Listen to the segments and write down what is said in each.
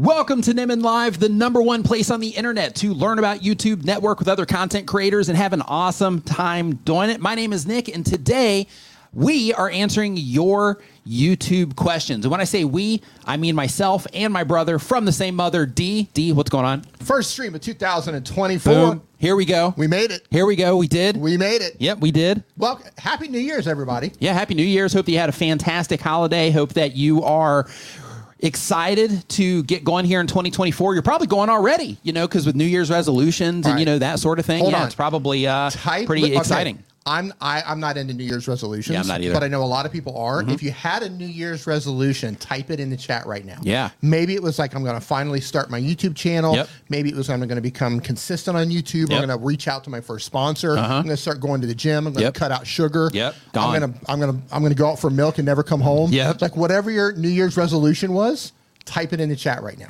Welcome to Nimmin Live, the number one place on the internet to learn about YouTube, network with other content creators, and have an awesome time doing it. My name is Nick, and today we are answering your YouTube questions. And when I say we, I mean myself and my brother from the same mother, D. D, what's going on? First stream of 2024. Boom. Here we go. We made it. Here we go. We did. We made it. Yep, we did. Well, happy New Year's, everybody. Yeah, happy New Year's. Hope that you had a fantastic holiday. Hope that you are excited to get going here in 2024. You're probably going already, you know, because with New Year's resolutions and All you know that sort of thing. Hold yeah, on. it's probably uh, Type- pretty okay, exciting. I'm I, I'm not into New Year's resolutions. Yeah, I'm not either. Mm-hmm. But I know a lot of people are. If you had a New Year's resolution, type it in the chat right now. Yeah. Maybe it was like I'm going to finally start my YouTube channel. Yep. Maybe it was I'm going to become consistent on YouTube. Yep. I'm going to reach out to my first sponsor. I'm going to start going to the gym. I'm going to Yep. cut out sugar. Yep. Gone. I'm going to I'm going to I'm going to go out for milk and never come home. Yep. Like whatever your New Year's resolution was, type it in the chat right now.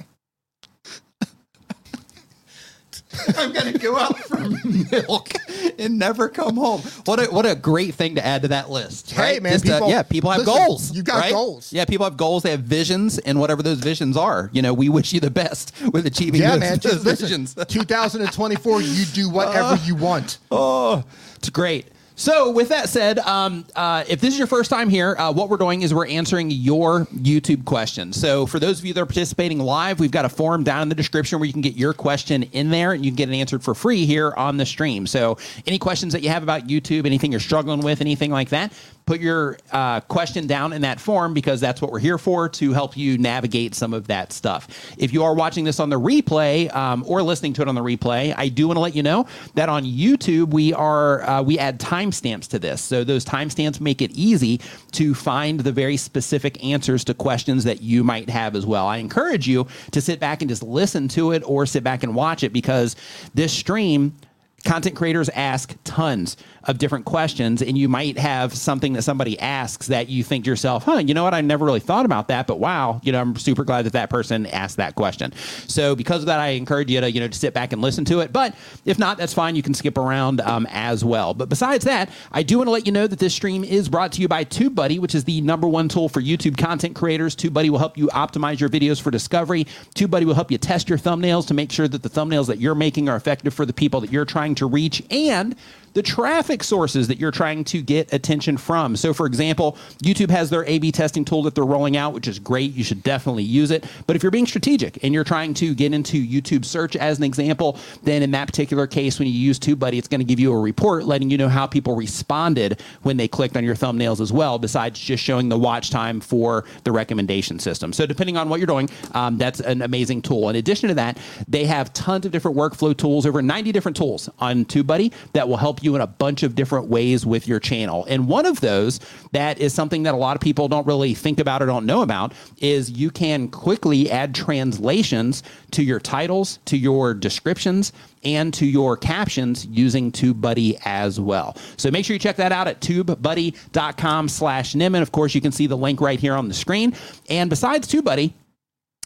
I'm going to go out for milk and never come home. What a what a great thing to add to that list. Hey, right? man, Just, uh, yeah, people have listen, goals. you got right? goals. Yeah, people have goals. They have visions, and whatever those visions are, you know, we wish you the best with achieving Yeah, those, man. those listen. visions. 2024, you do whatever you want. Oh, it's great. So, with that said, um, uh, if this is your first time here, uh, what we're doing is we're answering your YouTube questions. So, for those of you that are participating live, we've got a form down in the description where you can get your question in there and you can get it answered for free here on the stream. So, any questions that you have about YouTube, anything you're struggling with, anything like that, put your uh, question down in that form because that's what we're here for to help you navigate some of that stuff. If you are watching this on the replay um, or listening to it on the replay, I do want to let you know that on YouTube we are uh, we add timestamps to this, so those timestamps make it easy to find the very specific answers to questions that you might have as well. I encourage you to sit back and just listen to it or sit back and watch it because this stream content creators ask tons of different questions and you might have something that somebody asks that you think to yourself huh you know what? I never really thought about that but wow you know i'm super glad that that person asked that question. So because of that i encourage you to you know to sit back and listen to it but if not that's fine. You can skip around um, as well. But besides that i do want to let you know that this stream is brought to you by tubebuddy which is the number one tool for youtube content creators. Tubebuddy will help you optimize your videos for discovery. Tubebuddy will help you test your thumbnails to make sure that the thumbnails that you're making are effective for the people that you're trying to reach. And the traffic sources that you're trying to get attention from. So, for example, YouTube has their A B testing tool that they're rolling out, which is great. You should definitely use it. But if you're being strategic and you're trying to get into YouTube search as an example, then in that particular case, when you use TubeBuddy, it's going to give you a report letting you know how people responded when they clicked on your thumbnails as well, besides just showing the watch time for the recommendation system. So, depending on what you're doing, um, that's an amazing tool. In addition to that, they have tons of different workflow tools, over 90 different tools on TubeBuddy that will help you in a bunch of different ways with your channel. And one of those that is something that a lot of people don't really think about or don't know about is you can quickly add translations to your titles, to your descriptions, and to your captions using TubeBuddy as well. So make sure you check that out at tubebuddy.com slash nim. And of course, you can see the link right here on the screen. And besides TubeBuddy,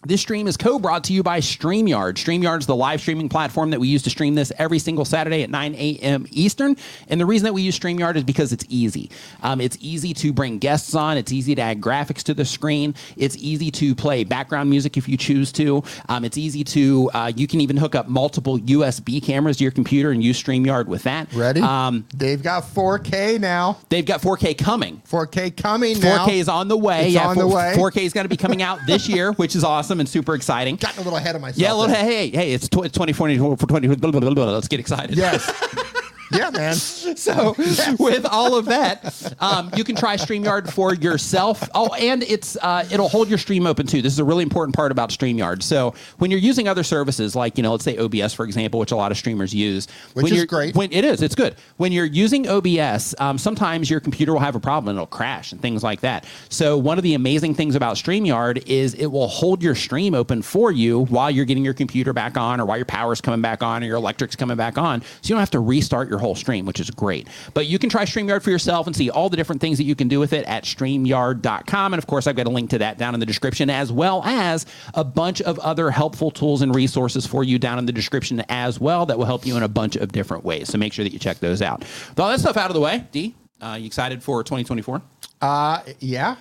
this stream is co-brought to you by StreamYard. StreamYard is the live streaming platform that we use to stream this every single Saturday at 9 a.m. Eastern. And the reason that we use StreamYard is because it's easy. Um, it's easy to bring guests on. It's easy to add graphics to the screen. It's easy to play background music if you choose to. Um, it's easy to, uh, you can even hook up multiple USB cameras to your computer and use StreamYard with that. Ready? Um, They've got 4K now. they've got 4K coming. 4K coming now. 4K is on the way. It's on the way. 4K is going to be coming out this year, which is awesome and super exciting. Gotten a little ahead of myself. Yeah, a little, hey, hey, it's, tw- it's 2040 for 20. blah, blah, blah, blah, Let's get excited. Yes. yeah, man. So, with all of that, um, you can try StreamYard for yourself. Oh, and it's uh, it'll hold your stream open too. This is a really important part about StreamYard. So, when you're using other services like you know, let's say OBS for example, which a lot of streamers use, Which when is you're- great. When it is, it's good. When you're using OBS, um, sometimes your computer will have a problem and it'll crash and things like that. So, one of the amazing things about StreamYard is it will hold your stream open for you while you're getting your computer back on, or while your power's coming back on, or your electric's coming back on. So you don't have to restart your whole stream, which is great. But you can try StreamYard for yourself and see all the different things that you can do with it at StreamYard.com. And of course, I've got a link to that down in the description, as well as a bunch of other helpful tools and resources for you down in the description as well that will help you in a bunch of different ways. So make sure that you check those out. With all that stuff out of the way, D, uh, you excited for 2024? Uh, yeah.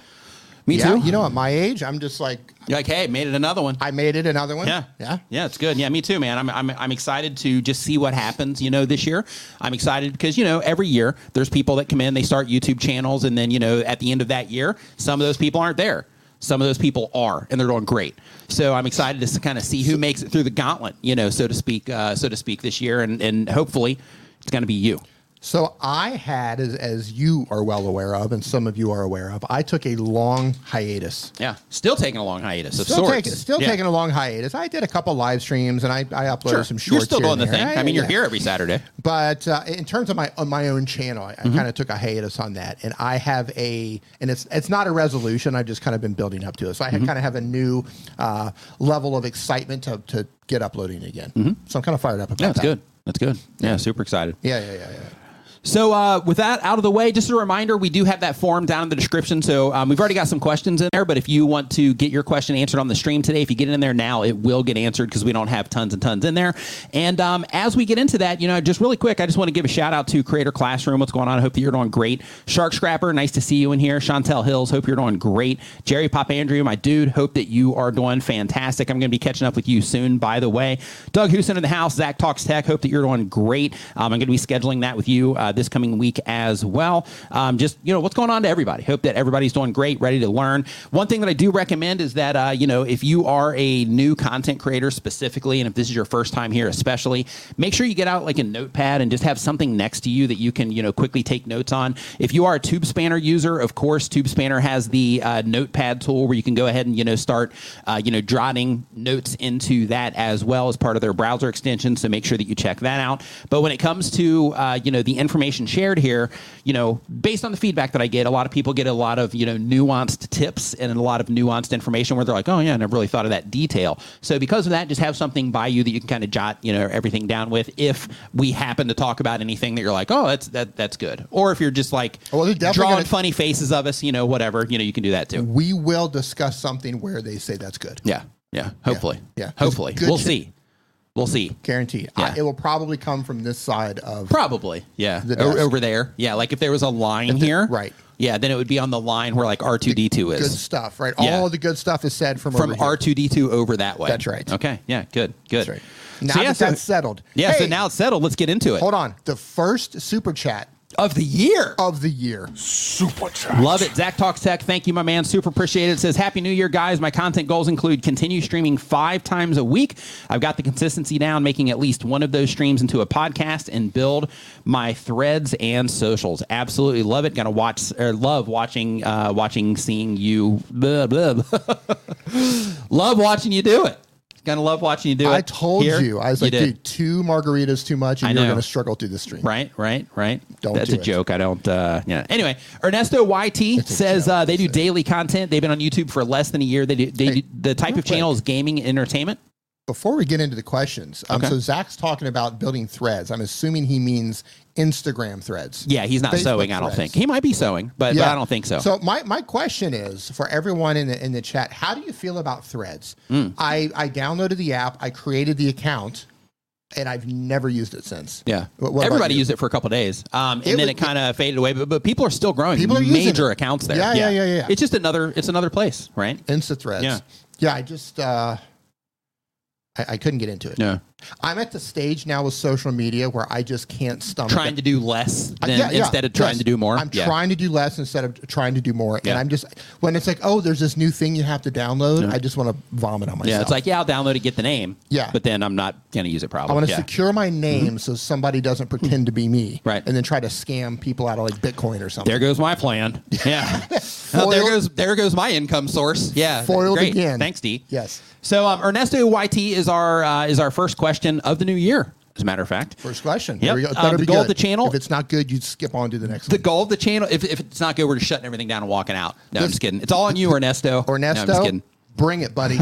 Me yeah, too. You know, at my age, I'm just like, You're like, hey, made it another one. I made it another one. Yeah, Yeah. yeah. It's good. Yeah, me too, man. I'm, I'm, I'm excited to just see what happens. You know, this year, I'm excited because you know every year there's people that come in, they start YouTube channels, and then you know at the end of that year, some of those people aren't there. Some of those people are, and they're doing great. So I'm excited to kind of see who makes it through the gauntlet, you know, so to speak, uh, so to speak, this year, and and hopefully it's going to be you. So I had, as, as you are well aware of, and some of you are aware of, I took a long hiatus. Yeah, still taking a long hiatus of Still sorts. taking, still Yeah. taking a long hiatus. I did a couple live streams and I, I uploaded Sure. some shorts. You're still doing the thing. there. I mean, you're Yeah. here every Saturday. But uh, in terms of my on my own channel, I, Mm-hmm. kind of took a hiatus on that, and I have a and it's it's not a resolution. I've just kind of been building up to it, so I Mm-hmm. kind of have a new uh, level of excitement to, to get uploading again. So I'm kind of fired up about Mm-hmm. Yeah, that's that. good. That's good. Yeah, super excited. Yeah, yeah, yeah, yeah. So, uh, with that out of the way, just a reminder we do have that form down in the description. So, um, we've already got some questions in there, but if you want to get your question answered on the stream today, if you get in there now, it will get answered because we don't have tons and tons in there. And um, as we get into that, you know, just really quick, I just want to give a shout out to Creator Classroom. What's going on? I hope that you're doing great. Shark Scrapper, nice to see you in here. Chantel Hills, hope you're doing great. Jerry Pop Andrew, my dude, hope that you are doing fantastic. I'm going to be catching up with you soon, by the way. Doug Houston in the house, Zach Talks Tech, hope that you're doing great. Um, I'm going to be scheduling that with you uh, this coming week as well. Um, just, you know, what's going on to everybody? Hope that everybody's doing great, ready to learn. One thing that I do recommend is that, uh, you know, if you are a new content creator specifically, and if this is your first time here especially, make sure you get out like a notepad and just have something next to you that you can, you know, quickly take notes on. If you are a Tube Spanner user, of course, Tube Spanner has the uh, notepad tool where you can go ahead and, you know, start, uh, you know, jotting notes into that as well as part of their browser extension. So make sure that you check that out. But when it comes to, uh, you know, the information shared here, you know, based on the feedback that I get, a lot of people get a lot of, you know, nuanced tips and a lot of nuanced information where they're like, oh, yeah, I never really thought of that detail. So because of that, just have something by you that you can kind of jot, you know, everything down with if we happen to talk about anything that you're like, oh, that's that that's good. Or if you're just like oh, Well, drawing gonna- funny faces of us, you know, whatever, you know, you can do that too. We will discuss something where they say that's good. Yeah. Yeah. Hopefully. Yeah. Hopefully. We'll shit. see. We'll see. Guaranteed. Yeah. I, it will probably come from this side of. Probably, yeah. The O- desk. over there, yeah. Like if there was a line here, right. Yeah, then it would be on the line where like R two D two is. Good is stuff, right? Yeah. All the good stuff is said from from over here. R two D two over that way. That's right. Okay, yeah, good, good. That's right. Now that that's settled. yeah. So Hey, now it's settled. Let's get into it. hold on. The first super chat Of the year. of the year. Super chat. Love it. Zach Talks Tech. Thank you, my man. Super appreciate it. Says, Happy New Year, guys. My content goals include continue streaming five times a week. I've got the consistency down, making at least one of those streams into a podcast and build my threads and socials. Absolutely love it. Gonna watch or love watching, uh, watching, seeing you. Blah, blah, blah. love watching you do it. Gonna love watching you do it. I told here. you. I was like, did. dude, two margaritas too much, and you're to struggle through the stream. Right, right, right. Don't That's do a it. joke. I don't. Uh, yeah. Anyway, Ernesto YT says uh, they do daily content. They've been on YouTube for less than a year. They do. They Hey, do the type of channel is gaming and entertainment. Before we get into the questions, um, Okay. so Zach's talking about building threads. I'm assuming he means Instagram threads. Yeah, he's not Facebook sewing. I don't threads. think he might be sewing, but, but I don't think so. So my, my question is for everyone in the in the chat, how do you feel about threads? Hmm. I, I downloaded the app, I created the account, and I've never used it since. yeah, What- everybody used it for a couple days, um, and It then it kind of faded away. But, but people are still growing. People are major it. accounts there. Yeah, yeah, yeah, yeah. It's just another. It's another place, right? Insta threads. Yeah. Yeah, I just uh I, I couldn't get into it. Yeah, I'm at the stage now with social media where I just can't stomach trying it. to do less Uh, yeah, yeah, instead of trying yes. to do more. I'm yeah. trying to do less instead of trying to do more. And I'm just when it's like, oh, there's this new thing you have to download. I just want to vomit on myself. Yeah, it's like yeah, I'll download it, get the name. Yeah. but then I'm not gonna use it. Probably. I want to secure my name so somebody doesn't pretend to be me, Right. And then try to scam people out of like Bitcoin or something. There goes my plan. Yeah. Oh, there goes there goes my income source. Yeah. Foiled Great. again. Thanks, D. Yes. So um, Ernesto YT is our uh, is our first question of the new year. As a matter of fact, First question. Yep. Here we go. Uh, the goal of the channel- If it's not good, you skip on to the next one. the one. goal of the channel. If, if it's not good, we're just shutting everything down and walking out. No, I'm just kidding. It's all on you, Ernesto. Ernesto, No, I'm just kidding. bring it, buddy.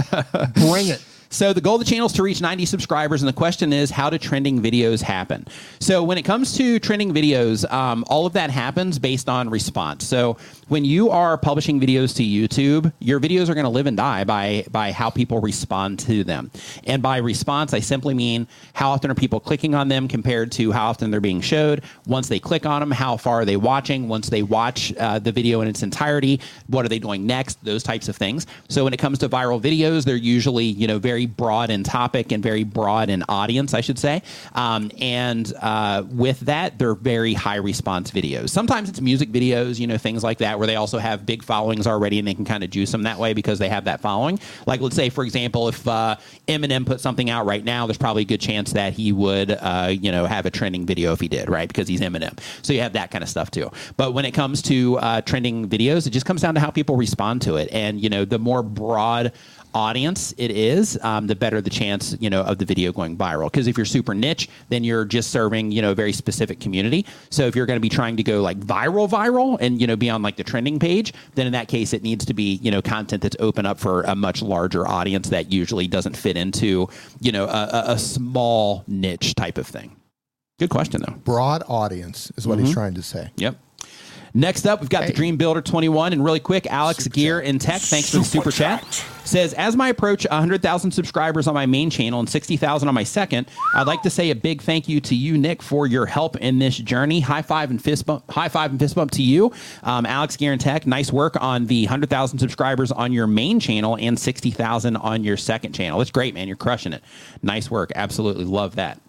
bring it. So the goal of the channel is to reach 90 subscribers, and the question is, how do trending videos happen? So when it comes to trending videos, um, all of that happens based on response. So when you are publishing videos to YouTube, your videos are going to live and die by by how people respond to them. And by response, I simply mean how often are people clicking on them compared to how often they're being showed. Once they click on them, how far are they watching? Once they watch uh, the video in its entirety, what are they doing next? Those types of things. So when it comes to viral videos, they're usually you know very broad in topic and very broad in audience, I should say. Um, and uh, with that, they're very high response videos. Sometimes it's music videos, you know, things like that, where they also have big followings already and they can kind of juice them that way because they have that following. Like, let's say, for example, if uh, Eminem put something out right now, there's probably a good chance that he would, uh, you know, have a trending video if he did, right? Because he's Eminem. So you have that kind of stuff too. But when it comes to uh, trending videos, it just comes down to how people respond to it. And, you know, the more broad audience it is, um, the better the chance you know of the video going viral. Because if you're super niche, then you're just serving you know a very specific community. So if you're going to be trying to go like viral, viral, and you know be on like the trending page, then in that case it needs to be you know content that's open up for a much larger audience that usually doesn't fit into you know a, a small niche type of thing. Good question though. Broad audience is what Mm-hmm. he's trying to say. Yep. Next up, we've got the Dream Builder 21. And really quick, Alex Super Gear chat. in Tech, thanks for the super chat. Says, as my approach 100,000 subscribers on my main channel and 60,000 on my second, I'd like to say a big thank you to you, Nick, for your help in this journey. High five and fist bump, high five and fist bump to you. Um, Alex Gear in Tech, nice work on the 100,000 subscribers on your main channel and 60,000 on your second channel. It's great, man. You're crushing it. Nice work. Absolutely love that.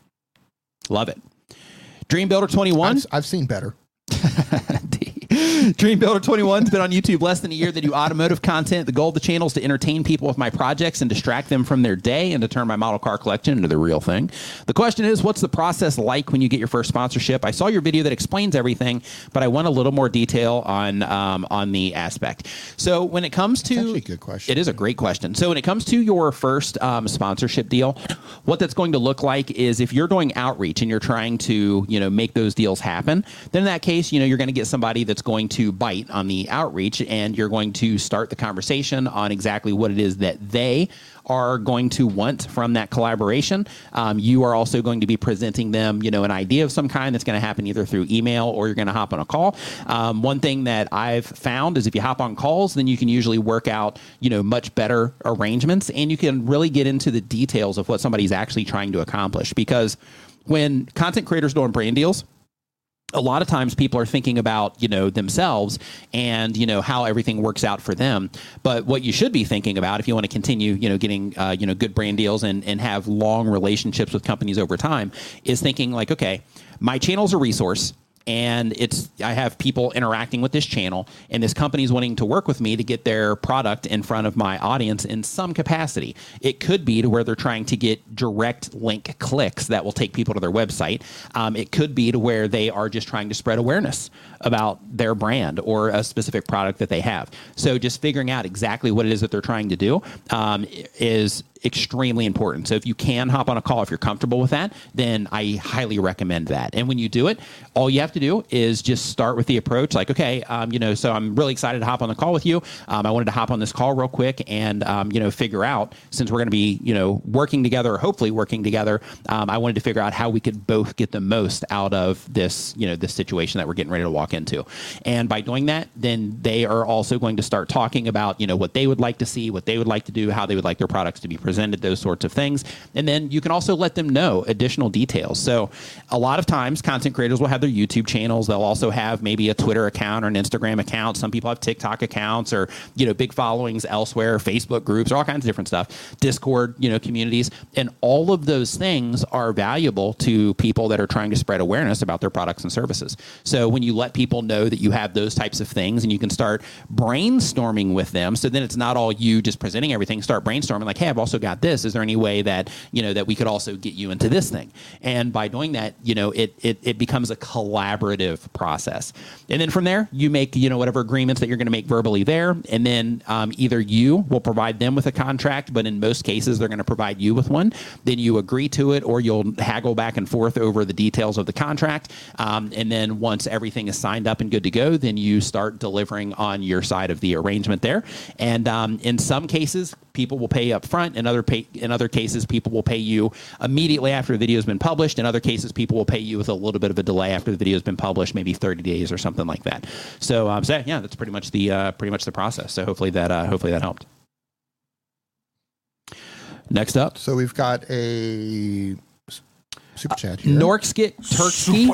Love it. Dream Builder 21. I've, I've seen better. Dream Builder 21's been on YouTube less than a year. They do automotive content. The goal of the channel is to entertain people with my projects and distract them from their day and to turn my model car collection into the real thing. The question is, what's the process like when you get your first sponsorship? I saw your video that explains everything, but I want a little more detail on um, on the aspect. So when it comes to a good question. it is a great question. So when it comes to your first um, sponsorship deal, what that's going to look like is if you're doing outreach and you're trying to, you know, make those deals happen, then in that case, you know, you're going to get somebody that's going to bite on the outreach and you're going to start the conversation on exactly what it is that they are going to want from that collaboration. Um, you are also going to be presenting them, you know, an idea of some kind that's going to happen either through email or you're going to hop on a call. Um, one thing that I've found is if you hop on calls, then you can usually work out, you know, much better arrangements and you can really get into the details of what somebody's actually trying to accomplish. Because when content creators doing brand deals, a lot of times people are thinking about you know themselves and you know how everything works out for them. But what you should be thinking about if you want to continue you know getting uh, you know good brand deals and and have long relationships with companies over time is thinking like okay my channel's a resource and it's I have people interacting with this channel, and this company is wanting to work with me to get their product in front of my audience in some capacity. It could be to where they're trying to get direct link clicks that will take people to their website. Um, it could be to where they are just trying to spread awareness about their brand or a specific product that they have. So just figuring out exactly what it is that they're trying to do um, is extremely important. So if you can hop on a call, if you're comfortable with that, then I highly recommend that. And when you do it, all you have to do is just start with the approach like, okay, um, you know, so I'm really excited to hop on the call with you. Um, I wanted to hop on this call real quick and, um, you know, figure out since we're going to be, you know, working together, hopefully working together, um, I wanted to figure out how we could both get the most out of this, you know, this situation that we're getting ready to walk into. And by doing that, then they are also going to start talking about, you know, what they would like to see, what they would like to do, how they would like their products to be presented, those sorts of things. And then you can also let them know additional details. So a lot of times content creators will have their YouTube channels. They'll also have maybe a Twitter account or an Instagram account. Some people have TikTok accounts or, you know, big followings elsewhere, Facebook groups, or all kinds of different stuff, Discord, you know, communities. And all of those things are valuable to people that are trying to spread awareness about their products and services. So when you let people know that you have those types of things and you can start brainstorming with them, so then it's not all you just presenting everything, start brainstorming like, hey, I've also got this. Is there any way that, you know, that we could also get you into this thing? And by doing that, you know, it it, it becomes a collaborative process. And then from there, you make, you know, whatever agreements that you're going to make verbally there. And then um, either you will provide them with a contract, but in most cases, they're going to provide you with one. Then you agree to it, or you'll haggle back and forth over the details of the contract. Um, and then once everything is signed up and good to go, then you start delivering on your side of the arrangement there. And um, in some cases, people will pay up front. In other pay, in other cases, people will pay you immediately after the video has been published. In other cases, people will pay you with a little bit of a delay after the video has been published, maybe 30 days or something like that. So, um, so yeah, that's pretty much the uh, pretty much the process. So hopefully that uh, hopefully that helped. Next up, So we've got a super chat here. Norskit Turkey.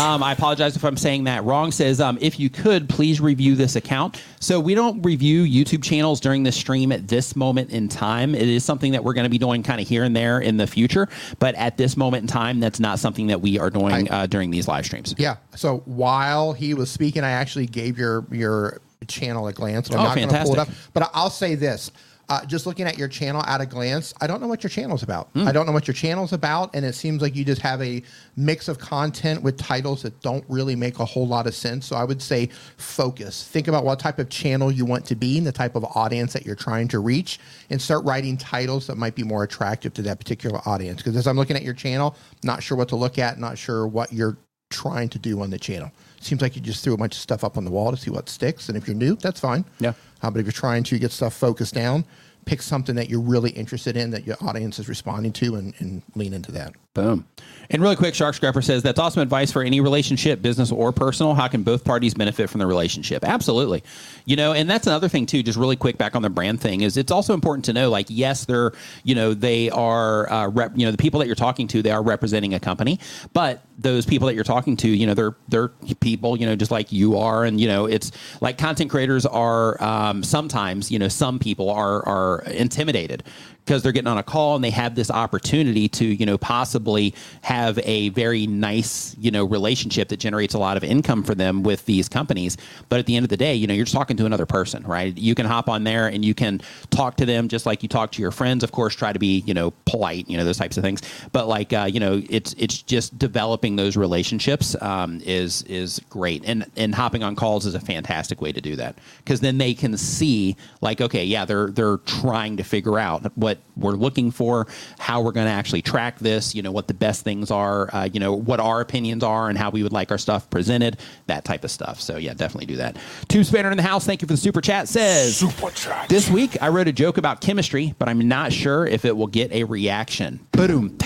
Um, I apologize if I'm saying that wrong. Says um, if you could please review this account. So we don't review YouTube channels during the stream at this moment in time. It is something that we're going to be doing kind of here and there in the future, but at this moment in time, that's not something that we are doing uh, during these live streams. Yeah. So while he was speaking, I actually gave your your channel a glance. So I'm Oh, not going to pull it up, fantastic. but I'll say this. Uh, just looking at your channel at a glance, I don't know what your channel's about. Hmm. I don't know what your channel's about, and it seems like you just have a mix of content with titles that don't really make a whole lot of sense. So I would say focus. Think about what type of channel you want to be and the type of audience that you're trying to reach, and start writing titles that might be more attractive to that particular audience. Because as I'm looking at your channel, not sure what to look at, not sure what you're trying to do on the channel. Seems like you just threw a bunch of stuff up on the wall to see what sticks. And if you're new, that's fine. Yeah. Uh, but if you're trying to get stuff focused down, pick something that you're really interested in that your audience is responding to and, and lean into that. Boom. And really quick, Shark Scrapper says that's awesome advice for any relationship, business or personal. How can both parties benefit from the relationship? Absolutely. You know, and that's another thing too. Just really quick back on the brand thing is it's also important to know, like, yes, they're, you know, they are, uh, rep, you know, the people that you're talking to, they are representing a company, but those people that you're talking to, you know, they're they're people, you know, just like you are, and you know, it's like content creators are um, sometimes, you know, some people are are intimidated because they're getting on a call and they have this opportunity to you know possibly have a very nice you know relationship that generates a lot of income for them with these companies. But at the end of the day you know you're just talking to another person right? You can hop on there and you can talk to them just like you talk to your friends. Of course try to be you know polite you know those types of things. But like uh, you know it's it's just developing those relationships um, is is great. And and hopping on calls is a fantastic way to do that because then they can see like okay yeah they're they're trying to figure out what we're looking for how we're going to actually track this you know what the best things are uh, you know what our opinions are and how we would like our stuff presented that type of stuff so yeah definitely do that tube spanner in the house thank you for the super chat says Super chat. this week i wrote a joke about chemistry but i'm not sure if it will get a reaction boom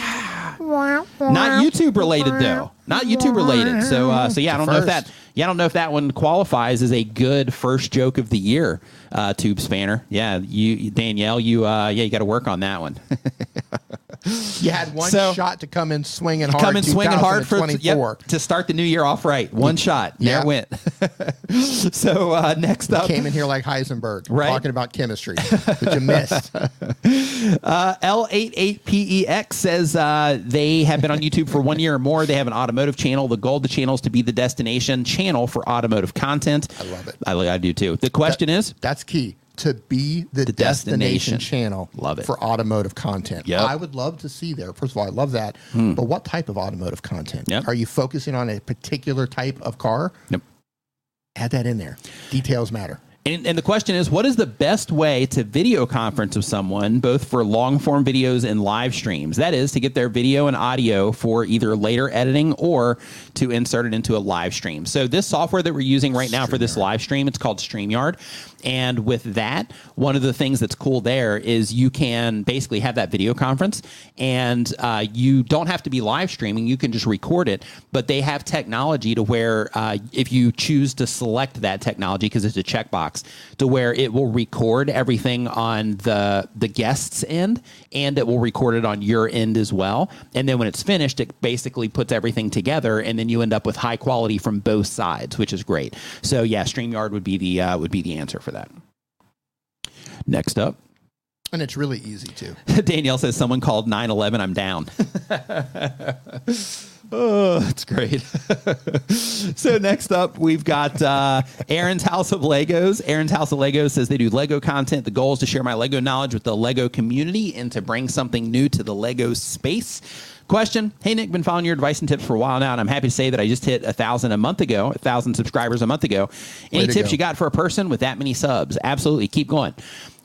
not YouTube related though. Not YouTube related. So uh, so yeah, I don't know if that yeah, I don't know if that one qualifies as a good first joke of the year. Uh, tube spanner. Yeah, you Danielle, you uh, yeah, you got to work on that one. You had one So- shot to come in swinging hard. Come in swinging hard for 2024. yep, to start the new year off right. One shot. There Yeah. it went. so uh, next up, Came in here like Heisenberg, Right. talking about chemistry, but you missed. L88PEX says uh, they have been on YouTube for one year or more. They have an automotive channel. The goal of the channel is to be the destination channel for automotive content. I love it. I, I do too. The question is, That's key to be the, The destination, destination. channel Love it. for automotive content. Yep. Hmm. I would love to see there. First of all, I love that. But what type of automotive content? Yep. Are you focusing on a particular type of car? Yep. Add that in there. Details matter. And, and the question is, what is the best way to video conference with someone, both for long form videos and live streams? That is to get their video and audio for either later editing or to insert it into a live stream. So this software that we're using right now for this live stream, it's called StreamYard. And with that, one of the things that's cool there is you can basically have that video conference and uh, you don't have to be live streaming. You can just record it, but they have technology to where uh, if you choose to select that technology, because it's a checkbox, to where it will record everything on the, the guest's end and it will record it on your end as well. And then when it's finished, it basically puts everything together and then you end up with high quality from both sides, which is great. So yeah, StreamYard would be the, uh, would be the answer for that. Next up. And it's really easy too. Danielle says someone called 911. I'm down. oh, that's great. so next up, we've got uh, Aaron's House of Legos. Aaron's House of Legos says they do Lego content. The goal is to share my Lego knowledge with the Lego community and to bring something new to the Lego space. Question: Hey Nick, been following your advice and tips for a while now, and I'm happy to say that I just hit a thousand a month ago, a thousand subscribers a month ago. Any tips go. you got for a person with that many subs? Absolutely, keep going.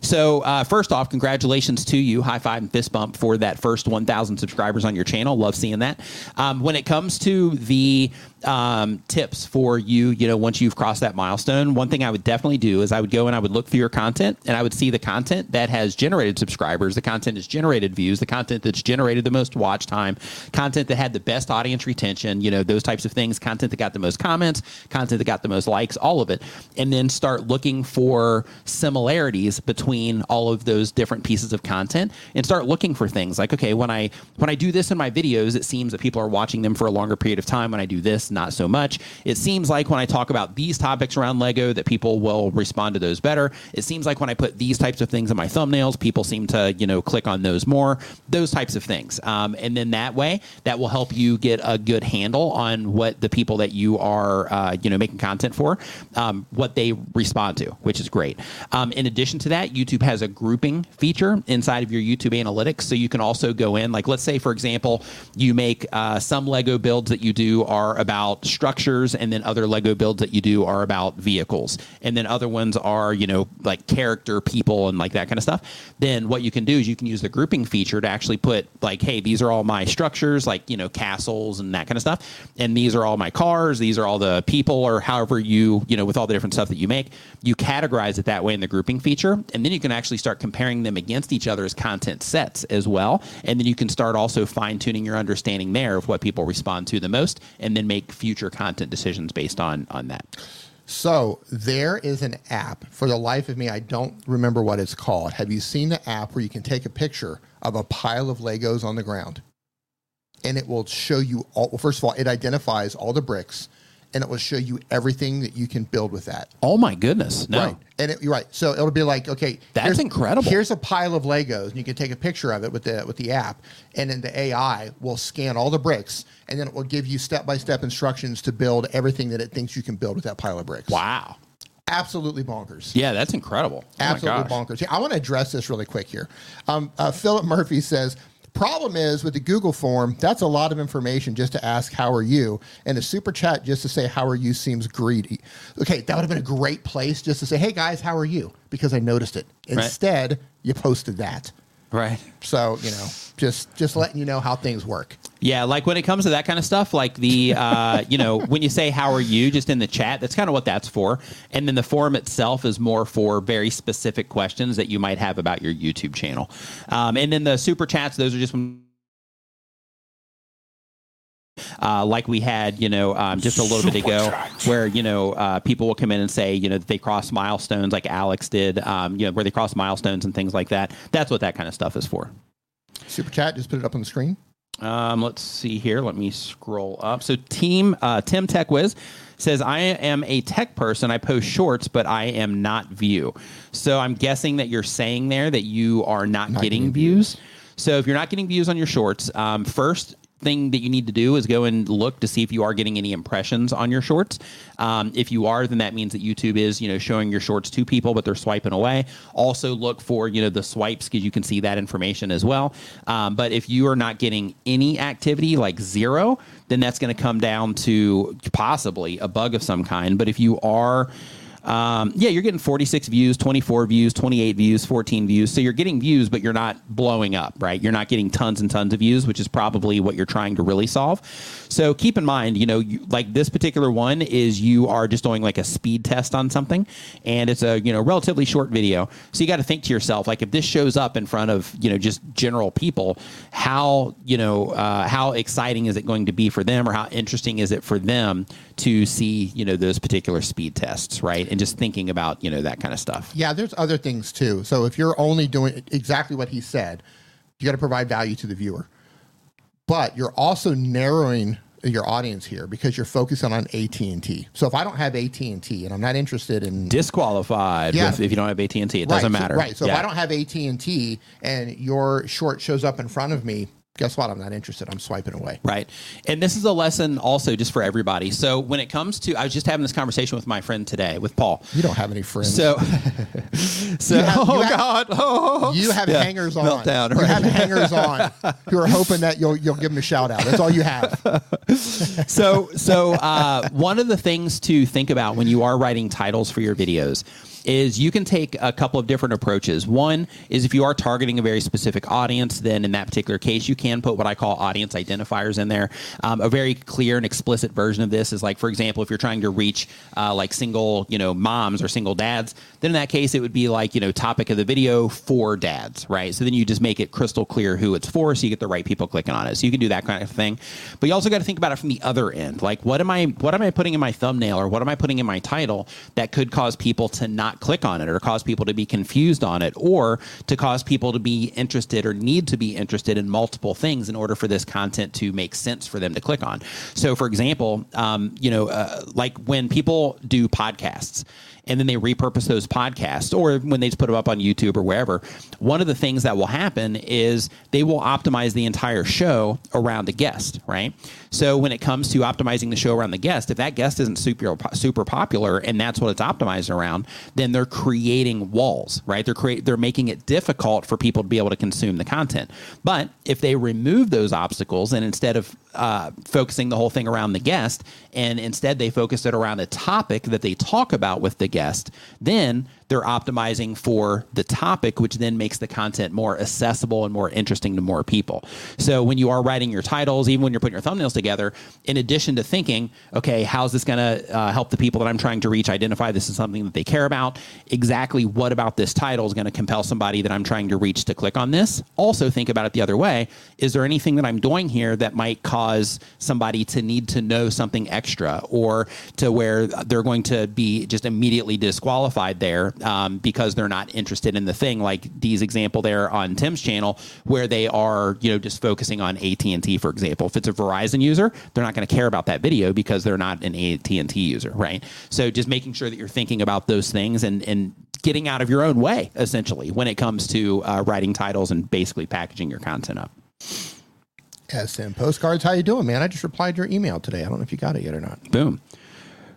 So, uh, first off, congratulations to you. High five and fist bump for that first 1,000 subscribers on your channel. Love seeing that. Um, when it comes to the um, tips for you, you know, once you've crossed that milestone, one thing I would definitely do is I would go and I would look through your content and I would see the content that has generated subscribers, the content that's generated views, the content that's generated the most watch time, content that had the best audience retention, you know, those types of things, content that got the most comments, content that got the most likes, all of it. And then start looking for similarities between all of those different pieces of content and start looking for things like, okay, when I when I do this in my videos, it seems that people are watching them for a longer period of time. When I do this, not so much. It seems like when I talk about these topics around Lego, that people will respond to those better. It seems like when I put these types of things in my thumbnails, people seem to you know click on those more. Those types of things, um, and then that way, that will help you get a good handle on what the people that you are uh, you know making content for, um, what they respond to, which is great. Um, in addition to that, YouTube has a grouping feature inside of your YouTube analytics, so you can also go in. Like, let's say for example, you make uh, some Lego builds that you do are about about structures, and then other Lego builds that you do are about vehicles, and then other ones are you know like character, people, and like that kind of stuff. Then what you can do is you can use the grouping feature to actually put like, hey, these are all my structures, like you know castles and that kind of stuff, and these are all my cars, these are all the people, or however you you know with all the different stuff that you make, you categorize it that way in the grouping feature, and then you can actually start comparing them against each other as content sets as well, and then you can start also fine tuning your understanding there of what people respond to the most, and then make future content decisions based on on that. So there is an app. For the life of me, I don't remember what it's called. Have you seen the app where you can take a picture of a pile of Legos on the ground, and it will show you all? Well, first of all, it identifies all the bricks and it will show you everything that you can build with that. Oh my goodness! No, right. and it, you're right. So it'll be like, okay, that's incredible. Here's a pile of Legos, and you can take a picture of it with the with the app, and then the AI will scan all the bricks, and then it will give you step by step instructions to build everything that it thinks you can build with that pile of bricks. Wow. Absolutely bonkers. Yeah, that's incredible. Oh Absolutely bonkers. Yeah, I want to address this really quick here. Um, uh, Philip Murphy says Problem is with the Google form, that's a lot of information just to ask, How are you? And a super chat just to say, How are you seems greedy. Okay, that would have been a great place just to say, Hey guys, how are you? Because I noticed it. Instead, right. you posted that. Right. So, you know, just just letting you know how things work. Yeah, like when it comes to that kind of stuff, like the uh, you know, when you say how are you just in the chat, that's kind of what that's for. And then the forum itself is more for very specific questions that you might have about your YouTube channel. Um, and then the super chats, those are just uh, like we had, you know, um, just a little Super bit ago, where you know uh, people will come in and say, you know, that they cross milestones, like Alex did, um, you know, where they cross milestones and things like that. That's what that kind of stuff is for. Super chat, just put it up on the screen. Um, let's see here. Let me scroll up. So, team uh, Tim TechWiz says, "I am a tech person. I post shorts, but I am not view." So, I'm guessing that you're saying there that you are not, not getting, getting views. views. So, if you're not getting views on your shorts, um, first thing that you need to do is go and look to see if you are getting any impressions on your shorts. Um, if you are, then that means that YouTube is, you know, showing your shorts to people, but they're swiping away. Also look for, you know, the swipes because you can see that information as well. Um, but if you are not getting any activity, like zero, then that's going to come down to possibly a bug of some kind. But if you are um, yeah, you're getting 46 views, 24 views, 28 views, 14 views. So you're getting views, but you're not blowing up, right? You're not getting tons and tons of views, which is probably what you're trying to really solve. So keep in mind, you know, you, like this particular one is you are just doing like a speed test on something, and it's a you know relatively short video. So you got to think to yourself, like if this shows up in front of you know just general people, how you know uh, how exciting is it going to be for them, or how interesting is it for them to see you know those particular speed tests, right? and just thinking about you know that kind of stuff. Yeah, there's other things too. So if you're only doing exactly what he said, you got to provide value to the viewer, but you're also narrowing your audience here because you're focusing on AT and T. So if I don't have AT and I'm not interested in disqualified, yeah, with, if you don't have AT and T, it doesn't matter. So, right. So yeah. if I don't have AT and T and your short shows up in front of me, guess what? I'm not interested. I'm swiping away. Right. And this is a lesson also just for everybody. So when it comes to, I was just having this conversation with my friend today, with Paul. You don't have any friends. So, so have, oh have, God, oh, you have yeah. hangers on. Meltdown, right? You have hangers on who are hoping that you'll you'll give them a shout out. That's all you have. so so uh, one of the things to think about when you are writing titles for your videos is you can take a couple of different approaches. One is if you are targeting a very specific audience, then in that particular case, you can put what I call audience identifiers in there. Um, a very clear and explicit version of this is like, for example, if you're trying to reach uh, like single, you know, moms or single dads, then in that case, it would be like, you know, topic of the video for dads, right? So then you just make it crystal clear who it's for, so you get the right people clicking on it. So you can do that kind of thing. But you also got to think about it from the other end. Like, what am I, what am I putting in my thumbnail or what am I putting in my title that could cause people to not click on it or cause people to be confused on it or to cause people to be interested or need to be interested in multiple things in order for this content to make sense for them to click on. So, for example, um, you know, uh, like when people do podcasts and then they repurpose those podcasts or when they put them up on YouTube or wherever, one of the things that will happen is they will optimize the entire show around the guest, right? So when it comes to optimizing the show around the guest, if that guest isn't super super popular and that's what it's optimized around, then they're creating walls, right? They're create they're making it difficult for people to be able to consume the content. But if they remove those obstacles and instead of uh, focusing the whole thing around the guest and instead they focus it around the topic that they talk about with the guest, then they're optimizing for the topic, which then makes the content more accessible and more interesting to more people. So when you are writing your titles, even when you're putting your thumbnails together, in addition to thinking, okay, how's this going to uh, help the people that I'm trying to reach identify this is something that they care about? Exactly what about this title is going to compel somebody that I'm trying to reach to click on this? Also, think about it the other way. Is there anything that I'm doing here that might cause somebody to need to know something extra or to where they're going to be just immediately disqualified there um, because they're not interested in the thing, like Dee's example there on Tim's channel, where they are, you know, just focusing on AT and T, for example. If it's a Verizon user, they're not going to care about that video because they're not an AT and T user, right? So just making sure that you're thinking about those things and and getting out of your own way, essentially, when it comes to uh, writing titles and basically packaging your content up. SM postcards. How you doing, man? I just replied your email today. I don't know if you got it yet or not. Boom.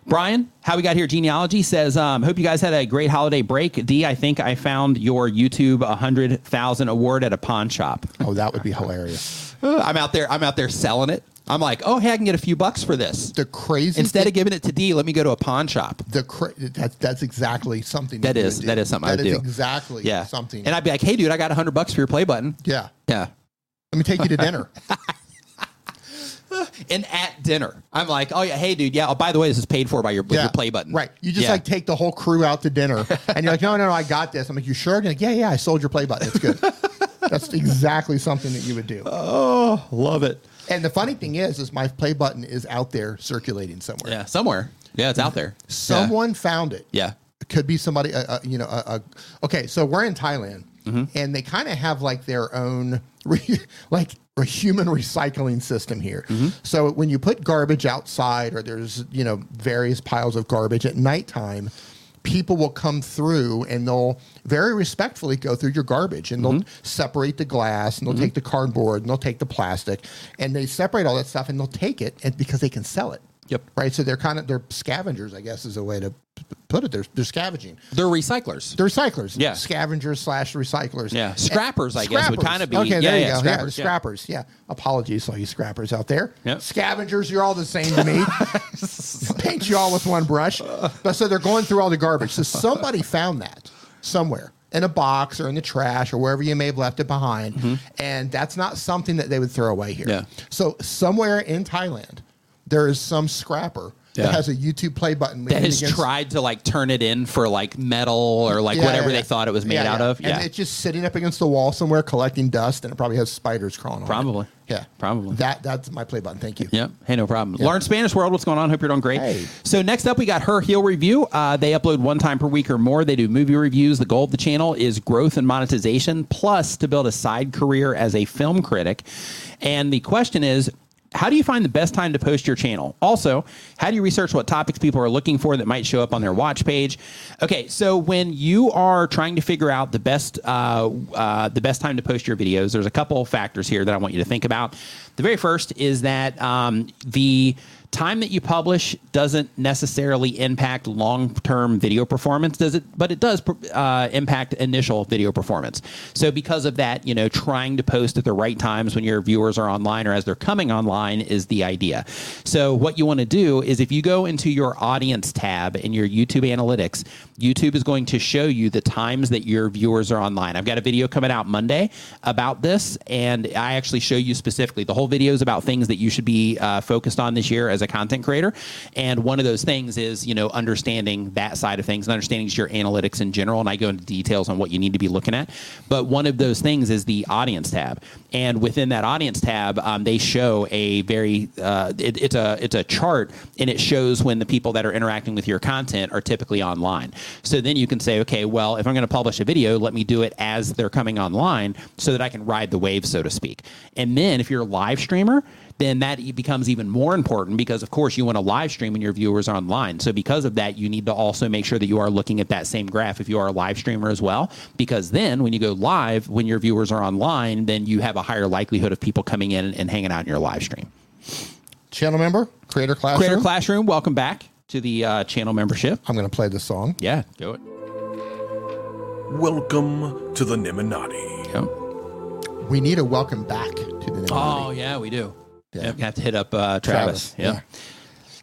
Brian, how we got here? Genealogy says, um, "Hope you guys had a great holiday break." D, I think I found your YouTube hundred thousand award at a pawn shop. Oh, that would be hilarious. I'm out there. I'm out there selling it. I'm like, oh, hey, I can get a few bucks for this. The crazy Instead thing, of giving it to D, let me go to a pawn shop. the cra- that, that's exactly something That is that is something That I is do. exactly Yeah, something. And I'd be like, hey, dude, I got hundred bucks for your play button. yeah, Yeah. Let me take you to dinner. And at dinner, I'm like, oh yeah, hey, dude, yeah. Oh, by the way, this is paid for by your, yeah, your play button. Right. You just Yeah. like take the whole crew out to dinner, and you're like, no, no, no, I got this. I'm like, you sure? Like, yeah, yeah, I sold your play button. It's good. that's exactly something that you would do. oh, love it. And the funny thing is, is my play button is out there circulating somewhere. Yeah, somewhere. Yeah, it's out there. Someone found it. Yeah. It could be somebody, uh, uh, you know, uh, uh, okay, so we're in Thailand Mm-hmm. and they kind of have like their own, re- like a human recycling system here. Mm-hmm. So when you put garbage outside or there's, you know, various piles of garbage at nighttime, people will come through and they'll very respectfully go through your garbage and they'll Mm-hmm. separate the glass and they'll take the cardboard and they'll take the plastic and they separate all that stuff and they'll take it and because they can sell it. Yep. Right. So they're kind of they're scavengers, I guess, is a way to put it. They're they're scavenging. They're recyclers. They're recyclers. Yeah. Scavengers slash recyclers. Yeah. And- Scrappers, I guess, would kind of be- Okay, yeah, there you yeah, go. scrappers, yeah, yeah. scrappers. Yeah. Apologies to all you scrappers out there. Yep. Scavengers, you're all the same to me. Paint you all with one brush. But so they're going through all the garbage. So somebody found that somewhere in a box or in the trash or wherever you may have left it behind. And that's not something that they would throw away here. Mm-hmm. Yeah. So somewhere in Thailand, there is some scrapper Yeah. that has a YouTube play button that has against- tried to like turn it in for like metal or like Yeah, whatever yeah, they yeah. thought it was made Yeah, out yeah. of. Yeah. And it's just sitting up against the wall somewhere collecting dust, and it probably has spiders crawling on it. Probably. Yeah. Probably. That That's my play button. Thank you. Yep. Hey, no problem. Lauren Spanish World, what's going on? Hope you're doing great. Hey. So next up, we got her heel review. Uh, they upload one time per week or more. They do movie reviews. The goal of the channel is growth and monetization, plus to build a side career as a film critic. And the question is. How do you find the best time to post your channel? Also, how do you research what topics people are looking for that might show up on their watch page? Okay, so when you are trying to figure out the best uh, uh, the best time to post your videos, there's a couple factors here that I want you to think about. The very first is that um, the time that you publish doesn't necessarily impact long-term video performance, does it? But it does uh, impact initial video performance. So because of that, you know, trying to post at the right times when your viewers are online or as they're coming online is the idea. So what you want to do is if you go into your audience tab in your YouTube analytics, YouTube is going to show you the times that your viewers are online. I've got a video coming out Monday about this, and I actually show you specifically. The whole video is about things that you should be uh, focused on this year as content creator. And one of those things is, you know, understanding that side of things and understanding your analytics in general. And I go into details on what you need to be looking at. But one of those things is the audience tab. And within that audience tab, um, they show a very, uh, it, it's a it's a chart, and it shows when the people that are interacting with your content are typically online. So then you can say, okay, well, if I'm going to publish a video, let me do it as they're coming online, so that I can ride the wave, so to speak. And then if you're a live streamer, then that becomes even more important because, of course, you want to live stream when your viewers are online. So, because of that, you need to also make sure that you are looking at that same graph if you are a live streamer as well. Because then, when you go live, when your viewers are online, then you have a higher likelihood of people coming in and hanging out in your live stream. Channel member, Creator Classroom. Creator Classroom, welcome back to the uh, channel membership. I'm going to play the song. Yeah, do it. Welcome to the Niminati. Yep. We need a welcome back to the Oh, yeah, we do. Yeah. Yep, have to hit up uh, Travis. Travis, yeah. Yeah.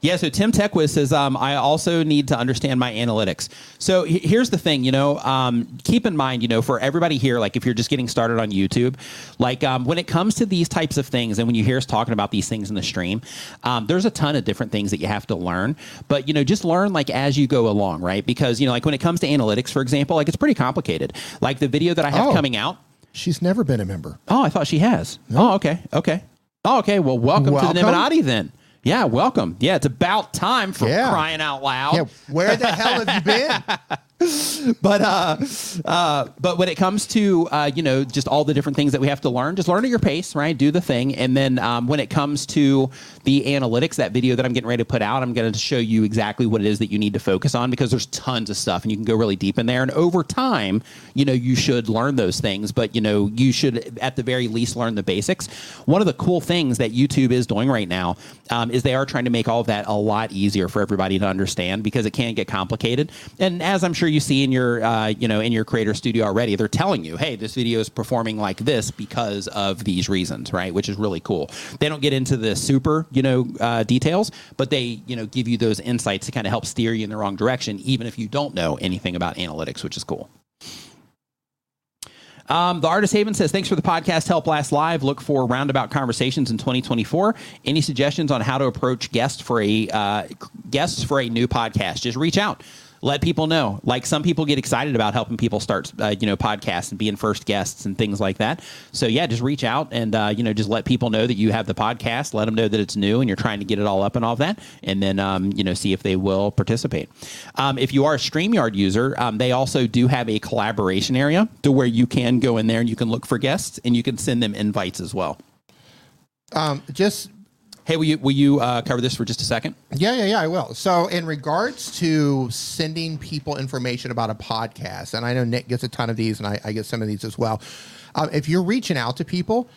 Yeah, so Tim Techwiz says, um, I also need to understand my analytics. So he- here's the thing, you know, um, keep in mind, you know, for everybody here, like if you're just getting started on YouTube, like um, when it comes to these types of things, and when you hear us talking about these things in the stream, um, there's a ton of different things that you have to learn. But, you know, just learn like as you go along, right? Because, you know, like when it comes to analytics, for example, like it's pretty complicated. Like the video that I have Oh. coming out, She's never been a member. Oh, I thought she has. Oh, okay. Okay. Oh, okay. Well, welcome, to the Welcome. Nimminati then. Yeah, welcome. Yeah, it's about time for Yeah. crying out loud. Yeah, where the hell have you been? But uh, uh, but when it comes to uh, you know just all the different things that we have to learn, just learn at your pace, right? Do the thing, and then um, when it comes to the analytics, that video that I'm getting ready to put out, I'm going to show you exactly what it is that you need to focus on because there's tons of stuff, and you can go really deep in there. And over time, you know, you should learn those things, but you know, you should at the very least learn the basics. One of the cool things that YouTube is doing right now um, is they are trying to make all of that a lot easier for everybody to understand because it can get complicated. And as I'm sure you see in your, uh, you know, in your creator studio already, they're telling you, hey, this video is performing like this because of these reasons, right? Which is really cool. They don't get into the super, you know, uh, details, but they, you know, give you those insights to kind of help steer you in the wrong direction, even if you don't know anything about analytics, which is cool. Um, the Artist Haven says, thanks for the podcast, Help Last Live. Look for roundabout conversations in 2024. Any suggestions on how to approach guests for a uh, guests for a new podcast? Just reach out. Let people know. Like some people get excited about helping people start, uh, you know, podcasts and being first guests and things like that. So yeah, just reach out and uh, you know just let people know that you have the podcast. Let them know that it's new and you're trying to get it all up and all of that, and then um, you know see if they will participate. Um, if you are a Streamyard user, um, they also do have a collaboration area to where you can go in there and you can look for guests and you can send them invites as well. Um, just Hey, will you will you uh, cover this for just a second? Yeah, yeah, yeah, I will. So, in regards to sending people information about a podcast, and I know Nick gets a ton of these, and I, I get some of these as well. Uh, if you're reaching out to people,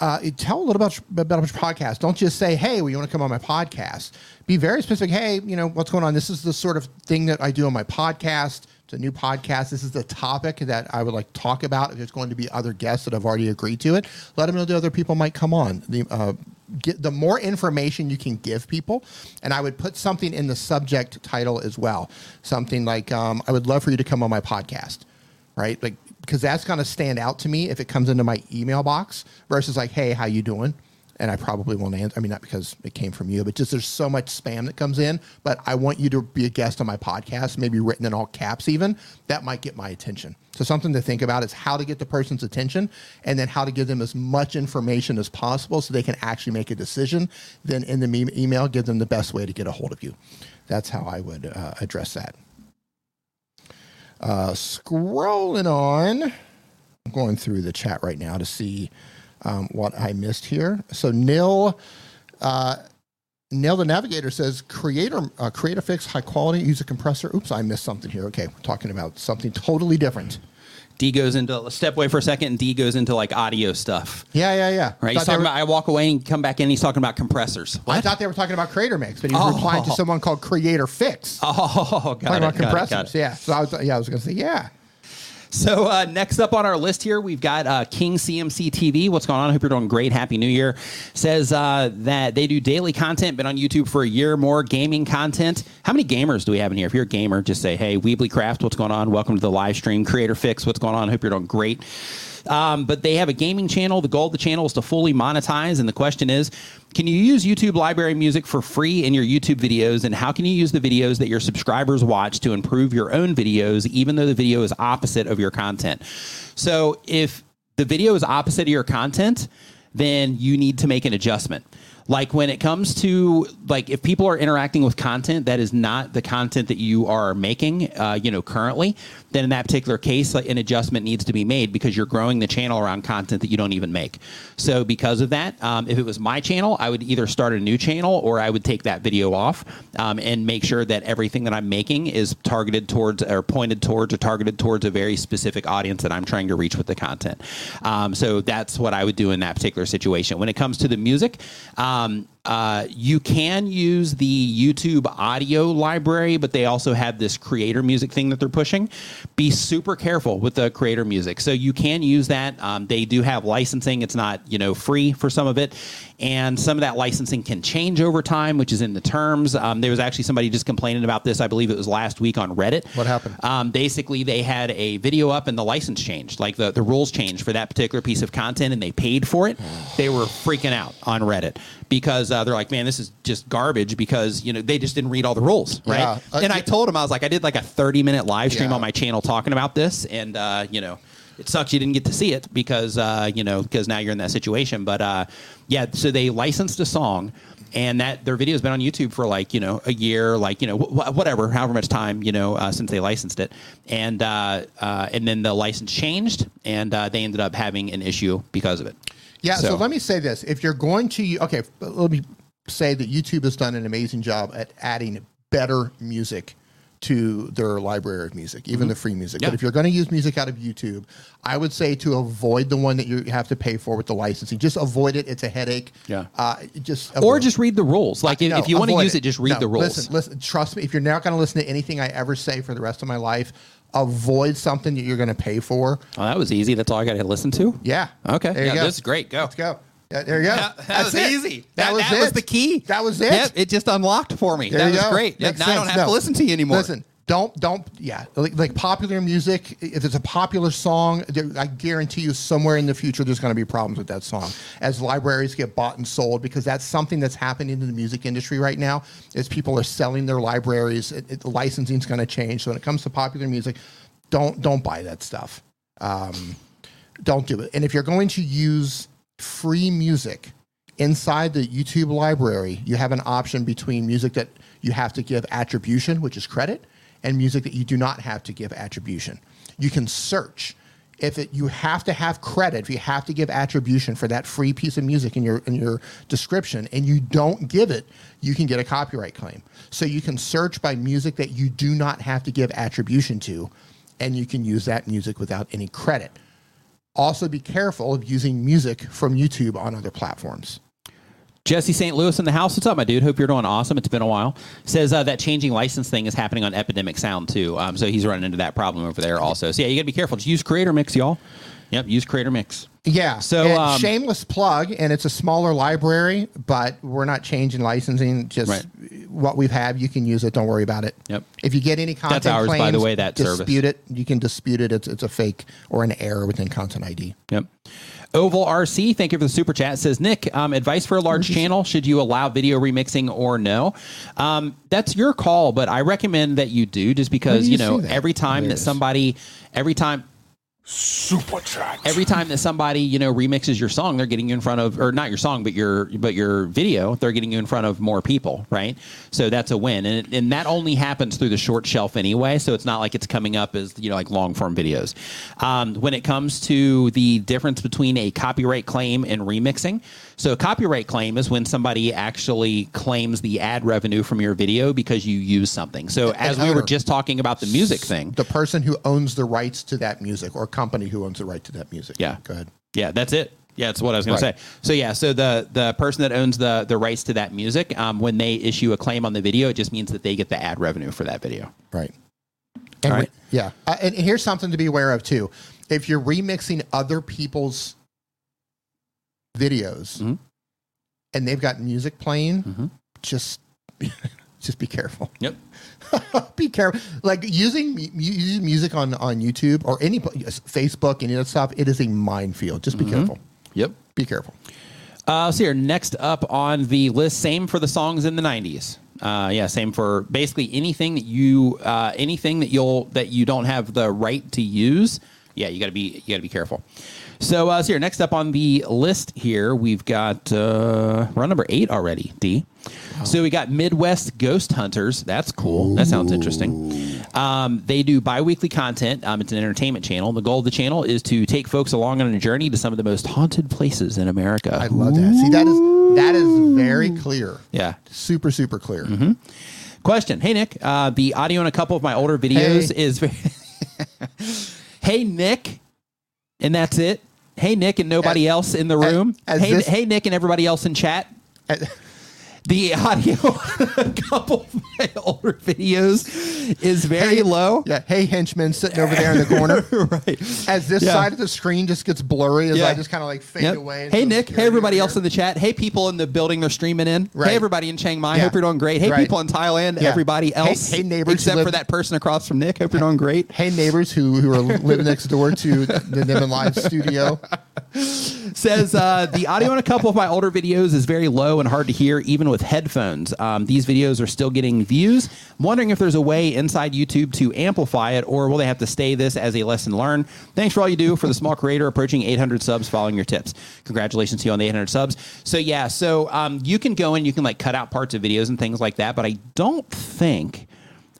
uh, tell a little about about your podcast. Don't just say, "Hey, well, you want to come on my podcast?" Be very specific. Hey, you know what's going on? This is the sort of thing that I do on my podcast. It's a new podcast. This is the topic that I would like to talk about. If there's going to be other guests that have already agreed to it, let them know the other people might come on. The uh, get the more information you can give people, and I would put something in the subject title as well. Something like, um, "I would love for you to come on my podcast." right? Like because that's going to stand out to me if it comes into my email box versus like, hey, how you doing? And I probably won't answer. I mean, not because it came from you, but just there's so much spam that comes in. But I want you to be a guest on my podcast, maybe written in all caps, even that might get my attention. So something to think about is how to get the person's attention, and then how to give them as much information as possible so they can actually make a decision. Then in the email, give them the best way to get a hold of you. That's how I would uh, address that. Uh, scrolling on, I'm going through the chat right now to see um, what I missed here. So Nil, uh, Nil the Navigator says creator uh, create a fix high quality use a compressor. Oops, I missed something here. Okay, we're talking about something totally different. D goes into step away for a second, and D goes into like audio stuff. Yeah, yeah, yeah. Right. He's talking were- about. I walk away and come back in. He's talking about compressors. I thought they were talking about Creator Mix, but he was Oh. replying to someone called Creator Fix. Oh, got talking it, about got it, got compressors. it. Yeah. So I was, yeah, I was going to say, yeah. So uh, next up on our list here, we've got uh, King CMC TV. What's going on? I hope you're doing great. Happy New Year. Says uh, that they do daily content, been on YouTube for a year more, gaming content. How many gamers do we have in here? If you're a gamer, just say, hey, Weebly Craft, what's going on? Welcome to the live stream. Creator Fix, what's going on? I Hope you're doing great. Um, but they have a gaming channel. The goal of the channel is to fully monetize. And the question is, can you use YouTube library music for free in your YouTube videos? And how can you use the videos that your subscribers watch to improve your own videos, even though the video is opposite of your content? So if the video is opposite of your content, then you need to make an adjustment. Like when it comes to like if people are interacting with content that is not the content that you are making, uh, you know, currently, then in that particular case, like, an adjustment needs to be made because you're growing the channel around content that you don't even make. So because of that, um, if it was my channel, I would either start a new channel or I would take that video off um, and make sure that everything that I'm making is targeted towards or pointed towards or targeted towards a very specific audience that I'm trying to reach with the content. Um, so that's what I would do in that particular situation. When it comes to the music, um, uh, you can use the YouTube audio library, but they also have this creator music thing that they're pushing. Be super careful with the creator music. So you can use that. Um, they do have licensing. It's not you know free for some of it, and some of that licensing can change over time, which is in the terms. Um, there was actually somebody just complaining about this. I believe it was last week on Reddit. What happened? Um, basically, they had a video up and the license changed, like the, the rules changed for that particular piece of content, and they paid for it. They were freaking out on Reddit because uh, they're like, "Man, this is just garbage." Because you know they just didn't read all the rules, right? Yeah. Uh, and I told them I was like, I did like a thirty minute live stream Yeah. on my channel talking about this, and uh, you know. It sucks you didn't get to see it because uh, you know because now you're in that situation. But uh, yeah, so they licensed a song, and that their video has been on YouTube for like you know a year, like you know wh- whatever, however much time you know uh, since they licensed it, and uh, uh, and then the license changed, and uh, they ended up having an issue because of it. Yeah. So, let me say this: if you're going to, okay, let me say that YouTube has done an amazing job at adding better music to their library of music, even the free music. Yeah. But if you're going to use music out of YouTube, I would say to avoid the one that you have to pay for with the licensing. Just avoid it; it's a headache. Yeah. Uh, just or just read the rules. Like if, No, if you want to avoid use it, just read No, the rules. Listen, listen, trust me. If you're not going to listen to anything I ever say for the rest of my life, avoid something that you're going to pay for. Oh, that was easy. That's all I got to listen to. Yeah. Okay. There you yeah, go. this is great. Go. Let's go. Yeah, there you go. Yeah, that That's was it. easy. That, That, was that was the key. That was it. Yep, it just unlocked for me. There that was go. great. Yep, now I don't sense. have to listen to you anymore. Listen, don't don't yeah like, like popular music. If it's a popular song, I guarantee you somewhere in the future there's going to be problems with that song as libraries get bought and sold because that's something that's happening in the music industry right now. Is people are selling their libraries. It, it, the licensing is going to change. So when it comes to popular music, don't don't buy that stuff. Um, don't do it. And if you're going to use free music inside the YouTube library, you have an option between music that you have to give attribution, which is credit, and music that you do not have to give attribution. You can search. If it, you have to have credit, if you have to give attribution for that free piece of music in your in your description, and you don't give it, you can get a copyright claim. So you can search by music that you do not have to give attribution to, and you can use that music without any credit. Also, be careful of using music from YouTube on other platforms. Jesse St. Louis in the house. What's up, my dude? Hope you're doing awesome. It's been a while. Says uh, that changing license thing is happening on Epidemic Sound too. Um, so he's running into that problem over there also. So yeah, you got to be careful. Just use Creator Mix, y'all. Yep, use Creator Mix. Yeah. So, and um, shameless plug, and it's a smaller library, but we're not changing licensing. Just Right. what we've had, you can use it. Don't worry about it. Yep. If you get any content ours, by the way, that service. dispute it. You can dispute it. It's it's a fake or an error within Content ID. Yep. Oval RC, thank you for the super chat. Says Nick, um, advice for a large channel: Should you allow video remixing or no? Um, that's your call, but I recommend that you do, just because you you know every time that somebody, every time Super chat. every time that somebody you know remixes your song they're getting you in front of or not your song but your but your video they're getting you in front of more people right? So that's a win. And, and that only happens through the short shelf anyway so it's not like it's coming up as you know like long form videos. Um, when it comes to the difference between a copyright claim and remixing so a copyright claim is when somebody actually claims the ad revenue from your video because you use something so as we were just talking about the music thing The person who owns the rights to that music or company who owns the right to that music. Yeah. Go ahead. Yeah, that's it. Yeah, that's what I was going Right. to say. So yeah, so the the person that owns the the rights to that music, um, when they issue a claim on the video, it just means that they get the ad revenue for that video. Right. And All right. re- yeah. Uh, and here's something to be aware of too. If you're remixing other people's videos Mhm. and they've got music playing, Mhm. just just be careful. Yep. be careful. Like using using music on on YouTube or any Facebook, any of that stuff, it is a minefield. Just be careful. Yep. Be careful. Uh, let's see here. Next up on the list, same for the songs in the '90s. Uh, yeah, same for basically anything that you uh, anything that you'll that you don't have the right to use. Yeah, you got to be you got to be careful. So, uh, so here, next up on the list here, we've got uh, we're number eight already. D. So we got Midwest Ghost Hunters. That's cool. That sounds interesting. Um, they do bi-weekly content. Um, it's an entertainment channel. The goal of the channel is to take folks along on a journey to some of the most haunted places in America. I love that. See, that is that is very clear. Yeah. Super, super clear. Question. Hey, Nick. Uh, the audio in a couple of my older videos Hey. is very. hey, Nick. And that's it. Hey, Nick, and nobody As- else in the room. as hey, this- hey, Nick, and everybody else in chat. The audio a couple of my older videos is very Hey- low. Yeah. Hey, henchman sitting over there in the corner. right. As this Yeah. side of the screen just gets blurry, as Yeah. I just kind of like fade Yep. away. Hey Nick, hey everybody else in the chat. Hey people in the building they're streaming in. Right. Hey everybody in Chiang Mai. Yeah. Hope you're doing great. Hey Right. people in Thailand. Everybody else. hey neighbors except live- for that person across from Nick. Hope you're doing great. Hey neighbors who who are living next door to the Nimmin Live studio. says uh, the audio in a couple of my older videos is very low and hard to hear even with headphones. Um, these videos are still getting views. I'm wondering if there's a way inside youtube to amplify it or will they have to stay this as a lesson learned? Thanks for all you do for the small creator approaching 800 subs following your tips. Congratulations to you on the 800 subs. So yeah so um, you can go and you can like cut out parts of videos and things like that but i don't think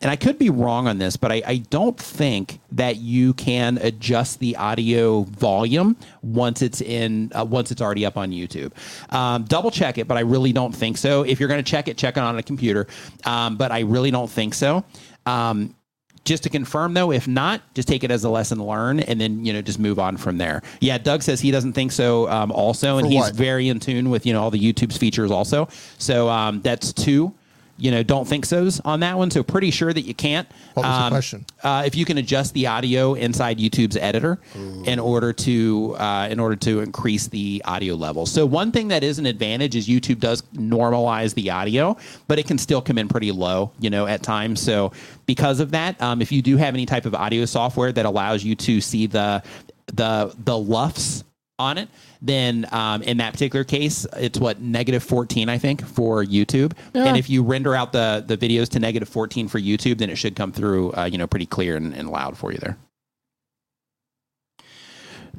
and I could be wrong on this, but I, I don't think that you can adjust the audio volume once it's in uh, once it's already up on YouTube. Um, double check it, but I really don't think so. If you're going to check it, check it on a computer. Um, but I really don't think so. Um, just to confirm though, if not, just take it as a lesson learned, and then you know just move on from there. Yeah, Doug says he doesn't think so um, also, and he's very in tune with you know all the YouTube's features also. So um, that's two you know, don't think so's on that one. So pretty sure that you can't. What was the Um, question? Uh, if you can adjust the audio inside YouTube's editor in order to uh, in order to increase the audio level. So one thing that is an advantage is YouTube does normalize the audio, but it can still come in pretty low, you know, at times. So because of that, um, if you do have any type of audio software that allows you to see the the the LUFS on it, then um, in that particular case, it's what negative 14, I think, for YouTube. And if you render out the the videos to negative 14 for YouTube, then it should come through, uh, you know, pretty clear and, and loud for you there.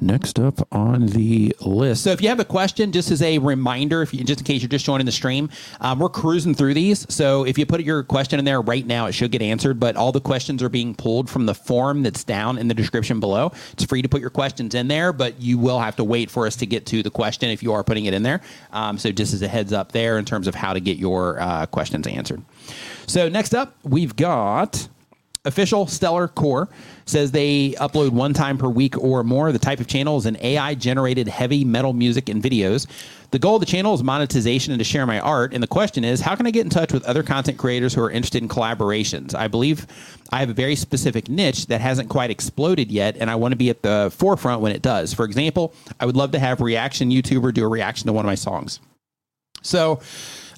Next up on the list. So, if you have a question, just as a reminder, if you, just in case you're just joining the stream, um, we're cruising through these. So, if you put your question in there right now, it should get answered. But all the questions are being pulled from the form that's down in the description below. It's free to put your questions in there, but you will have to wait for us to get to the question if you are putting it in there. Um, so, just as a heads up there in terms of how to get your uh, questions answered. So, next up, we've got official stellar core says they upload one time per week or more. The type of channel is an ai generated heavy metal music and videos. The goal of the channel is monetization and to share my art. And the question is how can i get in touch with other content creators who are interested in collaborations? I believe i have a very specific niche that hasn't quite exploded yet and i want to be at the forefront when it does. For example i would love to have reaction youtuber do a reaction to one of my songs. So,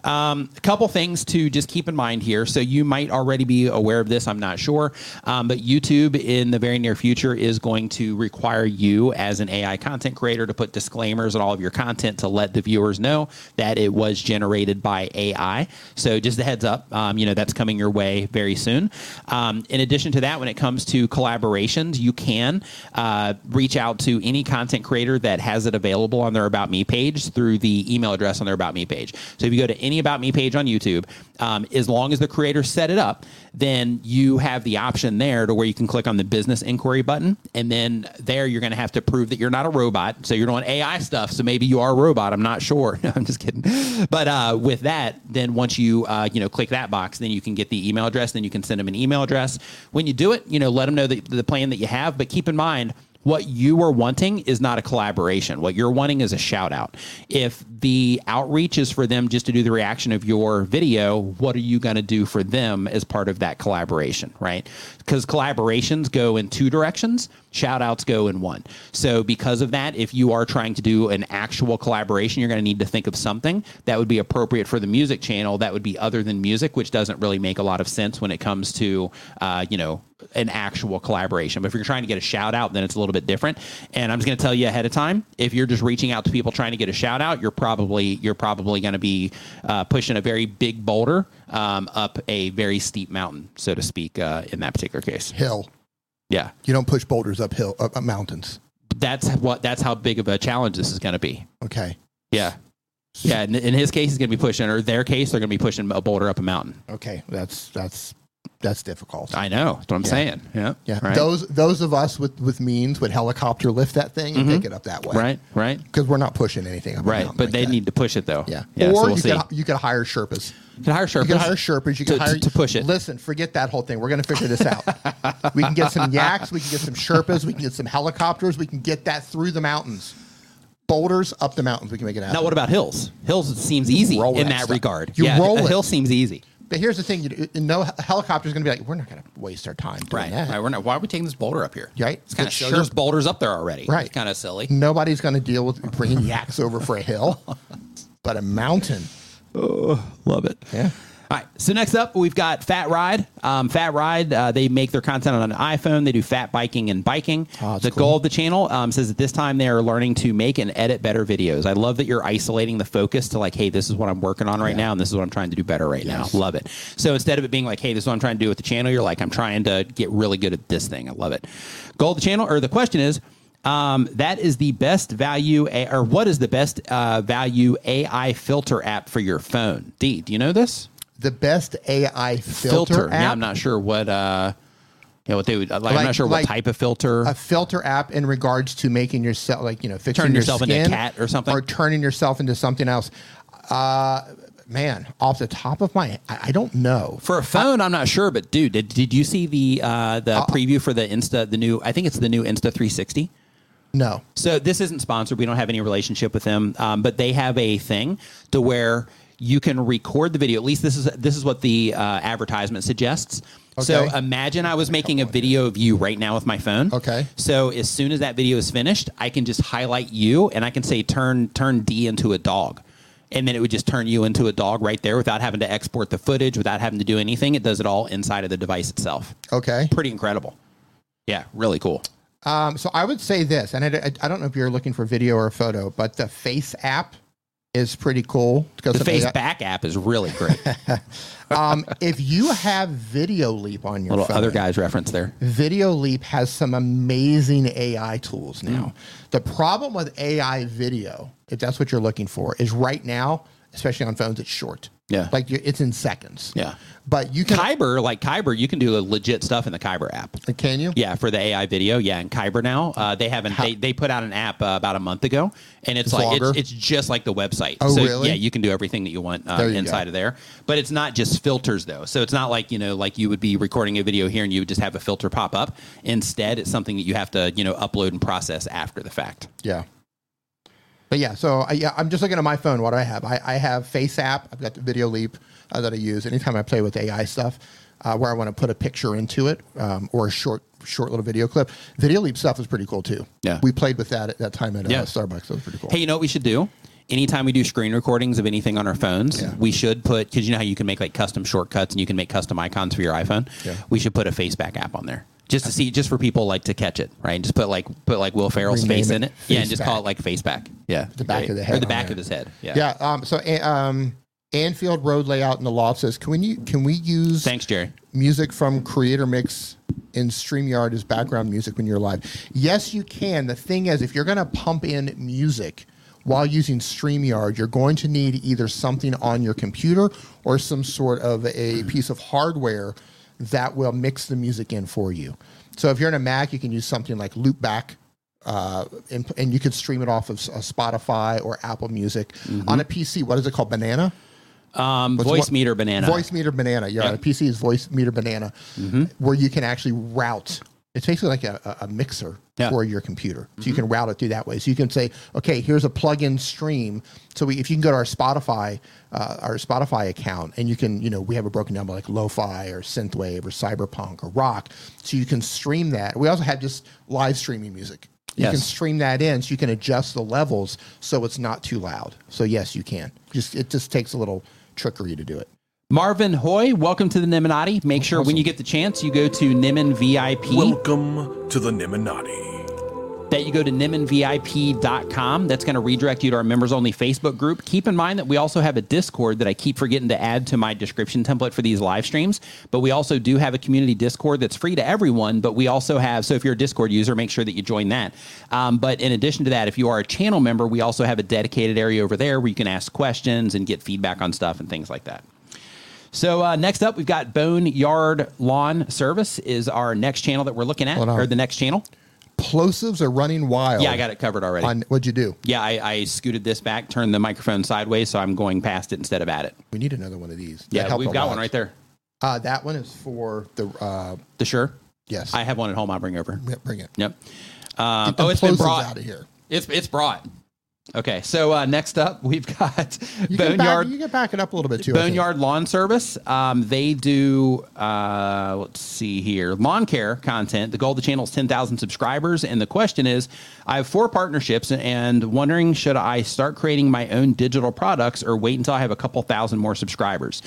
um, a couple things to just keep in mind here. So, you might already be aware of this, I'm not sure. Um, but YouTube in the very near future is going to require you, as an AI content creator, to put disclaimers on all of your content to let the viewers know that it was generated by AI. So, just a heads up, um, you know, that's coming your way very soon. Um, in addition to that, when it comes to collaborations, you can uh, reach out to any content creator that has it available on their About Me page through the email address on their About Me page. So if you go to any About Me page on YouTube, um, as long as the creator set it up, then you have the option there to where you can click on the business inquiry button. And then there you're going to have to prove that you're not a robot. So you're doing AI stuff. So maybe you are a robot. I'm not sure. I'm just kidding. But uh, with that, then once you, uh, you know, click that box, then you can get the email address. Then you can send them an email address. When you do it, you know, let them know the, the plan that you have. But keep in mind, What you are wanting is not a collaboration. What you're wanting is a shout out. If the outreach is for them just to do the reaction of your video, what are you going to do for them as part of that collaboration, right? Because collaborations go in two directions, shout outs go in one. So, because of that, if you are trying to do an actual collaboration, you're going to need to think of something that would be appropriate for the music channel that would be other than music, which doesn't really make a lot of sense when it comes to, uh, you know, an actual collaboration. But if you're trying to get a shout out, then it's a little bit different. And I'm just going to tell you ahead of time, if you're just reaching out to people trying to get a shout out, you're probably you're probably going to be uh, pushing a very big boulder um, up a very steep mountain, so to speak, uh, in that particular case. Hill. Yeah, You don't push boulders uphill, up, up mountains. that's what that's how big of a challenge this is going to be. Okay. Yeah. Yeah, in, in his case, he's going to be pushing, or their case, they're going to be pushing a boulder up a mountain. Okay. That's that's that's difficult. I know. That's what I'm saying. Yeah. yeah. Right. Those those of us with with means would helicopter lift that thing and take mm-hmm. it up that way. right. Right. Because we're not pushing anything up Right. But like they that. need to push it though. Yeah. Yeah. or so we'll you see. could you could hire Sherpas. You can hire Sherpas. You can hire Sherpas. You can to, hire to push it. Listen, forget that whole thing. We're going to figure this out. we can get some yaks. We can get some Sherpas. We can get some helicopters. We can get that through the mountains. Boulders up the mountains. We can make it happen. Now, what about hills? Hills seems easy roll in that that regard. You yeah, roll a hill seems easy. But here's the thing: you, no helicopter is going to be like, we're not going to waste our time doing Right. that. right. We're not, why are we taking this boulder up here? Right. It's kind of show sure- there's boulders up there already. Right. It's kind of silly. Nobody's going to deal with bringing yaks over for a hill, but a mountain. Oh, love it. Yeah. All right. So next up, we've got Fat Ride. Um, Fat Ride, uh, they make their content on an iPhone. They do fat biking and biking. Oh, the cool. goal of the channel um, says that this time they are learning to make and edit better videos. I love that you're isolating the focus to like, hey, this is what I'm working on right Yeah. now, and this is what I'm trying to do better right Yes. now. Love it. So instead of it being like, hey, this is what I'm trying to do with the channel, you're like, I'm trying to get really good at this thing. I love it. Goal of the channel, or the question is, um, that is the best value, A- or what is the best uh, value AI filter app for your phone? D, do you know this? The best AI filter, app. Yeah, I'm not sure what uh, you know what they would. Like, I'm not sure like what type of filter. a filter app in regards to making yourself like you know fixing Turning your yourself into a cat or something? or turning yourself into something else uh man off the top of my i, I don't know for a phone, I'm not sure, but dude, did, did you see the uh, the preview for the Insta, the new? I think it's the new Insta 360. no So this isn't sponsored. We don't have any relationship with them, um, but they have a thing to where you can record the video. At least this is this is what the uh, advertisement suggests. So imagine I was making a video of you right now with my phone. Okay. So as soon as that video is finished, I can just highlight you and I can say turn turn D into a dog. And then it would just turn you into a dog right there without having to export the footage, without having to do anything. It does it all inside of the device itself. okay Pretty incredible. Yeah, really cool. um so i would say this and I, I, I don't know if you're looking for video or a photo but the face app is pretty cool because The Face Back app is really great. um if you have video leap on your little phone, other guys reference there. Video Leap has some amazing AI tools now. The problem with AI video, if that's what you're looking for, is right now, especially on phones, it's short. Yeah. Like you it's in seconds. Yeah. But you can. Kaiber, like Kaiber, you can do the legit stuff in the Kaiber app. Can you? Yeah, for the AI video. Yeah, in Kaiber now, uh, they haven't. They, they put out an app uh, about a month ago, and it's, It's like it's, it's just like the website. Oh, so, really? Yeah, you can do everything that you want uh, you inside go. of there. But it's not just filters though. So it's not like you know, like you would be recording a video here and you would just have a filter pop up. Instead, it's something that you have to you know upload and process after the fact. Yeah. But yeah, so I, yeah, I'm just looking at my phone. What do I have? I, I have Face app. I've got the Video Leap uh, that I use anytime I play with AI stuff, uh, where I want to put a picture into it um, or a short short little video clip. Video Leap stuff is pretty cool too. Yeah. we played with that at that time at uh, Yeah. Starbucks. That was pretty cool. Hey, you know what we should do? Anytime we do screen recordings of anything on our phones, Yeah. we should put because you know how you can make like custom shortcuts and you can make custom icons for your iPhone. Yeah. We should put a Faceback app on there just to see, just for people like to catch it, right? And just put like put like Will Ferrell's Rename face it in it, yeah, and just call it like face back, yeah, The back Great. of the head, or the back of his head, yeah. Yeah. Um, so um, Anfield Road layout in the loft says, can we can we use Thanks, Jerry. music from Creator Mix in StreamYard as background music when you're live? Yes, you can. The thing is, if you're going to pump in music while using StreamYard, you're going to need either something on your computer or some sort of a piece of hardware that will mix the music in for you. So if you're in a Mac, you can use something like Loopback. Uh, and, and you could stream it off of uh, Spotify or Apple Music. On a PC, what is it called? Banana? Um, voice what- meter banana. Voicemeeter Banana. Yeah, Yeah. a PC is Voicemeeter Banana, where you can actually route It's basically like a, a- mixer Yeah. for your computer. So you can route it through that way. So you can say, okay, here's a plug-in stream. So we, if you can go to our Spotify, uh, our Spotify account, and you can, you know, we have it broken down by like lo-fi or synthwave or cyberpunk or rock. So you can stream that. We also have just live streaming music. You Yes. can stream that in, so you can adjust the levels so it's not too loud. So yes, you can. Just it just takes a little trickery to do it. Marvin Hoy, welcome to the Nimminati. Make sure when you get the chance, you go to Nimmin VIP. Welcome to the Nimminati. that you go to nimminvip.com. That's going to redirect you to our members only Facebook group. Keep in mind that we also have a Discord that I keep forgetting to add to my description template for these live streams. But we also do have a community Discord that's free to everyone. But we also have, so if you're a Discord user, make sure that you join that. Um, but in addition to that, if you are a channel member, we also have a dedicated area over there where you can ask questions and get feedback on stuff and things like that. So uh, next up, we've got Boneyard Lawn Service is our next channel that we're looking at, Hold on. or the next channel. Plosives are running wild. Yeah, I got it covered already. On what'd you do? Yeah, I, I scooted this back, turned the microphone sideways, so I'm going past it instead of at it. We need another one of these. That Yeah, helped we've a got lot. one right there. Uh, that one is for the uh, The sure. yes. I have one at home. I'll bring over. Yeah, bring it. Yep. Um, Get oh, it's been plosives brought. out of here. It's it's brought. Okay, so uh, next up we've got You can, back, Boneyard you can back it up a little bit too. Boneyard Lawn Service. Um, they do, uh, let's see here, lawn care content. The goal of the channel is 10,000 subscribers. And the question is I have four partnerships and wondering should I start creating my own digital products or wait until I have a couple thousand more subscribers?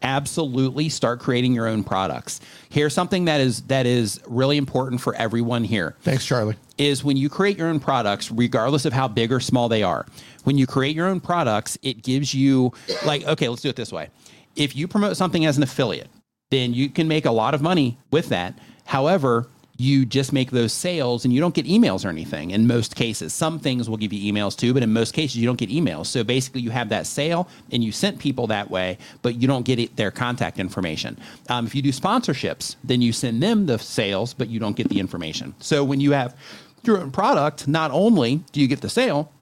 Absolutely start creating your own products. Here's something that is that is really important for everyone here Thanks, Charlie. Is when you create your own products, regardless of how big or small they are. When you create your own products, it gives you, like, okay, let's do it this way. If you promote something as an affiliate, then you can make a lot of money with that. However, you just make those sales and you don't get emails or anything in most cases. Some things will give you emails too, but in most cases, you don't get emails. So basically, you have that sale and you sent people that way, but you don't get it, their contact information. Um, if you do sponsorships, then you send them the sales, but you don't get the information. So when you have your own product, not only do you get the sale,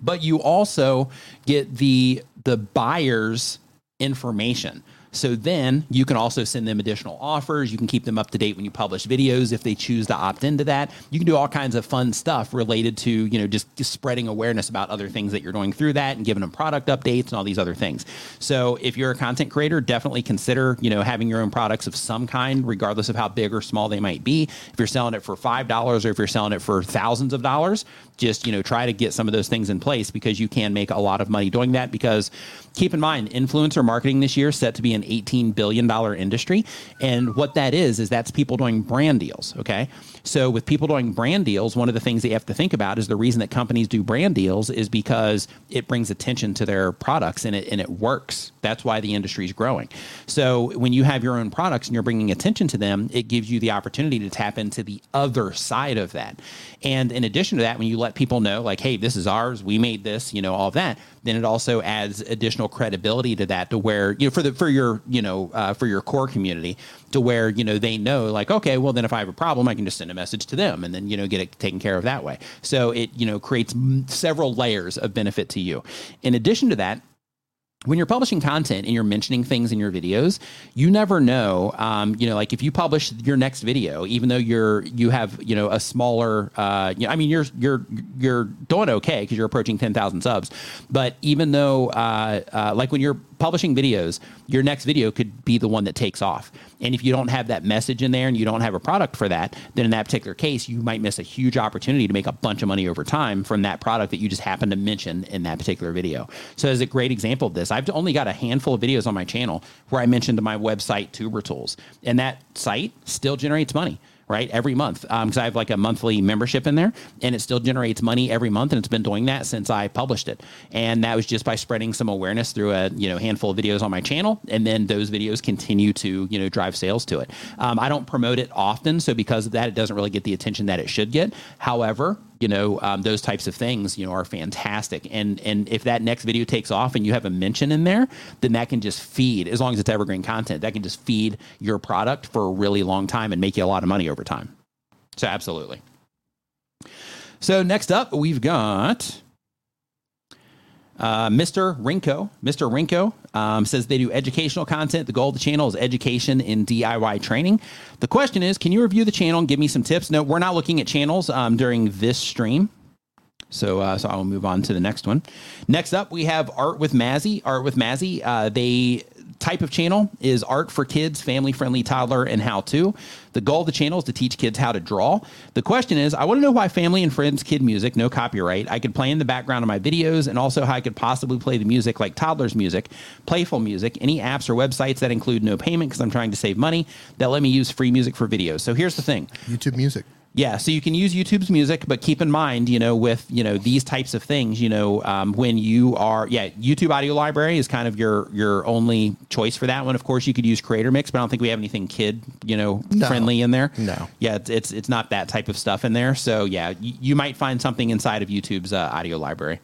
but you also get the the buyer's information. So then you can also send them additional offers. You can keep them up to date when you publish videos if they choose to opt into that. You can do all kinds of fun stuff related to, you know, just, just spreading awareness about other things that you're doing through that and giving them product updates and all these other things. So if you're a content creator, definitely consider, you know, having your own products of some kind, regardless of how big or small they might be. If you're selling it for $5 or if you're selling it for thousands of dollars, just, you know, try to get some of those things in place because you can make a lot of money doing that. Because keep in mind influencer marketing this year is set to be an 18 billion dollar industry. And what that is is that's people doing brand deals okay so with people doing brand deals one of the things that you have to think about is the reason that companies do brand deals is because it brings attention to their products and it and it works. That's why the industry is growing. So when you have your own products and you're bringing attention to them it gives you the opportunity to tap into the other side of that. And in addition to that when you let people know like hey this is ours. We made this you know all that then it also adds additional credibility to that to where you know for the for your you know uh, for your core community to where you know they know like okay well then if i have a problem i can just send a message to them and then you know get it taken care of that way. So it you know creates m- several layers of benefit to you. In addition to that when you're publishing content and you're mentioning things in your videos, you never know. Um, you know, like if you publish your next video, even though you're you have you know a smaller, uh, you know, I mean you're you're you're doing okay because you're approaching ten thousand subs, but even though uh, uh, like when you're publishing videos, your next video could be the one that takes off. And if you don't have that message in there and you don't have a product for that, then in that particular case, you might miss a huge opportunity to make a bunch of money over time from that product that you just happened to mention in that particular video. So, as a great example of this, I've only got a handful of videos on my channel where I mentioned my website, Tuber Tools, and that site still generates money right every month because i have like a monthly membership in there and it still generates money every month and it's been doing that since i published it. And that was just by spreading some awareness through a you know handful of videos on my channel and then those videos continue to you know drive sales to it. Um, i don't promote it often so because of that it doesn't really get the attention that it should get. However you know um, those types of things you know are fantastic. And and if that next video takes off and you have a mention in there then that can just feed as long as it's evergreen content that can just feed your product for a really long time and make you a lot of money over time. So absolutely. So next up we've got Uh, Mr. Rinko, Mr. Rinko um, says they do educational content. The goal of the channel is education in DIY training. The question is, can you review the channel and give me some tips? No, we're not looking at channels um, during this stream. So, uh, so I will move on to the next one. Next up, we have Art with Mazzy. Art with Mazzy. Uh, they type of channel is art for kids, family friendly, toddler, and how to. The goal of the channel is to teach kids how to draw. The question is, I want to know why family and friends kid music, no copyright, I could play in the background of my videos, and also how I could possibly play the music like toddlers music, playful music, any apps or websites that include no payment because I'm trying to save money that let me use free music for videos. So here's the thing. YouTube Music. Yeah, so you can use YouTube's music, but keep in mind, you know, with you know these types of things, you know, um, when you are, yeah, YouTube Audio Library is kind of your your only choice for that one. Of course, you could use Creator Mix, but I don't think we have anything kid, you know, No. friendly in there. No. yeah, it's, it's it's not that type of stuff in there. So yeah, y- you might find something inside of YouTube's uh, audio library.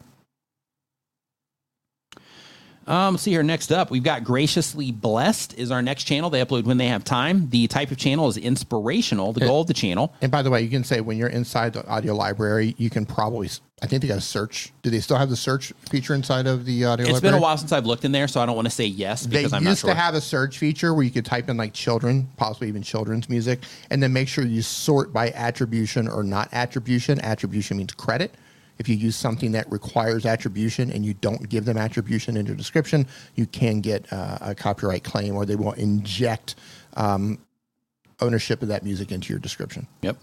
Um, see here. Next up, we've got Graciously Blessed is our next channel. They upload when they have time. The type of channel is inspirational. The goal of the channel And by the way, you can say when you're inside the audio library, you can probably. I think they got a search. Do they still have the search feature inside of the audio It's library? been a while since I've looked in there, so I don't want to say yes They I'm not used sure. to have a search feature where you could type in like children, possibly even children's music, and then make sure you sort by attribution or not attribution. Attribution means credit. If you use something that requires attribution and you don't give them attribution in your description, you can get uh, a copyright claim or they will inject um, ownership of that music into your description. Yep.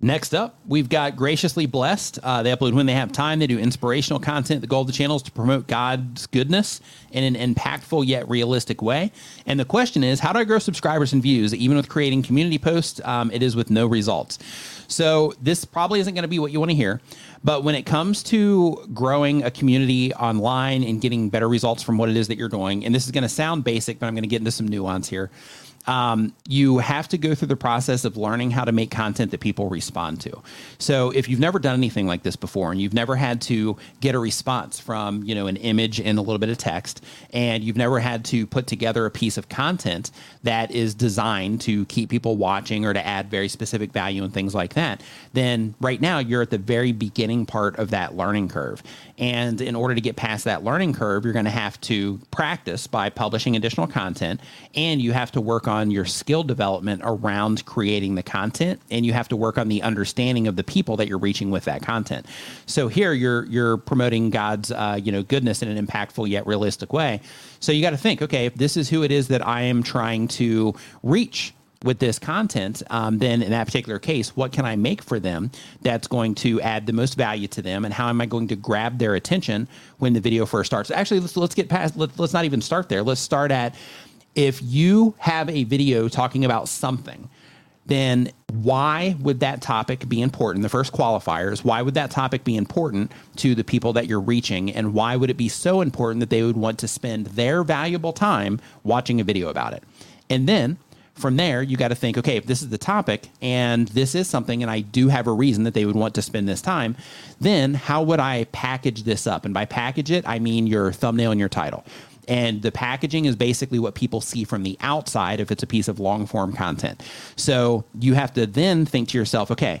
Next up, we've got Graciously Blessed. Uh, they upload when they have time. They do inspirational content. The goal of the channel is to promote God's goodness in an impactful yet realistic way. And the question is, how do I grow subscribers and views? Even with creating community posts, um, it is with no results. So this probably isn't going to be what you want to hear. But when it comes to growing a community online and getting better results from what it is that you're doing, and this is going to sound basic, but I'm going to get into some nuance here um, you have to go through the process of learning how to make content that people respond to. So if you've never done anything like this before and you've never had to get a response from, you know, an image and a little bit of text, and you've never had to put together a piece of content that is designed to keep people watching or to add very specific value and things like that, then right now you're at the very beginning part of that learning curve. And in order to get past that learning curve, you're going to have to practice by publishing additional content and you have to work on your skill development around creating the content and you have to work on the understanding of the people that you're reaching with that content. So here you're you're promoting God's uh, you know goodness in an impactful yet realistic way. So you got to think, okay, if this is who it is that I am trying to reach with this content, um, then in that particular case, what can I make for them that's going to add the most value to them, and how am I going to grab their attention when the video first starts? Actually, let's let's get past. Let, let's not even start there. Let's start at if you have a video talking about something. Then why would that topic be important? The first qualifier is why would that topic be important to the people that you're reaching, and why would it be so important that they would want to spend their valuable time watching a video about it? And then from there, you got to think, okay, if this is the topic and this is something, and I do have a reason that they would want to spend this time, then how would I package this up? And by package it, I mean your thumbnail and your title. And the packaging is basically what people see from the outside if it's a piece of long form content. So you have to then think to yourself, okay,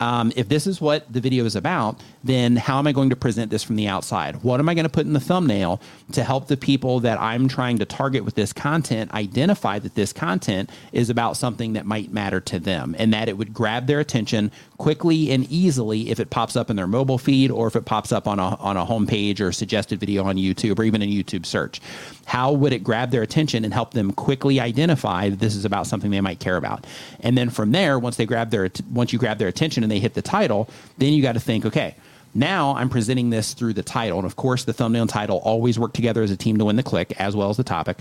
um, if this is what the video is about, then how am I going to present this from the outside? What am I going to put in the thumbnail to help the people that I'm trying to target with this content identify that this content is about something that might matter to them and that it would grab their attention quickly and easily if it pops up in their mobile feed or if it pops up on a, on a homepage or suggested video on YouTube or even in YouTube search? How would it grab their attention and help them quickly identify that this is about something they might care about? And then from there, once they grab their once you grab their attention and they hit the title, then you got to think, okay, now I'm presenting this through the title. And of course, the thumbnail and title always work together as a team to win the click, as well as the topic.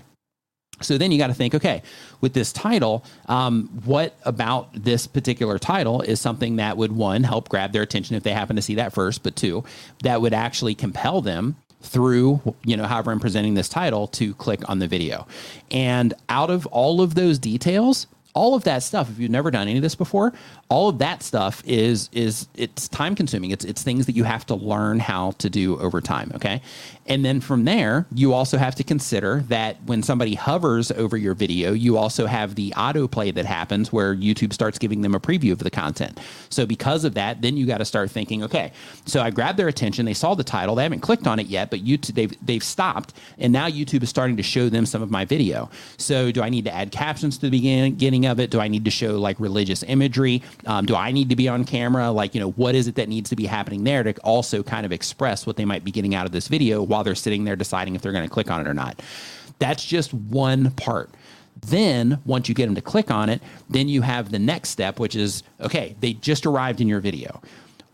So then you got to think, okay, with this title, um, what about this particular title is something that would one help grab their attention if they happen to see that first, but two, that would actually compel them through you know however I'm presenting this title to click on the video. And out of all of those details, all of that stuff if you've never done any of this before all of that stuff is is it's time consuming it's it's things that you have to learn how to do over time okay? And then from there you also have to consider that when somebody hovers over your video you also have the autoplay that happens where youtube starts giving them a preview of the content. So because of that then you got to start thinking okay so i grabbed their attention they saw the title they haven't clicked on it yet but youtube they've they've stopped and now youtube is starting to show them some of my video. So do i need to add captions to the beginning of it? Do I need to show like religious imagery? Um, do I need to be on camera? Like, you know, what is it that needs to be happening there to also kind of express what they might be getting out of this video while they're sitting there deciding if they're going to click on it or not? That's just one part. Then, once you get them to click on it, then you have the next step, which is okay, they just arrived in your video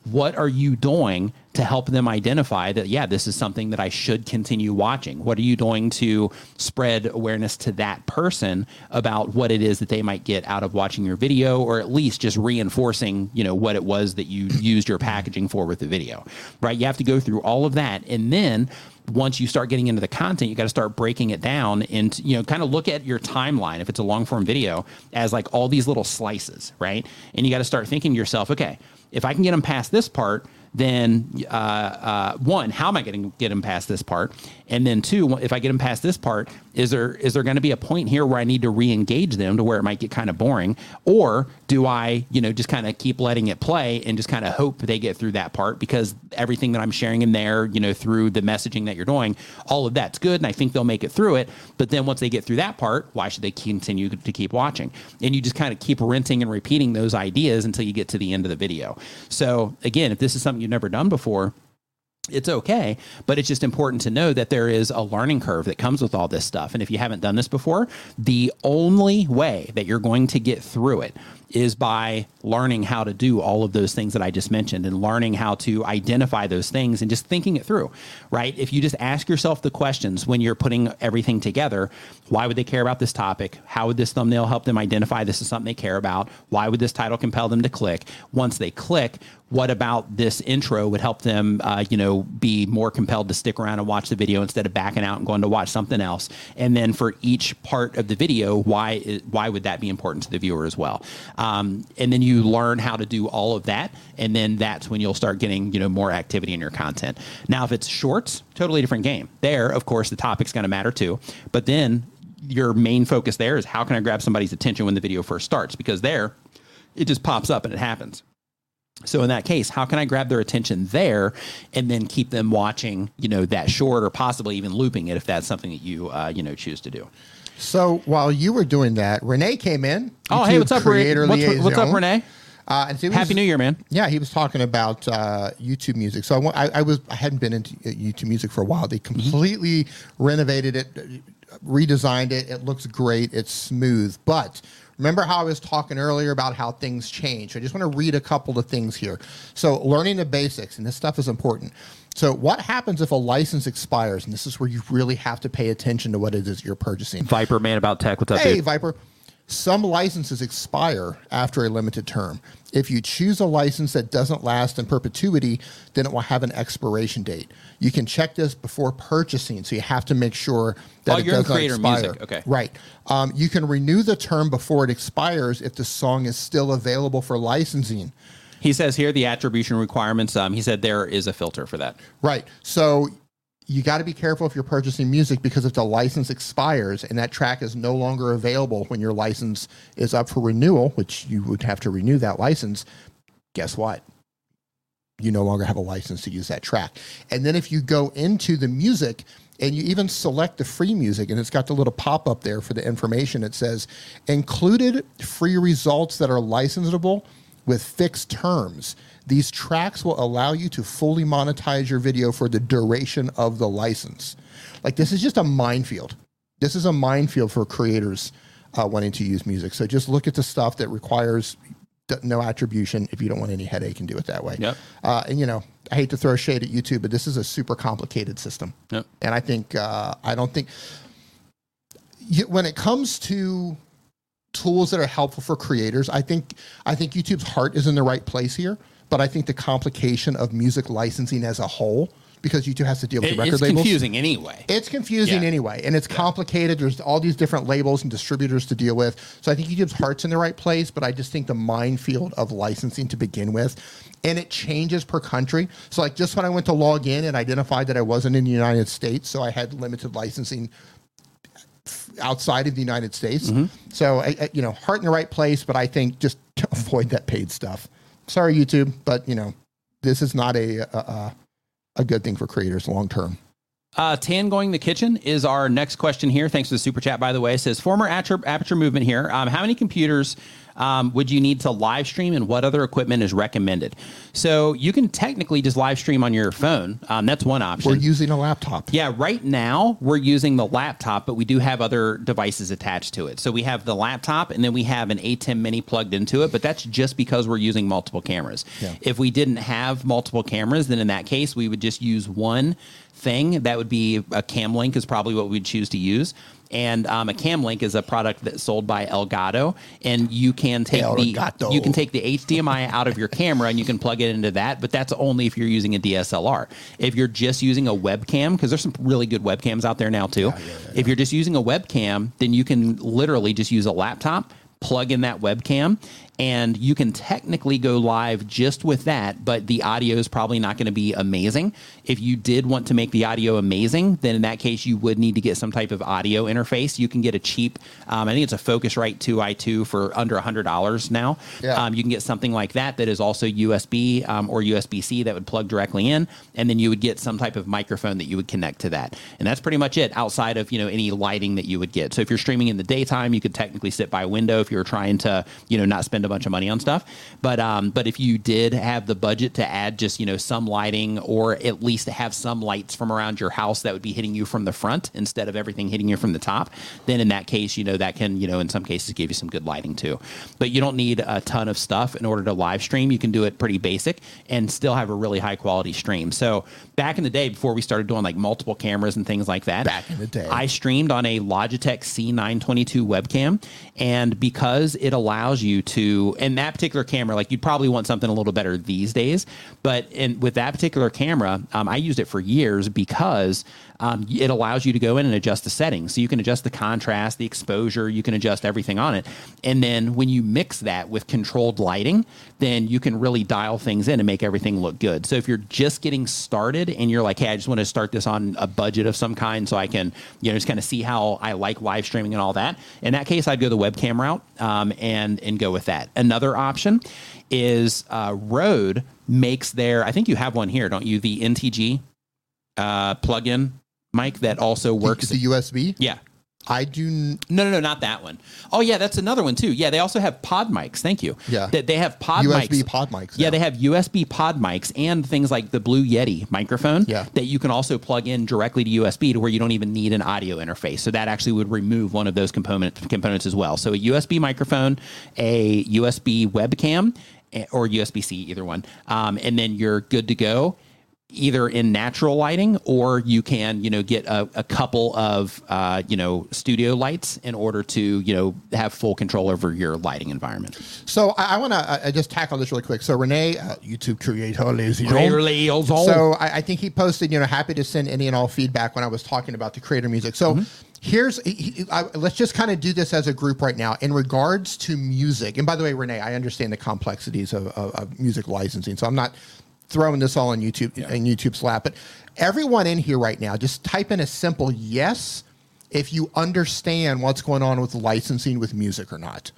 what are you doing to help them identify that yeah this is something that i should continue watching. What are you doing to spread awareness to that person about what it is that they might get out of watching your video or at least just reinforcing you know what it was that you used your packaging for with the video right? You have to go through all of that. And then once you start getting into the content, you got to start breaking it down and you know kind of look at your timeline if it's a long form video as like all these little slices, right? And you got to start thinking to yourself, okay, if I can get them past this part, then uh, uh, one, how am I going to get him past this part? And then two, if I get him past this part, is there is there going to be a point here where I need to re-engage them to where it might get kind of boring, or do I, you know, just kind of keep letting it play and just kind of hope they get through that part because everything that I'm sharing in there, you know, through the messaging that you're doing, all of that's good, and I think they'll make it through it. But then once they get through that part, why should they continue to keep watching? And you just kind of keep renting and repeating those ideas until you get to the end of the video. So again, if this is something you've never done before it's okay, but it's just important to know that there is a learning curve that comes with all this stuff. And if you haven't done this before, the only way that you're going to get through it is by learning how to do all of those things that I just mentioned and learning how to identify those things and just thinking it through, right? If you just ask yourself the questions when you're putting everything together, why would they care about this topic? How would this thumbnail help them identify this is something they care about? Why would this title compel them to click? Once they click, what about this intro would help them, uh, you know, be more compelled to stick around and watch the video instead of backing out and going to watch something else? And then for each part of the video, why why would that be important to the viewer as well? Um, and then you learn how to do all of that, and then that's when you'll start getting you know more activity in your content. Now, if it's shorts, totally different game. There, of course, the topic's going to matter too. But then your main focus there is how can I grab somebody's attention when the video first starts? Because there, it just pops up and it happens. So in that case, how can I grab their attention there and then keep them watching, you know, that short or possibly even looping it if that's something that you, uh, you know, choose to do. So while you were doing that, Rene came in. Oh, hey, what's up, Rene? What's, what's, up, Renee? Uh, and so Happy New Year, man! Yeah, he was talking about uh, YouTube music. So I, I, I, was I hadn't been into uh, YouTube music for a while. They mm-hmm. completely mm-hmm. renovated it, redesigned it. It looks great. It's smooth. But remember how I was talking earlier about how things change. I just want to read a couple of things here. So learning the basics, and this stuff is important. So, what happens if a license expires? And this is where you really have to pay attention to what it is you're purchasing. Viper, man, about tech. What's up, hey, dude? Viper. Some licenses expire after a limited term. If you choose a license that doesn't last in perpetuity, then it will have an expiration date. You can check this before purchasing, so you have to make sure that oh, it doesn't expire. Music. Okay, right. Um, you can renew the term before it expires if the song is still available for licensing. He says here the attribution requirements. Um, he said there is a filter for that. Right. So you got to be careful if you're purchasing music because if the license expires and that track is no longer available when your license is up for renewal, which you would have to renew that license, guess what? You no longer have a license to use that track. And then if you go into the music and you even select the free music and it's got the little pop up there for the information, it says included free results that are licensable with fixed terms. These tracks will allow you to fully monetize your video for the duration of the license. Like, this is just a minefield. This is a minefield for creators uh, wanting to use music. So just look at the stuff that requires no attribution if you don't want any headache and do it that way. Yep. Uh, and you know, I hate to throw shade at YouTube, but this is a super complicated system. Yep. And I think uh, I don't think when it comes to tools that are helpful for creators, I think I think YouTube's heart is in the right place here but I think the complication of music licensing as a whole because YouTube has to deal with It- the record it's labels. It's confusing anyway. It's confusing Yeah. anyway, and it's complicated. There's all these different labels and distributors to deal with. So I think YouTube's heart's in the right place, but I just think the minefield of licensing to begin with, and it changes per country. So like just when I went to log in and identified that I wasn't in the United States, so I had limited licensing outside of the United States. Mm-hmm. So I, I- you know, heart in the right place, but I think just avoid that paid stuff. Sorry, YouTube, but you know, this is not a a, a, good thing for creators long term. Uh, Tan going the kitchen is our next question here. Thanks for the super chat, by the way. It says former aperture, aperture movement here. Um, how many computers um, would you need to live stream, and what other equipment is recommended? So you can technically just live stream on your phone. Um, that's one option. We're using a laptop. Yeah, right now we're using the laptop, but we do have other devices attached to it. So we have the laptop and then we have an ATEM mini plugged into it, but that's just because we're using multiple cameras. Yeah. If we didn't have multiple cameras, then in that case we would just use one thing. That would be a cam link is probably what we'd choose to use. And um, a cam link is a product that's sold by Elgato, and you can take Elgato. the you can take the HDMI out of your camera and you can plug it into that, but that's only if you're using a DSLR. If you're just using a webcam, because there's some really good webcams out there now too. If you're just using a webcam, then you can literally just use a laptop, plug in that webcam, and you can technically go live just with that, but the audio is probably not going to be amazing. If you did want to make the audio amazing, then in that case, you would need to get some type of audio interface. You can get a cheap, um, I think it's a Focusrite 2i2 for under $100 now. Yeah. Um, you can get something like that that is also USB um, or USB C that would plug directly in, and then you would get some type of microphone that you would connect to that. And that's pretty much it outside of you know any lighting that you would get. So if you're streaming in the daytime, you could technically sit by a window if you're trying to you know not spend a bunch of money on stuff. But um, but if you did have the budget to add just you know some lighting or at least have some lights from around your house that would be hitting you from the front instead of everything hitting you from the top, then in that case you know that can you know in some cases give you some good lighting too. But you don't need a ton of stuff in order to live stream. You can do it pretty basic and still have a really high quality stream. So back in the day before we started doing like multiple cameras and things like that, Back in the day. I streamed on a Logitech C922 webcam, and because it allows you to, and that particular camera, like you'd probably want something a little better these days, but in with that particular camera, um, I used it for years because um, it allows you to go in and adjust the settings. So you can adjust the contrast, the exposure, you can adjust everything on it, and then when you mix that with controlled lighting, then you can really dial things in and make everything look good. So if you're just getting started and you're like, hey, I just want to start this on a budget of some kind so I can, you know, just kind of see how I like live streaming and all that. In that case, I'd go the webcam route um, and and go with that. Another option is uh, Rode makes their. I think you have one here, don't you? The NTG uh, plug-in mic that also works. The USB. yeah. I do. n- No, no, no, not that one. Oh, yeah, that's another one too. Yeah, they also have pod mics. Thank you. Yeah. They, they have pod USB mics. pod mics Yeah, now. they have USB pod mics and things like the Blue Yeti microphone Yeah. that you can also plug in directly to USB to where you don't even need an audio interface. So that actually would remove one of those component components as well. So a USB microphone, a USB webcam, eh, or USB C, either one, um, and then you're good to go either in natural lighting or you can you know get a, a couple of uh, you know studio lights in order to you know have full control over your lighting environment So I, I want to uh, just tackle this really quick. So Rene, uh, YouTube creator, also. So I, I think he posted, you know, happy to send any and all feedback when I was talking about the creator music. So here's, he, he- I, let's just kind of do this as a group right now in regards to music. And by the way, Rene, I understand the complexities of, of, of music licensing, so I'm not throwing this all on YouTube in YouTube's lap. But everyone in here right now, just type in a simple yes if you understand what's going on with licensing with music or not.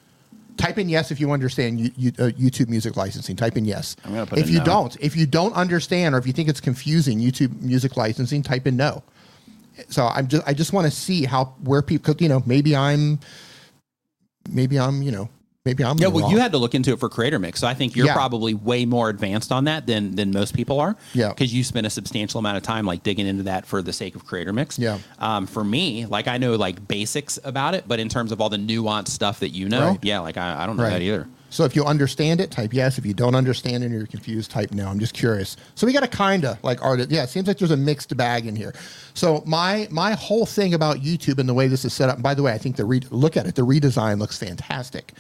Type in yes if you understand you, you, uh, YouTube music licensing. Type in yes. I'm gonna put if you no. don't, if you don't understand or if you think it's confusing YouTube music licensing, type in no. So I'm just I just want to see how where people you know maybe I'm maybe I'm you know maybe I'm yeah well wrong. you had to look into it for creator mix so i think you're Yeah. probably way more advanced on that than than most people are Yeah. because you spent a substantial amount of time like digging into that for the sake of creator mix Yeah. um, for me like i know like basics about it but in terms of all the nuanced stuff that you know Right. yeah like i, I don't know that either So if you understand it, type yes. If you don't understand it and you're confused, type no. I'm just curious. So we got a kinda like artist. Yeah, it seems like there's a mixed bag in here. So my my whole thing about YouTube and the way this is set up. And by the way, I think the re- look at it. The redesign looks fantastic.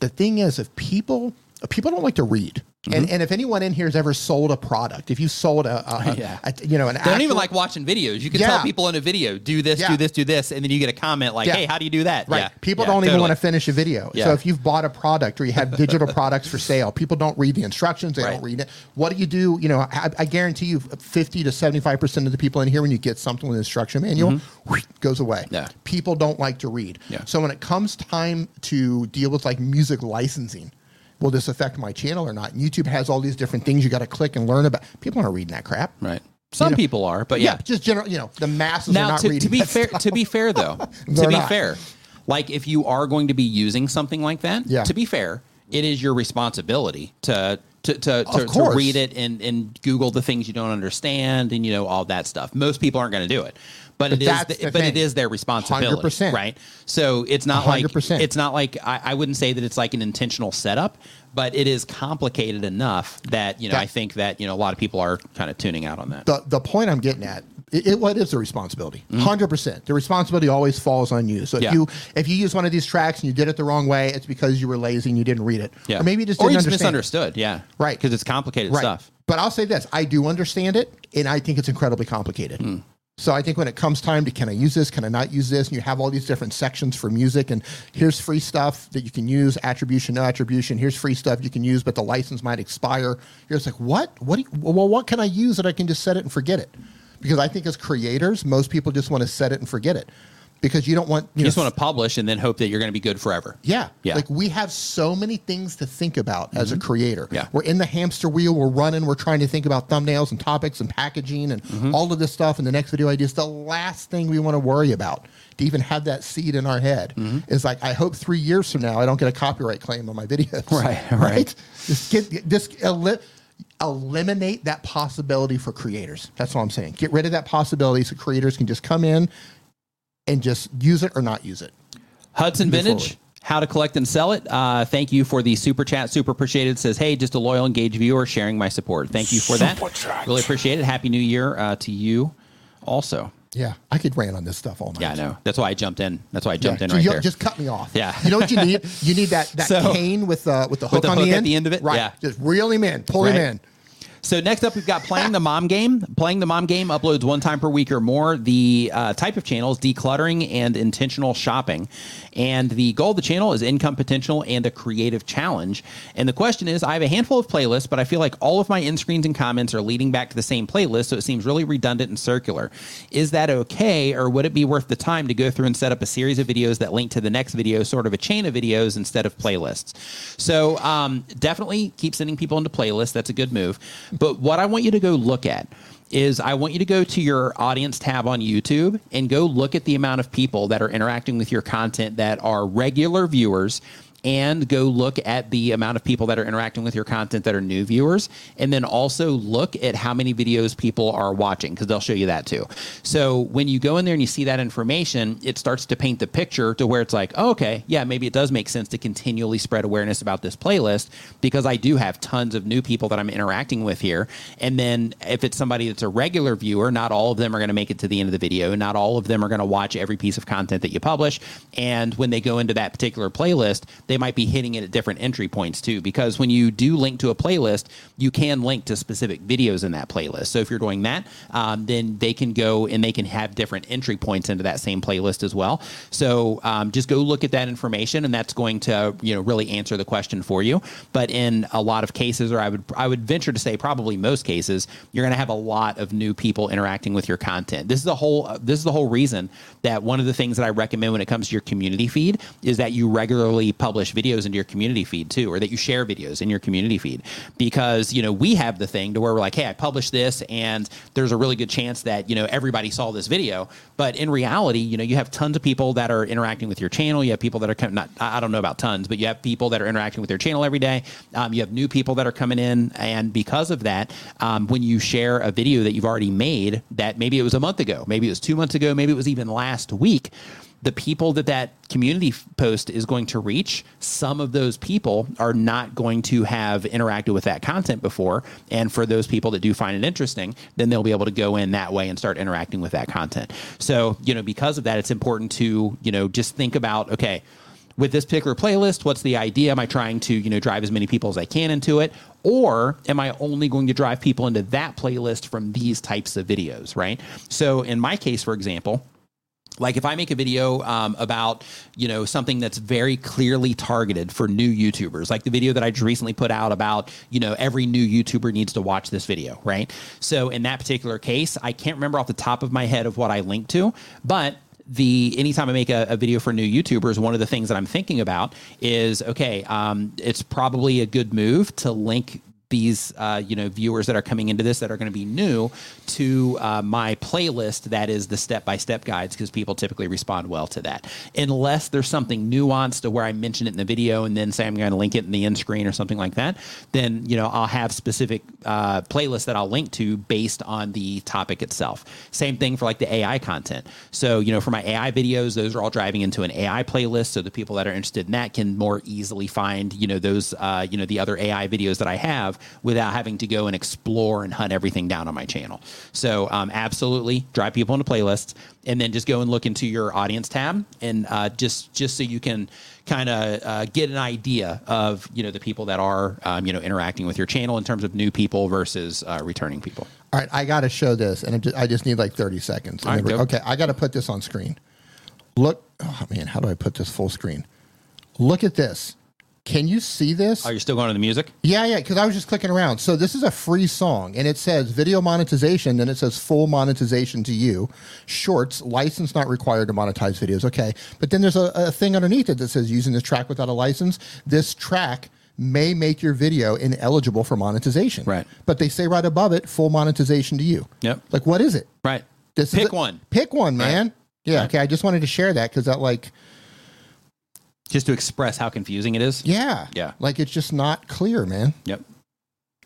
The thing is, if people people don't like to read, And, and if anyone in here has ever sold a product, if you sold a, a, Yeah. a you know, an They don't even like watching videos. You can Yeah. tell people in a video, do this, Yeah. do this, do this, and then you get a comment like. "Hey, how do you do that?" Right. People don't even want to finish a video. So if you've bought a product or you have digital products for sale, people don't read the instructions. They Right. don't read it. What do you do? You know, I, I guarantee you 50 to 75% of the people in here, when you get something with an instruction manual, whoosh, goes away. Mm-hmm. Yeah. People don't like to read. Yeah. So when it comes time to deal with like music licensing, will this affect my channel or not? And YouTube has all these different things you got to click and learn about. People aren't reading that crap. Right. Some know- people are, but yeah. just general, you know, the masses are not to, reading to be that fair stuff. to be fair though to be not. fair like if you are going to be using something like that Yeah. to be fair it is your responsibility to to, to, to, to read it and, and google the things you don't understand and you know all that stuff most people aren't going to do it but, it is the, but thing. is their responsibility 100%. right so it's not like 100%. it's not like I, I wouldn't say that it's like an intentional setup but it is complicated enough that you know That- i think that you know a lot of people are kind of tuning out on that the the point I'm getting at, it, it what is the responsibility? 100 percent. The responsibility always falls on you. So if Mm-hmm. Yeah. you if you use one of these tracks and you did it the wrong way, it's because you were lazy and you didn't read it, yeah or maybe you just or didn't you just understand. misunderstood yeah Right. because it's complicated Right. stuff But I'll say this: I do understand it, and I think it's incredibly complicated. Hmm. So I think when it comes time to can I use this, can I not use this, and you have all these different sections for music, and here's free stuff that you can use, attribution, no attribution. Here's free stuff you can use, but the license might expire. You're just like, what? What? Do you, well, what can I use that I can just set it and forget it? Because I think as creators, most people just want to set it and forget it, because you don't want you, You just want to publish and then hope that you're going to be good forever. yeah. Yeah. Like we have so many things to think about as a creator. Yeah. We're in the hamster wheel, we're running, we're trying to think about thumbnails and topics and packaging and Mm-hmm. all of this stuff and the next video ideas. The last thing we want to worry about to even have that seed in our head Mm-hmm. is like, I hope three years from now I don't get a copyright claim on my videos. Right, right. Just get just eli- eliminate that possibility for creators. That's all I'm saying. Get rid of that possibility so creators can just come in and just use it or not use it. Hudson Move Vintage, forward. how to collect and sell it. Uh, thank you for the super chat. Super appreciated. Says, hey, just a loyal, engaged viewer sharing my support. Thank you for that. Chat. Really appreciate it. Happy New Year uh, to you also. Yeah, I could rant on this stuff all night. Yeah, I know. That's why I jumped in. That's why I jumped Yeah, in right you- there. Just cut me off. Yeah. You know what you need? You need that that So- cane with the with the hook the on hook the at end. the end of it? Right. Yeah. Just reel him in, pull him in. So next up, we've got playing the mom game. Playing the mom game uploads one time per week or more. The uh, type of channel is decluttering and intentional shopping, and the goal of the channel is income potential and a creative challenge. And the question is, I have a handful of playlists, but I feel like all of my end screens and comments are leading back to the same playlist, so it seems really redundant and circular. Is that okay, or would it be worth the time to go through and set up a series of videos that link to the next video, sort of a chain of videos instead of playlists? So um, definitely keep sending people into playlists. That's a good move. But what I want you to go look at is I want you to go to your audience tab on YouTube and go look at the amount of people that are interacting with your content that are regular viewers and go look at the amount of people that are interacting with your content that are new viewers and then also look at how many videos people are watching because they'll show you that too. So when you go in there and you see that information it starts to paint the picture to where it's like oh, okay yeah maybe it does make sense to continually spread awareness about this playlist because i do have tons of new people that i'm interacting with here. And then if it's somebody that's a regular viewer not all of them are going to make it to the end of the video. Not all of them are going to watch every piece of content that you publish. And when they go into that particular playlist they might be hitting it at different entry points too because when you do link to a playlist you can link to specific videos in that playlist. So if you're doing that um, then they can go and they can have different entry points into that same playlist as well. So um, just go look at that information and that's going to you know really answer the question for you. But in a lot of cases or i would i would venture to say probably most cases you're going to have a lot of new people interacting with your content. This is the whole uh, this is the whole reason that one of the things that i recommend when it comes to your community feed is that you regularly publish videos into your community feed too or that you share videos in your community feed. Because you know we have the thing to where we're like hey i published this and there's a really good chance that you know everybody saw this video. But in reality you know you have tons of people that are interacting with your channel. You have people that are com- not i don't know about tons but you have people that are interacting with your channel every day. Um, you have new people that are coming in and because of that um, when you share a video that you've already made that maybe it was a month ago maybe it was two months ago maybe it was even last week the people that that community post is going to reach, some of those people are not going to have interacted with that content before. And for those people that do find it interesting, then they'll be able to go in that way and start interacting with that content. So, you know, because of that, it's important to, you know, just think about, okay, with this particular playlist, what's the idea? Am I trying to, you know, drive as many people as I can into it? Or am I only going to drive people into that playlist from these types of videos, right? So in my case, for example, like if I make a video um, about you know something that's very clearly targeted for new YouTubers, like the video that I just recently put out about you know every new YouTuber needs to watch this video, right? So in that particular case, I can't remember off the top of my head of what I linked to, but the anytime I make a, a, video for new YouTubers, one of the things that I'm thinking about is okay, um, it's probably a good move to link these uh, you know viewers that are coming into this that are going to be new to uh, my playlist that is the step by step guides because people typically respond well to that. Unless there's something nuanced to where I mention it in the video and then say I'm going to link it in the end screen or something like that then you know I'll have specific uh, playlists that I'll link to based on the topic itself. Same thing for like the AI content. So you know for my AI videos those are all driving into an AI playlist so the people that are interested in that can more easily find you know those uh, you know the other AI videos that I have without having to go and explore and hunt everything down on my channel. So, um, absolutely drive people into playlists, and then just go and look into your audience tab, and uh, just just so you can kind of uh, get an idea of you know the people that are um, you know interacting with your channel in terms of new people versus uh, returning people. All right, I got to show this, and I just need like thirty seconds. Right, okay, I got to put this on screen. Look, oh man, how do I put this full screen? Look at this. Can you see this? Are you still going to the music? Yeah, yeah, because I was just clicking around. So this is a free song, and it says video monetization, then it says full monetization to you. Shorts, license not required to monetize videos. Okay. But then there's a, a thing underneath it that says using this track without a license. This track may make your video ineligible for monetization. Right. But they say right above it, full monetization to you. Yep. Like, what is it? Right. This Pick a, one. Pick one, man. Right. Yeah. Right. Okay. I just wanted to share that because that, like, just to express how confusing it is. Yeah. Yeah. Like it's just not clear, man. Yep.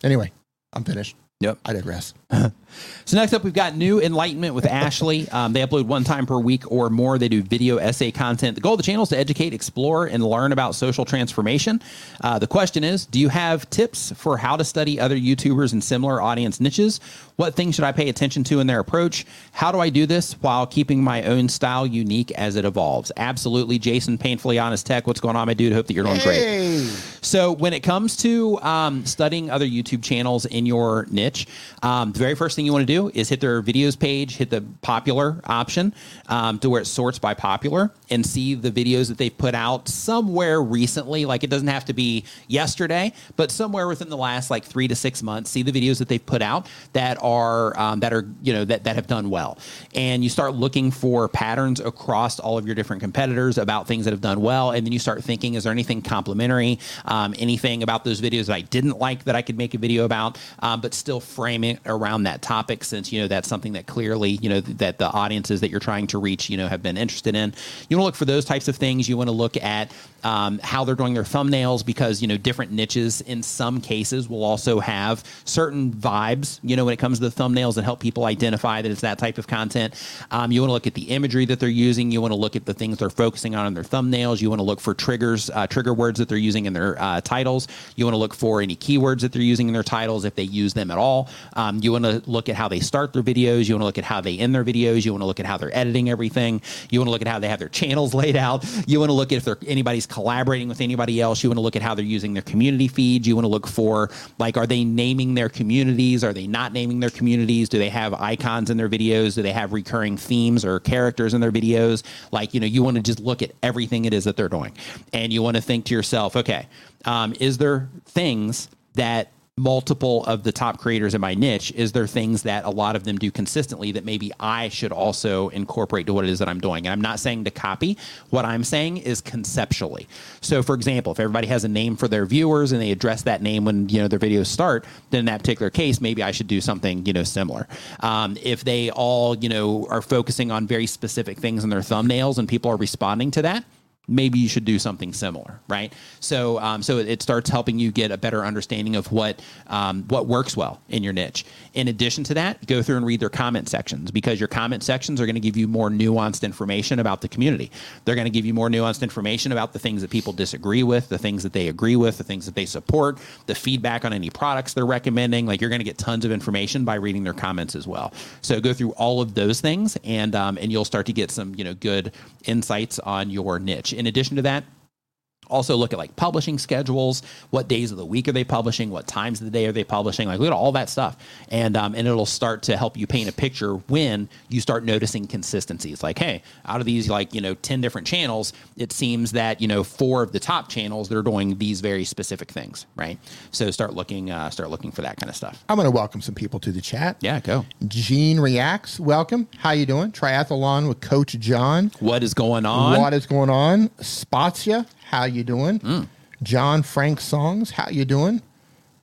Anyway, I'm finished. Yep. I digress. So next up, we've got New Enlightenment with Ashley. Um, they upload one time per week or more. They do video essay content. The goal of the channel is to educate, explore, and learn about social transformation. Uh, the question is, do you have tips for how to study other YouTubers in similar audience niches? What things should I pay attention to in their approach? How do I do this while keeping my own style unique as it evolves? Absolutely, Jason, painfully honest tech. What's going on, my dude? Hope that you're doing Hey. great. So when it comes to um, studying other YouTube channels in your niche, um, very first thing you want to do is hit their videos page, hit the popular option um, to where it sorts by popular, and see the videos that they've put out somewhere recently. Like it doesn't have to be yesterday, but somewhere within the last like three to six months. See the videos that they've put out that are um, that are you know that that have done well, and you start looking for patterns across all of your different competitors about things that have done well, and then you start thinking, is there anything complementary, um, anything about those videos that I didn't like that I could make a video about, um, but still frame it around that topic since you know that's something that clearly you know that the audiences that you're trying to reach you know have been interested in. You want to look for those types of things. You want to look at um, how they're doing their thumbnails because you know different niches in some cases will also have certain vibes. You know when it comes to the thumbnails that help people identify that it's that type of content. Um, you want to look at the imagery that they're using. You want to look at the things they're focusing on in their thumbnails. You want to look for triggers, uh, trigger words that they're using in their uh, titles. You want to look for any keywords that they're using in their titles if they use them at all. Um, you want to look at how they start their videos. You want to look at how they end their videos. You want to look at how they're editing everything. You want to look at how they have their channels laid out. You want to look at if they're anybody's collaborating with anybody else. You want to look at how they're using their community feeds. You want to look for like are they naming their communities? Are they not naming their communities? Do they have icons in their videos? Do they have recurring themes or characters in their videos? Like you know, you want to just look at everything it is that they're doing, and you want to think to yourself, okay, um, is there things that multiple of the top creators in my niche is there things that a lot of them do consistently that maybe I should also incorporate to what it is that I'm doing. And I'm not saying to copy. What I'm saying is conceptually. So for example, if everybody has a name for their viewers and they address that name when, you know, their videos start, then in that particular case, maybe I should do something, you know, similar. Um, if they all, you know, are focusing on very specific things in their thumbnails and people are responding to that, maybe you should do something similar, right? So, um, so it starts helping you get a better understanding of what um, what works well in your niche. In addition to that, go through and read their comment sections because your comment sections are going to give you more nuanced information about the community. They're going to give you more nuanced information about the things that people disagree with, the things that they agree with, the things that they support, the feedback on any products they're recommending. Like you're going to get tons of information by reading their comments as well. So go through all of those things, and um, and you'll start to get some you know good insights on your niche. In addition to that, Also, look at like publishing schedules. What days of the week are they publishing? What times of the day are they publishing? Like, look at all that stuff, and um, and it'll start to help you paint a picture when you start noticing consistencies. Like, hey, out of these like you know ten different channels, it seems that you know four of the top channels they're doing these very specific things, right? So start looking, uh, start looking for that kind of stuff. I'm going to welcome some people to the chat. Yeah, go. Gene reacts. Welcome. How you doing? Triathlon with Coach John. What is going on? What is going on? Spots Spazia. How you doing? Mm. John Frank Songs. How you doing?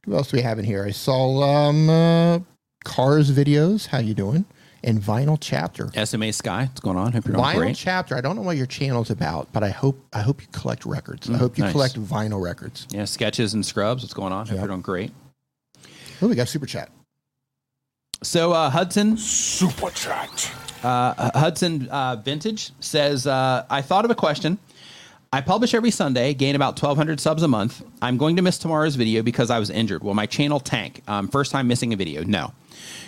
Who else do we have in here? I saw um, uh, Cars videos. How you doing? And Vinyl Chapter. SMA Sky, what's going on? Hope you're doing great. Vinyl great. Chapter. I don't know what your channel's about, but I hope I hope you collect records. I hope you Mm, nice. collect vinyl records. yeah, sketches and scrubs. What's going on? Hope Yep. you're doing great. Oh, we got super chat. So uh, Hudson Super Chat. uh, Hudson uh, Vintage says, uh, I thought of a question. I publish every Sunday, gain about 1,200 subs a month. I'm going to miss tomorrow's video because I was injured. Will my channel tank? Um, first time missing a video. No.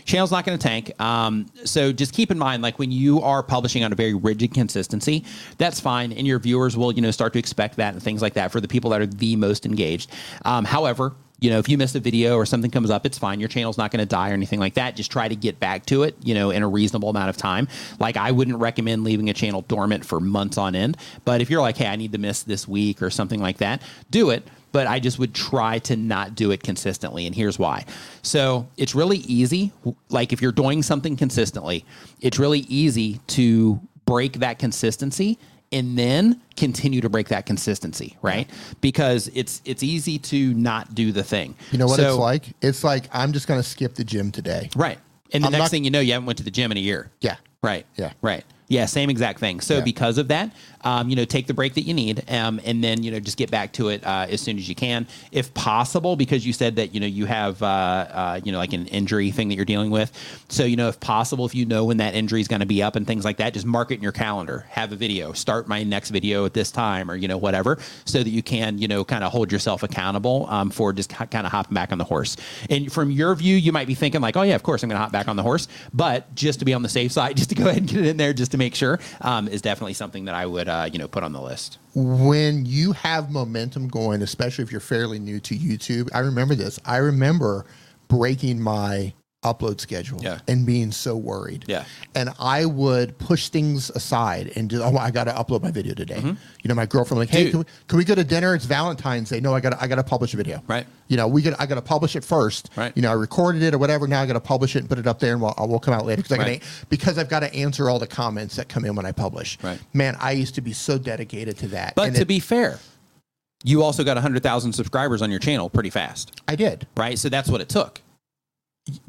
Channel's not going to tank. Um, so just keep in mind, like when you are publishing on a very rigid consistency, that's fine, and your viewers will, you know, start to expect that and things like that for the people that are the most engaged. Um, however, you know, if you miss a video or something comes up, it's fine. Your channel's not going to die or anything like that. Just try to get back to it, you know, in a reasonable amount of time. Like I wouldn't recommend leaving a channel dormant for months on end. But if you're like, hey, I need to miss this week or something like that, do it. But I just would try to not do it consistently. And here's why. So it's really easy. Like if you're doing something consistently, it's really easy to break that consistency and then continue to break that consistency, right? Because it's it's easy to not do the thing. You know what So- it's like? It's like I'm just going to skip the gym today. right? And the I'm next not- thing you know, you haven't went to the gym in a year. Yeah. Right. Yeah. Right. Yeah. Same exact thing. So Yeah. because of that, um, you know, take the break that you need, um, and then you know just get back to it uh, as soon as you can, if possible, because you said that you know you have uh, uh, you know like an injury thing that you're dealing with. So you know, if possible, if you know when that injury is going to be up and things like that, just mark it in your calendar. Have a video. Start my next video at this time, or you know whatever, so that you can you know kind of hold yourself accountable um, for just kind of hopping back on the horse. And from your view, you might be thinking like, oh yeah, of course I'm going to hop back on the horse, but just to be on the safe side, just to go ahead and get it in there, just to make sure, um, is definitely something that I would uh, you know put on the list. when you have momentum going, especially if you're fairly new to YouTube, I remember this. I remember breaking my upload schedule Yeah. and being so worried. Yeah. And I would push things aside and do, oh, I got to upload my video today. You know, my girlfriend like, hey, Mm-hmm. Can we, can we go to dinner? It's Valentine's Day. No, I got to I got to publish a video. Right. You know, we got I got to publish it first. Right. You know, I recorded it or whatever. Now I got to publish it and put it up there, and we'll, we'll come out later because I Right. gotta, because I've got to answer all the comments that come in when I publish. Right. Man, I used to be so dedicated to that. But And to it- be fair, you also got 100,000 subscribers on your channel pretty fast, I did. right? So that's what it took.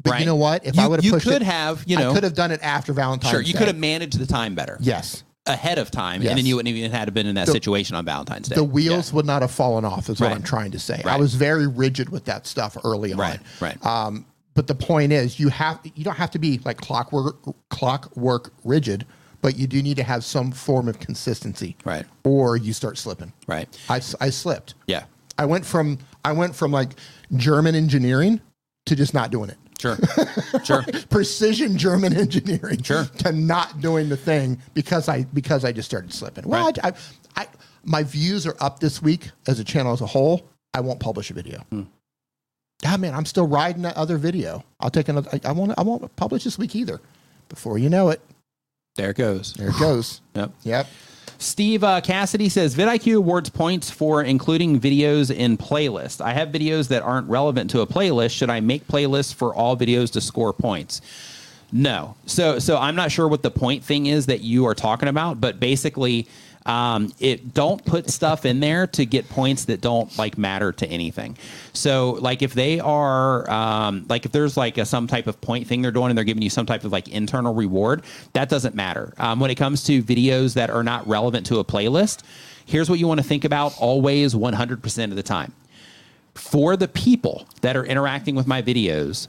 But right? you know what? If You- I would have you pushed could it, have, you know, I could have done it after Valentine's Day. sure, you Day. could have managed the time better Yes. ahead of time, Yes. and then you wouldn't even had been in that The- situation on Valentine's Day. The wheels Yeah. would not have fallen off, is what I'm trying to say. I was very rigid with that stuff early on. Right, right. Um, but the point is, you have you don't have to be like clockwork clockwork rigid, but you do need to have some form of consistency. Right. Or you start slipping. Right. I, I slipped. Yeah. I went from I went from like German engineering to just not doing it. Sure. sure. precision German engineering Sure. to not doing the thing because I because I just started slipping. Well, Right. I, I, I my views are up this week as a channel as a whole. I won't publish a video. Hmm. Ah man, I'm still riding that other video. I'll take another. I, I won't. I won't publish this week either. Before you know it, There it goes. there it goes. Yep. yep. Steve uh, Cassidy says vidIQ awards points for including videos in playlists. I have videos that aren't relevant to a playlist. Should I make playlists for all videos to score points? No. So so I'm not sure what the point thing is that you are talking about, but basically um, it don't put stuff in there to get points that don't like matter to anything. So like if they are um, like if there's like a, some type of point thing they're doing and they're giving you some type of like internal reward, that doesn't matter. Um, when it comes to videos that are not relevant to a playlist, here's what you want to think about always 100% of the time. For the people that are interacting with my videos,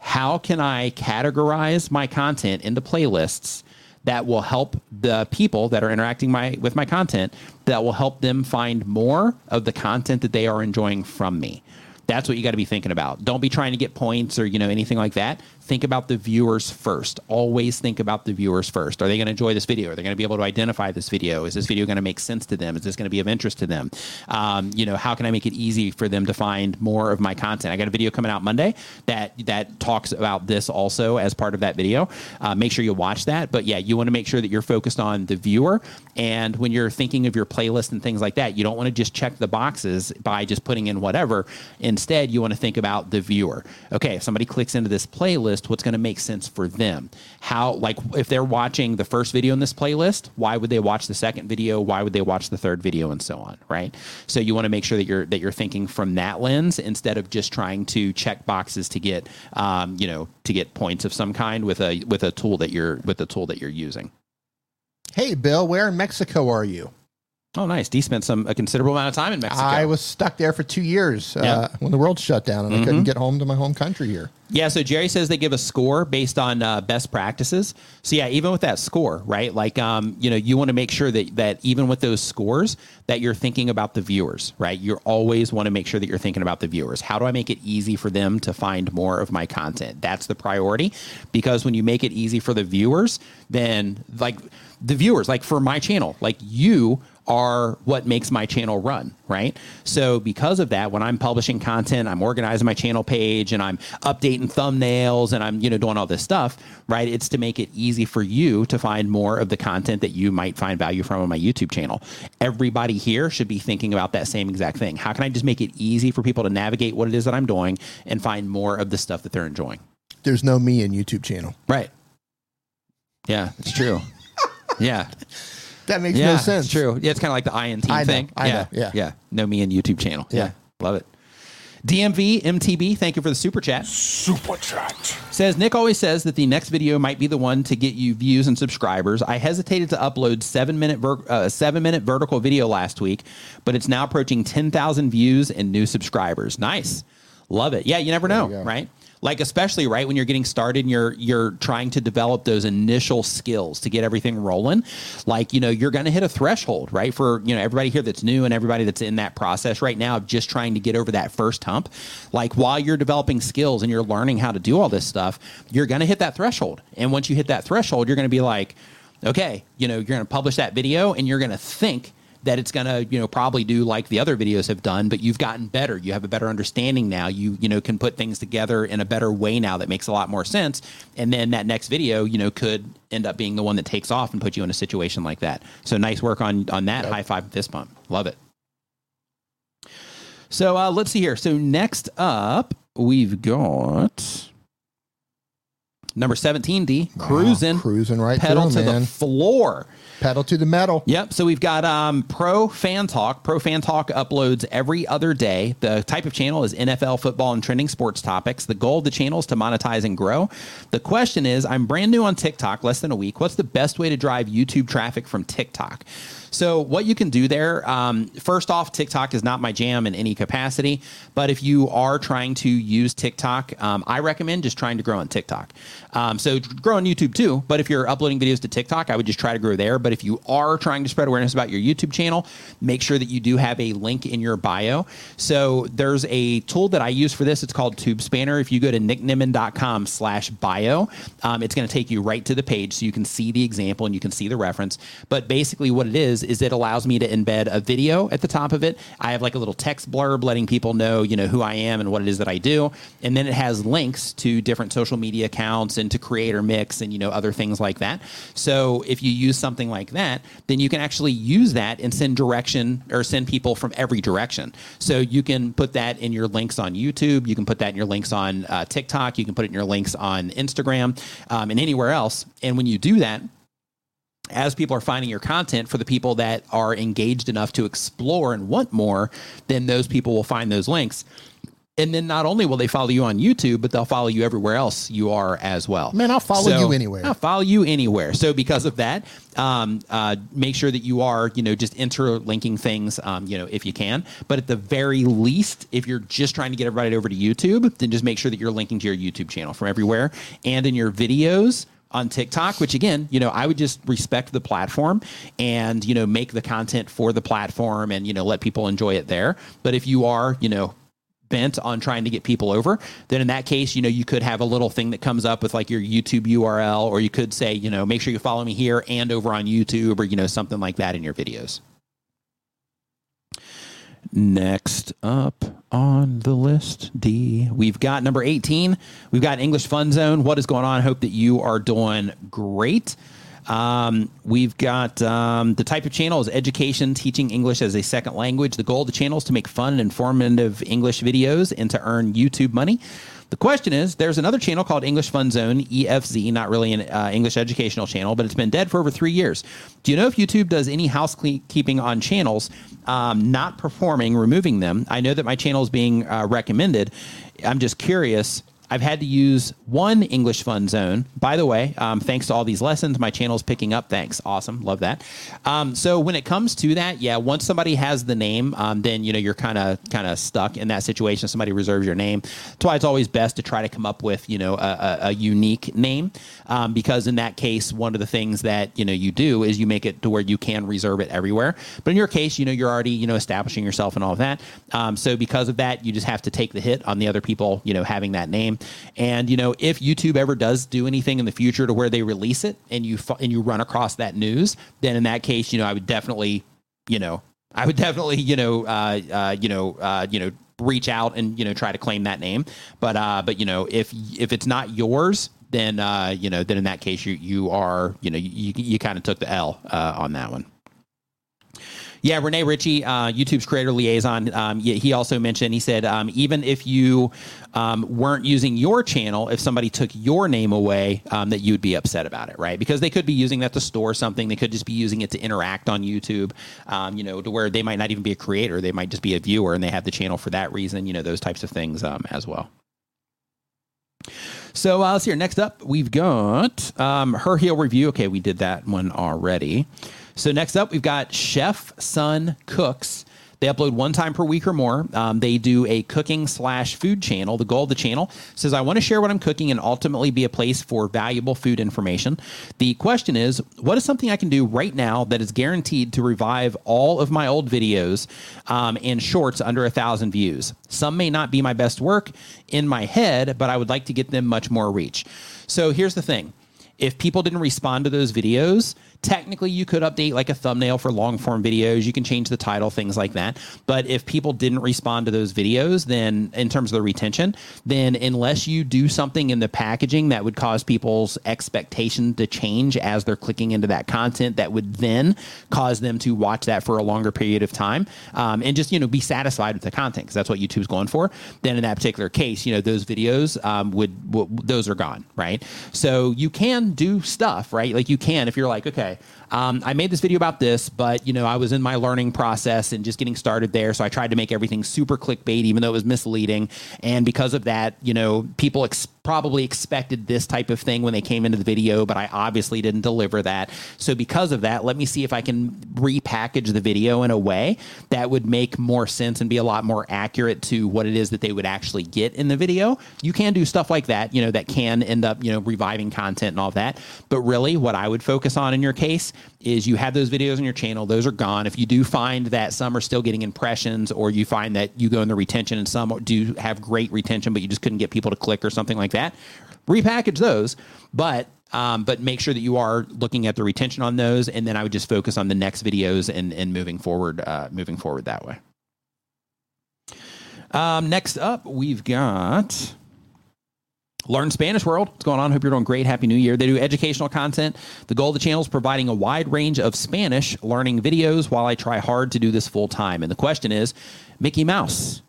how can I categorize my content into playlists that will help the people that are interacting my with my content that will help them find more of the content that they are enjoying from me. That's what you got to be thinking about. Don't be trying to get points or you know anything like that. Think about the viewers first. Always think about the viewers first. Are they going to enjoy this video? Are they going to be able to identify this video? Is this video going to make sense to them? Is this going to be of interest to them? Um, you know, how can I make it easy for them to find more of my content? I got a video coming out Monday that that talks about this also as part of that video. Uh, make sure you watch that. But yeah, you want to make sure that you're focused on the viewer. And when you're thinking of your playlist and things like that, you don't want to just check the boxes by just putting in whatever. Instead, you want to think about the viewer. Okay, if somebody clicks into this playlist, what's going to make sense for them? How, like, if they're watching the first video in this playlist, why would they watch the second video? Why would they watch the third video, and so on, right? So you want to make sure that you're that you're thinking from that lens instead of just trying to check boxes to get, um, you know, to get points of some kind with a with a tool that you're with a tool that you're using. Hey, Bill, where in Mexico are you? Oh, nice. D spent some a considerable amount of time in Mexico. I was stuck there for two years uh, Yeah. when the world shut down, and I couldn't get home to my home country here. Yeah, so Jerry says they give a score based on uh, best practices. So yeah, even with that score, right? Like, um, you know, you want to make sure that that even with those scores, that you're thinking about the viewers, right? You always want to make sure that you're thinking about the viewers. How do I make it easy for them to find more of my content? That's the priority, because when you make it easy for the viewers, then like the viewers, like for my channel, like you are what makes my channel run, right? So because of that, when I'm publishing content, I'm organizing my channel page and I'm updating thumbnails and I'm, you know, doing all this stuff, right? It's to make it easy for you to find more of the content that you might find value from on my YouTube channel. Everybody here should be thinking about that same exact thing. How can I just make it easy for people to navigate what it is that I'm doing and find more of the stuff that they're enjoying? There's no me in YouTube channel. Right. Yeah, it's true. yeah. That makes Yeah, no sense. It's true. Yeah, it's kind of like the INT I know, thing. I yeah, know, yeah. yeah. Know me and YouTube channel. Yeah. Yeah. love it. DMV MTB, thank you for the super chat. Super Chat. Says Nick always says that the next video might be the one to get you views and subscribers. I hesitated to upload seven minute ver- uh, seven minute vertical video last week, but it's now approaching ten thousand views and new subscribers. Nice, love it. Yeah, you never know, you right? Like especially right when you're getting started and you're you're trying to develop those initial skills to get everything rolling. Like you know you're going to hit a threshold, right? For you know everybody here that's new and everybody that's in that process right now of just trying to get over that first hump. Like while you're developing skills and you're learning how to do all this stuff, you're going to hit that threshold. And once you hit that threshold, you're going to be like, okay, you know, you're going to publish that video and you're going to think that it's going to, you know, probably do like the other videos have done, but you've gotten better. You have a better understanding now. You, you know, can put things together in a better way now that makes a lot more sense. And then that next video, you know, could end up being the one that takes off and put you in a situation like that. So nice work on on that. High five fist bump. Love it. So uh, let's see here. So next up, we've got number 17, D, cruising, cruising right pedal through, to man. the floor. Pedal to the metal. Yep. So we've got um, Pro Fan Talk. Pro Fan Talk uploads every other day. The type of channel is NFL, football, and trending sports topics. The goal of the channel is to monetize and grow. The question is I'm brand new on TikTok, less than a week. What's the best way to drive YouTube traffic from TikTok? So, what you can do there, um, first off, TikTok is not my jam in any capacity. But if you are trying to use TikTok, um, I recommend just trying to grow on TikTok. Um, so, grow on YouTube too. But if you're uploading videos to TikTok, I would just try to grow there. But if you are trying to spread awareness about your YouTube channel, make sure that you do have a link in your bio. So, there's a tool that I use for this. It's called Tube Spanner. If you go to nicknimmin.com slash bio, um, it's going to take you right to the page so you can see the example and you can see the reference. But basically, what it is, is it allows me to embed a video at the top of it. I have like a little text blurb letting people know, you know, who I am and what it is that I do. And then it has links to different social media accounts and to Creator Mix and, you know, other things like that. So if you use something like that, then you can actually use that and send direction or send people from every direction. So you can put that in your links on YouTube. You can put that in your links on uh, TikTok. You can put it in your links on Instagram um, and anywhere else. And when you do that, as people are finding your content for the people that are engaged enough to explore and want more, then those people will find those links. And then not only will they follow you on YouTube, but they'll follow you everywhere else you are as well. Man, I'll follow you anywhere. I'll follow you anywhere. So because of that, um, uh, make sure that you are, you know, just interlinking things, um, you know, if you can. But at the very least, if you're just trying to get everybody over to YouTube, then just make sure that you're linking to your YouTube channel from everywhere and in your videos on TikTok, which again, you know, I would just respect the platform and, you know, make the content for the platform and, you know, let people enjoy it there. But if you are, you know, bent on trying to get people over, then in that case, you know, you could have a little thing that comes up with like your YouTube URL, or you could say, you know, make sure you follow me here and over on YouTube, or you know, something like that in your videos. Next up on the list, D, we've got number 18. We've got English Fun Zone. What is going on? Hope that you are doing great. Um, we've got um, the type of channel is education, teaching English as a second language. The goal of the channel is to make fun and informative English videos and to earn YouTube money. The question is, there's another channel called English Fun Zone, EFZ, not really an uh, English educational channel, but it's been dead for over three years. Do you know if YouTube does any housekeeping on channels um, not performing, removing them? I know that my channel is being uh, recommended. I'm just curious I've had to use one English Fun Zone. By the way, um, thanks to all these lessons, my channel's picking up. Thanks, awesome, love that. Um, so when it comes to that, yeah, once somebody has the name, um, then you know you're kind of kind of stuck in that situation. Somebody reserves your name. That's why it's always best to try to come up with you know a, a, a unique name, um, because in that case, one of the things that you know you do is you make it to where you can reserve it everywhere. But in your case, you know you're already you know establishing yourself and all of that. Um, so because of that, you just have to take the hit on the other people you know having that name. And you know, if YouTube ever does do anything in the future to where they release it and you and you run across that news, then in that case, you know, I would definitely, you know, I would definitely, you know, uh, uh, you know, uh, you know, reach out and you know try to claim that name. But uh, but you know, if if it's not yours, then uh, you know, then in that case, you you are, you know, you you kind of took the L uh, on that one. Yeah, Rene Ritchie, uh, YouTube's creator liaison. Um, he also mentioned he said um, even if you um, weren't using your channel, if somebody took your name away, um, that you would be upset about it, right? Because they could be using that to store something. They could just be using it to interact on YouTube. Um, you know, to where they might not even be a creator; they might just be a viewer, and they have the channel for that reason. You know, those types of things um, as well. So uh, let's see here. Next up, we've got um, her heel review. Okay, we did that one already. So next up, we've got Chef Son Cooks. They upload one time per week or more. Um, they do a cooking slash food channel. The goal of the channel says, I want to share what I'm cooking and ultimately be a place for valuable food information. The question is, what is something I can do right now that is guaranteed to revive all of my old videos um, and shorts under a thousand views? Some may not be my best work in my head, but I would like to get them much more reach. So here's the thing if people didn't respond to those videos, technically you could update like a thumbnail for long form videos. You can change the title, things like that. But if people didn't respond to those videos, then in terms of the retention, then unless you do something in the packaging that would cause people's expectation to change as they're clicking into that content, that would then cause them to watch that for a longer period of time um, and just, you know, be satisfied with the content because that's what YouTube's going for. Then in that particular case, you know, those videos um, would, w- those are gone, right? So you can do stuff, right? Like you can, if you're like, okay, okay, um, I made this video about this, but you know, I was in my learning process and just getting started there. So I tried to make everything super clickbait, even though it was misleading. And because of that, you know, people ex- probably expected this type of thing when they came into the video, but I obviously didn't deliver that. So because of that, let me see if I can repackage the video in a way that would make more sense and be a lot more accurate to what it is that they would actually get in the video. You can do stuff like that, you know, that can end up, you know, reviving content and all that. But really, what I would focus on in your case is you have those videos on your channel. Those are gone. If you do find that some are still getting impressions or you find that you go in the retention and some do have great retention, but you just couldn't get people to click or something like that, repackage those. But um, but make sure that you are looking at the retention on those, and then I would just focus on the next videos and and moving forward, uh, moving forward that way. Um, next up, we've got Learn Spanish World. What's going on? Hope you're doing great. Happy New Year. They do educational content. The goal of the channel is providing a wide range of Spanish learning videos while I try hard to do this full time. And the question is Mickey Mouse.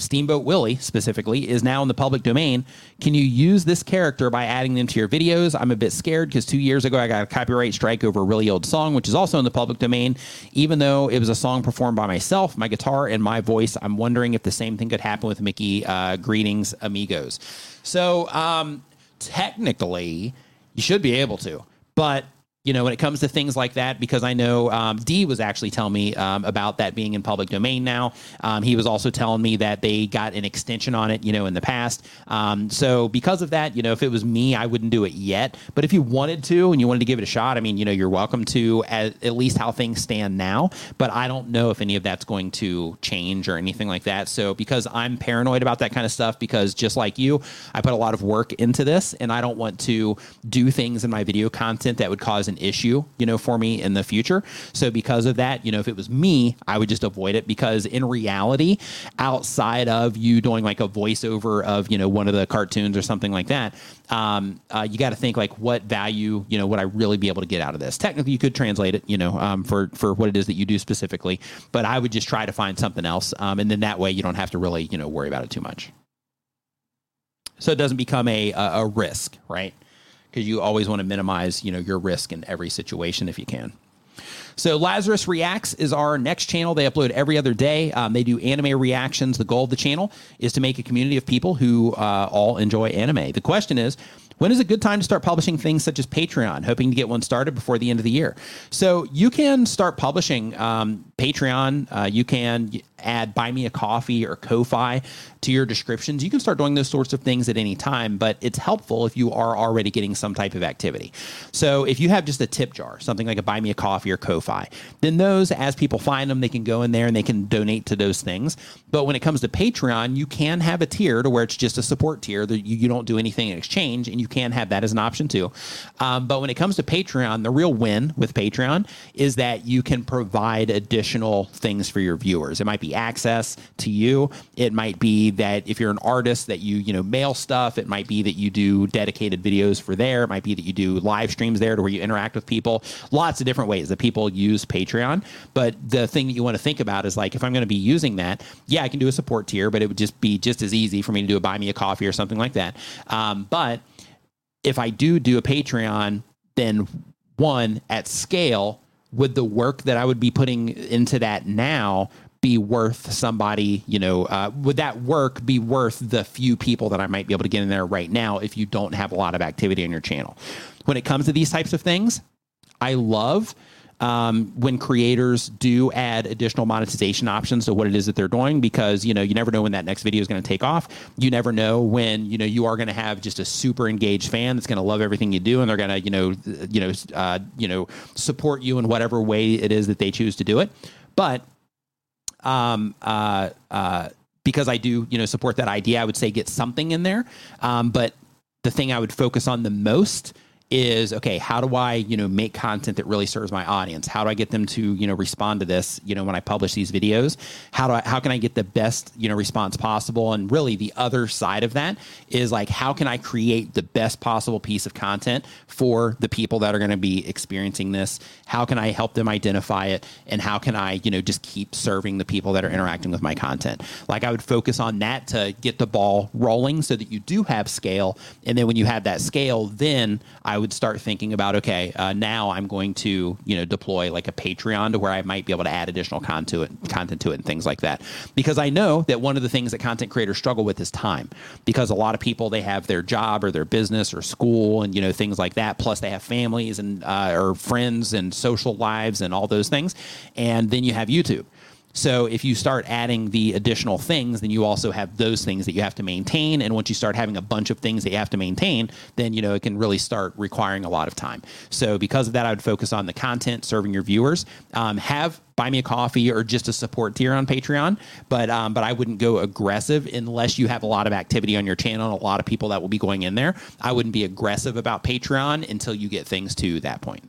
Steamboat Willie specifically is now in the public domain. Can you use this character by adding them to your videos? I'm a bit scared because two years ago I got a copyright strike over a really old song, which is also in the public domain. Even though it was a song performed by myself, my guitar, and my voice, I'm wondering if the same thing could happen with Mickey. Uh, greetings, amigos. So um, technically, you should be able to, but you know, when it comes to things like that, because I know um, D was actually telling me um, about that being in public domain now. Um, he was also telling me that they got an extension on it, you know, in the past. Um, so because of that, you know, if it was me, I wouldn't do it yet. But if you wanted to and you wanted to give it a shot, I mean, you know, you're welcome to at, at least how things stand now. But I don't know if any of that's going to change or anything like that. So because I'm paranoid about that kind of stuff, because just like you, I put a lot of work into this and I don't want to do things in my video content that would cause an issue, you know, for me in the future. So because of that, you know, if it was me, I would just avoid it because in reality, outside of you doing like a voiceover of, you know, one of the cartoons or something like that, um, uh, you got to think like what value, you know, would I really be able to get out of this? Technically, you could translate it, you know, um, for for what it is that you do specifically, but I would just try to find something else, um, and then that way you don't have to really, you know, worry about it too much. So it doesn't become a a, a risk, right? Because you always want to minimize, you know, your risk in every situation if you can. So Lazarus Reacts is our next channel. They upload every other day. Um, they do anime reactions. The goal of the channel is to make a community of people who uh, all enjoy anime. The question is, when is a good time to start publishing things such as Patreon? Hoping to get one started before the end of the year. So you can start publishing um, Patreon. Uh, you can add Buy Me a Coffee or Ko-fi to your descriptions. You can start doing those sorts of things at any time, but it's helpful if you are already getting some type of activity. So if you have just a tip jar, something like a Buy Me a Coffee or Ko-fi, then those, as people find them, they can go in there and they can donate to those things. But when it comes to Patreon, you can have a tier to where it's just a support tier that you, you don't do anything in exchange, and you can have that as an option too. Um, but when it comes to Patreon, the real win with Patreon is that you can provide additional things for your viewers. It might be access to you. It might be that if you're an artist that you, you know, mail stuff. It might be that you do dedicated videos for there. It might be that you do live streams there to where you interact with people. Lots of different ways that people use Patreon. But the thing that you want to think about is like, if I'm going to be using that, yeah, I can do a support tier, but it would just be just as easy for me to do a buy me a coffee or something like that. Um, but if I do do a Patreon, then one at scale, would the work that I would be putting into that now be worth somebody, you know, uh, would that work be worth the few people that I might be able to get in there right now if you don't have a lot of activity on your channel? When it comes to these types of things, I love um, when creators do add additional monetization options to what it is that they're doing because you know you never know when that next video is going to take off you never know when you know you are going to have just a super engaged fan that's going to love everything you do and they're going to you know you know uh, you know support you in whatever way it is that they choose to do it but um, uh, uh, because I do, you know, support that idea, I would say get something in there. Um, but the thing I would focus on the most is okay how do i you know make content that really serves my audience? How do i get them to you know respond to this you know when i publish these videos? How do i how can i get the best you know response possible? And really the other side of that is like how can i create the best possible piece of content for the people that are going to be experiencing this? How can i help them identify it? And how can i you know just keep serving the people that are interacting with my content? Like i would focus on that to get the ball rolling so that you do have scale. And then when you have that scale then i I would start thinking about okay, uh, now I'm going to you know deploy like a Patreon to where I might be able to add additional content to it, content to it, and things like that. Because I know that one of the things that content creators struggle with is time. Because a lot of people they have their job or their business or school and you know things like that. Plus they have families and uh, or friends and social lives and all those things. And then you have YouTube. So if you start adding the additional things, then you also have those things that you have to maintain. And once you start having a bunch of things that you have to maintain, then you know it can really start requiring a lot of time. So because of that, I would focus on the content, serving your viewers. Um, have buy me a coffee or just a support tier on Patreon, but um, but I wouldn't go aggressive unless you have a lot of activity on your channel and a lot of people that will be going in there. I wouldn't be aggressive about Patreon until you get things to that point.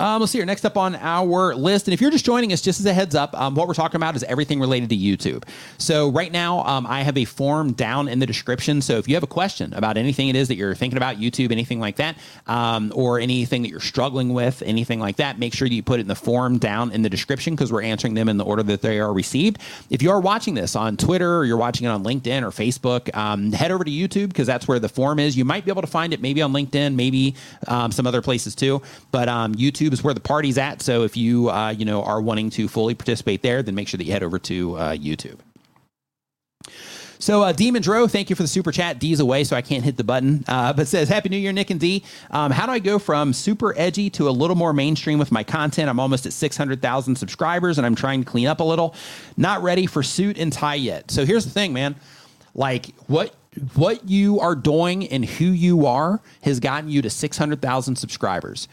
Um, let's see here. Next up on our list, and if you're just joining us, just as a heads up, um, what we're talking about is everything related to YouTube. So right now, um, I have a form down in the description. So if you have a question about anything it is that you're thinking about YouTube, anything like that, um, or anything that you're struggling with, anything like that, make sure you put it in the form down in the description because we're answering them in the order that they are received. If you are watching this on Twitter or you're watching it on LinkedIn or Facebook, um, head over to YouTube because that's where the form is. You might be able to find it maybe on LinkedIn, maybe um, some other places too, but YouTube YouTube is where the party's at. So if you uh, you know are wanting to fully participate there, then make sure that you head over to uh, YouTube. So, uh, Row, thank you for the super chat. D's away, so I can't hit the button. Uh, but says, Happy New Year, Nick and D. Um, how do I go from super edgy to a little more mainstream with my content? I'm almost at 600,000 subscribers and I'm trying to clean up a little. Not ready for suit and tie yet. So, here's the thing, man. Like, what what you are doing and who you are has gotten you to 600,000 subscribers,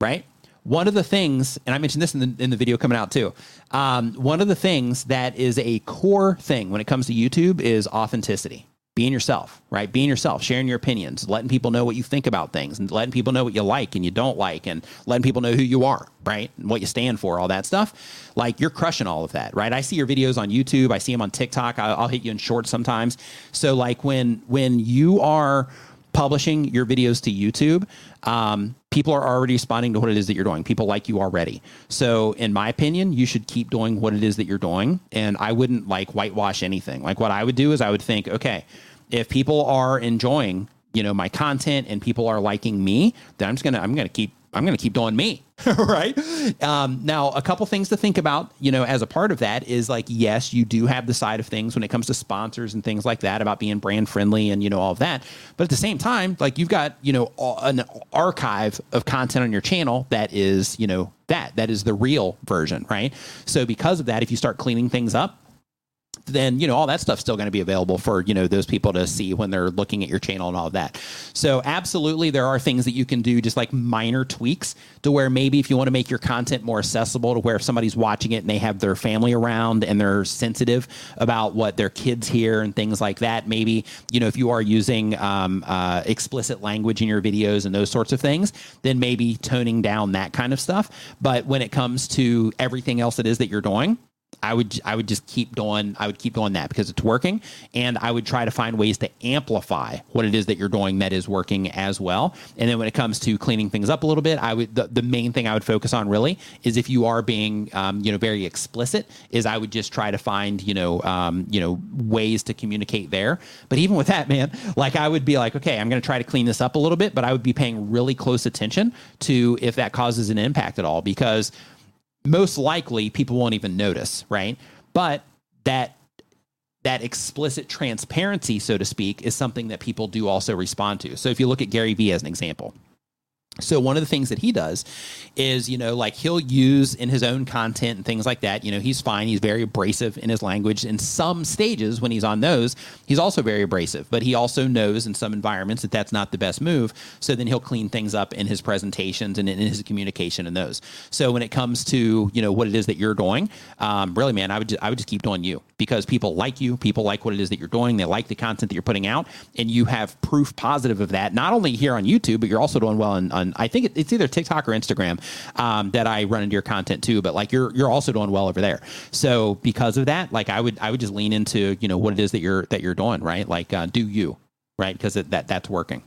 right? One of the things, and I mentioned this in the, in the video coming out too. Um, one of the things that is a core thing when it comes to YouTube is authenticity. Being yourself, right? Being yourself, sharing your opinions, letting people know what you think about things, and letting people know what you like and you don't like, and letting people know who you are, right? And what you stand for, all that stuff. Like you're crushing all of that, right? I see your videos on YouTube, I see them on TikTok. I'll, hit you in shorts sometimes. So like when when you are publishing your videos to YouTube, um, people are already responding to what it is that you're doing. People like you already. So, in my opinion, you should keep doing what it is that you're doing. And I wouldn't like whitewash anything. Like, what I would do is I would think, okay, if people are enjoying, you know, my content and people are liking me, then I'm just gonna I'm gonna keep I'm to keep doing me, right? Um, now, a couple things to think about, you know, as a part of that is like, yes, you do have the side of things when it comes to sponsors and things like that about being brand friendly and, you know, all of that. But at the same time, like you've got, you know, an archive of content on your channel that is, you know, that, that is the real version, right? So because of that, if you start cleaning things up, then you know all that stuff's still going to be available for you know those people to see when they're looking at your channel and all of that. So absolutely there are things that you can do just like minor tweaks to where maybe if you want to make your content more accessible to where if somebody's watching it and they have their family around and they're sensitive about what their kids hear and things like that maybe you know if you are using um, uh, explicit language in your videos and those sorts of things then maybe toning down that kind of stuff. But when it comes to everything else it is that you're doing I would I would just keep doing I would keep doing that because it's working and I would try to find ways to amplify what it is that you're doing that is working as well. And then when it comes to cleaning things up a little bit, I would the, the main thing I would focus on really is if you are being um, you know very explicit is I would just try to find you know um, you know ways to communicate there. But even with that, man, like I would be like, okay, I'm going to try to clean this up a little bit, but I would be paying really close attention to if that causes an impact at all because most likely people won't even notice, right? But that that explicit transparency, so to speak, is something that people do also respond to. So if you look at Gary Vee as an example, so one of the things that he does is, you know, like he'll use in his own content and things like that. You know, he's fine. He's very abrasive in his language. In some stages, when he's on those, he's also very abrasive. But he also knows in some environments that that's not the best move. So then he'll clean things up in his presentations and in his communication in those. So when it comes to you know what it is that you're doing, um, really, man, I would just, I would just keep doing you because people like you. People like what it is that you're doing. They like the content that you're putting out, and you have proof positive of that. Not only here on YouTube, but you're also doing well on, on I think it's either TikTok or Instagram um, that I run into your content too. But like you're you're also doing well over there. So because of that, like I would I would just lean into you know what it is that you're that you're doing right. Like uh, do you right because that that's working.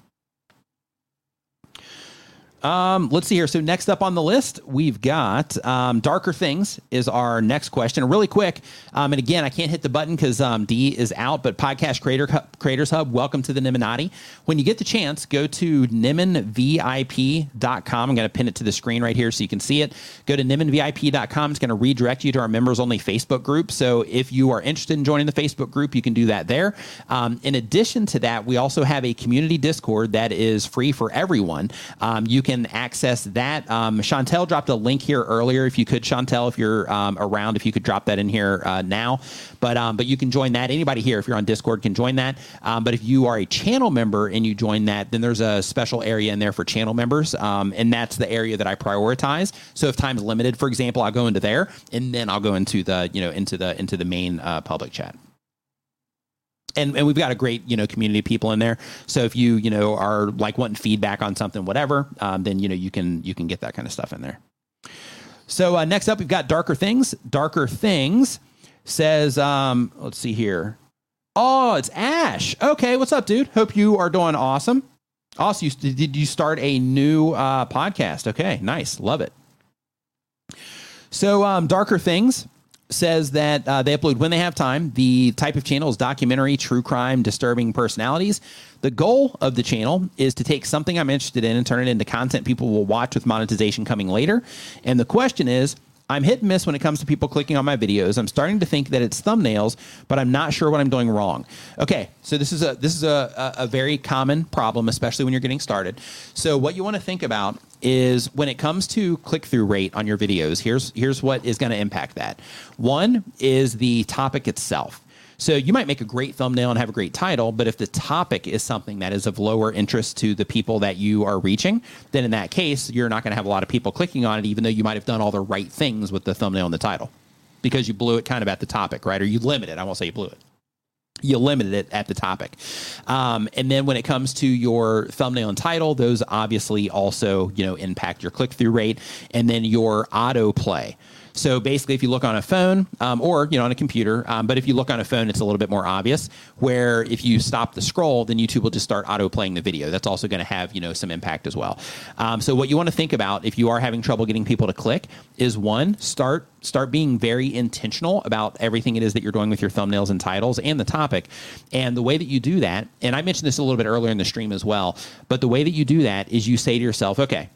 Um, let's see here. So next up on the list, we've got um, Darker Things is our next question. Really quick, um, and again, I can't hit the button because um, D is out. But Podcast Creator Creators Hub, welcome to the Nimminati. When you get the chance, go to nimminvip.com. I'm going to pin it to the screen right here so you can see it. Go to nimminvip.com. It's going to redirect you to our members only Facebook group. So if you are interested in joining the Facebook group, you can do that there. Um, in addition to that, we also have a community Discord that is free for everyone. Um, you can can access that. Um, Chantel dropped a link here earlier. If you could, Chantel, if you're um, around, if you could drop that in here uh, now. But um, but you can join that. Anybody here, if you're on Discord, can join that. Um, but if you are a channel member and you join that, then there's a special area in there for channel members, um, and that's the area that I prioritize. So if time's limited, for example, I'll go into there, and then I'll go into the you know into the into the main uh, public chat and, and we've got a great you know community of people in there. So if you you know are like wanting feedback on something whatever um, then you know you can you can get that kind of stuff in there. So uh, next up we've got darker things. Darker things says um, let's see here. Oh it's ash. Okay what's up dude? Hope you are doing awesome. Awesome you, did you start a new uh, podcast? Okay nice. Love it. So um, darker things says that uh, they upload when they have time. The type of channel is documentary, true crime, disturbing personalities. The goal of the channel is to take something I'm interested in and turn it into content people will watch with monetization coming later. And the question is, I'm hit and miss when it comes to people clicking on my videos. I'm starting to think that it's thumbnails, but I'm not sure what I'm doing wrong. Okay, so this is a this is a, a, a very common problem, especially when you're getting started. So what you want to think about is when it comes to click through rate on your videos. Here's here's what is going to impact that. One is the topic itself. So you might make a great thumbnail and have a great title, but if the topic is something that is of lower interest to the people that you are reaching, then in that case, you're not going to have a lot of people clicking on it, even though you might have done all the right things with the thumbnail and the title because you blew it kind of at the topic, right? Or you limited. I won't say you blew it you limited it at the topic. Um, and then when it comes to your thumbnail and title, those obviously also, you know, impact your click through rate and then your autoplay. So basically, if you look on a phone um, or you know on a computer, um, but if you look on a phone, it's a little bit more obvious. Where if you stop the scroll, then YouTube will just start auto playing the video. That's also going to have you know some impact as well. Um, so what you want to think about if you are having trouble getting people to click is one start start being very intentional about everything it is that you're doing with your thumbnails and titles and the topic. And the way that you do that, and I mentioned this a little bit earlier in the stream as well, but the way that you do that is you say to yourself, okay,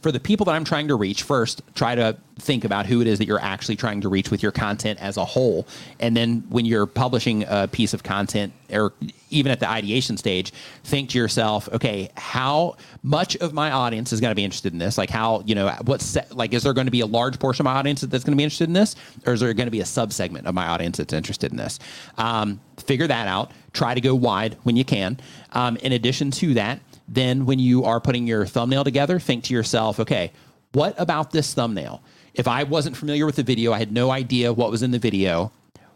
for the people that I'm trying to reach, first try to think about who it is that you're actually trying to reach with your content as a whole. And then when you're publishing a piece of content or even at the ideation stage, think to yourself, okay, how much of my audience is going to be interested in this? Like how, you know, what's like, is there going to be a large portion of my audience that's going to be interested in this? Or is there going to be a subsegment of my audience that's interested in this? Um, figure that out. Try to go wide when you can. Um, in addition to that, then when you are putting your thumbnail together, think to yourself, okay, what about this thumbnail? If I wasn't familiar with the video, I had no idea what was in the video.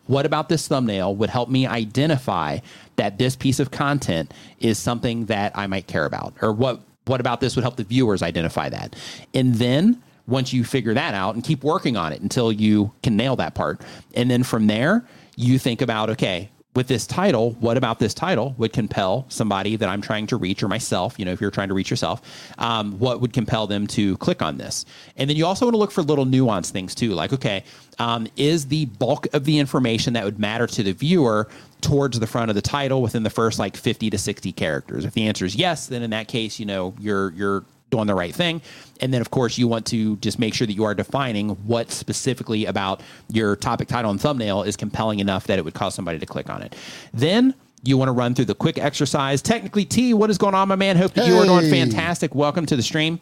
What about this thumbnail would help me identify that this piece of content is something that I might care about? Or what what about this would help the viewers identify that? And then once you figure that out and keep working on it until you can nail that part. And then from there, you think about okay, with this title, what about this title would compel somebody that I'm trying to reach or myself, you know, if you're trying to reach yourself, um, what would compel them to click on this? And then you also want to look for little nuance things too, like, okay, um, is the bulk of the information that would matter to the viewer towards the front of the title within the first like 50 to 60 characters? If the answer is yes, then in that case, you know, you're, you're, doing the right thing. And then, of course, you want to just make sure that you are defining what specifically about your topic title and thumbnail is compelling enough that it would cause somebody to click on it. Then you want to run through the quick exercise. Technically, T, what is going on, my man? Hope that hey. you are doing fantastic. Welcome to the stream.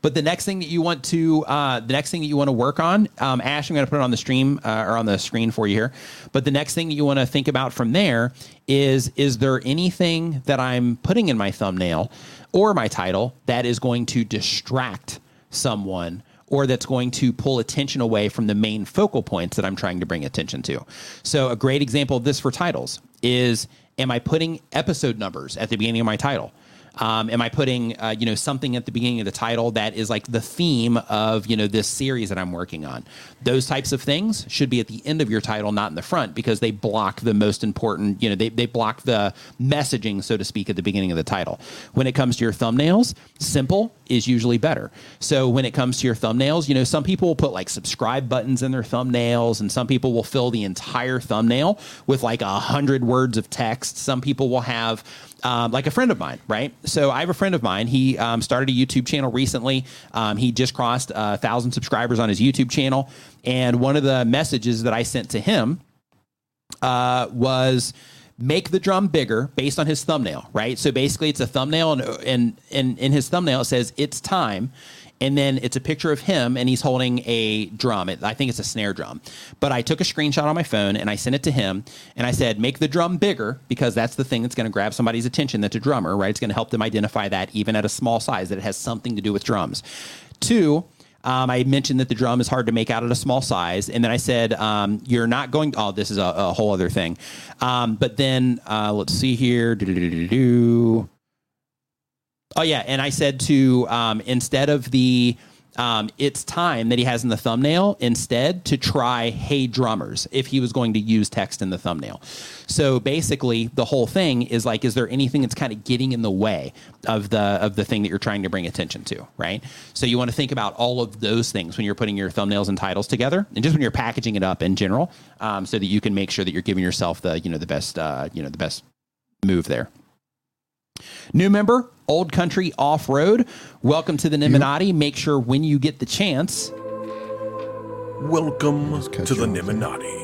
But the next thing that you want to, uh, the next thing that you want to work on, um, Ash, I'm going to put it on the stream uh, or on the screen for you here. But the next thing that you want to think about from there is, is there anything that I'm putting in my thumbnail or my title that is going to distract someone or that's going to pull attention away from the main focal points that I'm trying to bring attention to. So, a great example of this for titles is Am I putting episode numbers at the beginning of my title? Um, am I putting uh, you know something at the beginning of the title that is like the theme of you know this series that I'm working on? Those types of things should be at the end of your title, not in the front, because they block the most important. You know, they they block the messaging, so to speak, at the beginning of the title. When it comes to your thumbnails, simple is usually better. So when it comes to your thumbnails, you know, some people will put like subscribe buttons in their thumbnails, and some people will fill the entire thumbnail with like a hundred words of text. Some people will have um, like a friend of mine, right? So I have a friend of mine. He um, started a YouTube channel recently. Um, he just crossed a thousand subscribers on his YouTube channel, and one of the messages that I sent to him uh, was make the drum bigger based on his thumbnail, right? So basically, it's a thumbnail, and, and, and in his thumbnail it says "It's time." And then it's a picture of him and he's holding a drum. It, I think it's a snare drum. But I took a screenshot on my phone and I sent it to him and I said, make the drum bigger because that's the thing that's going to grab somebody's attention that's a drummer, right? It's going to help them identify that even at a small size that it has something to do with drums. Two, um, I mentioned that the drum is hard to make out at a small size, and then I said um, you're not going. Oh, this is a, a whole other thing. Um, but then uh, let's see here. Do-do-do-do-do. Oh yeah, and I said to um, instead of the um, it's time that he has in the thumbnail instead to try hey drummers if he was going to use text in the thumbnail. So basically the whole thing is like is there anything that's kind of getting in the way of the of the thing that you're trying to bring attention to right? So you want to think about all of those things when you're putting your thumbnails and titles together and just when you're packaging it up in general um, so that you can make sure that you're giving yourself the you know the best uh, you know the best move there New member, Old Country Off Road. Welcome to the Nimminati. Make sure when you get the chance Welcome cut to you the off. Nimminati.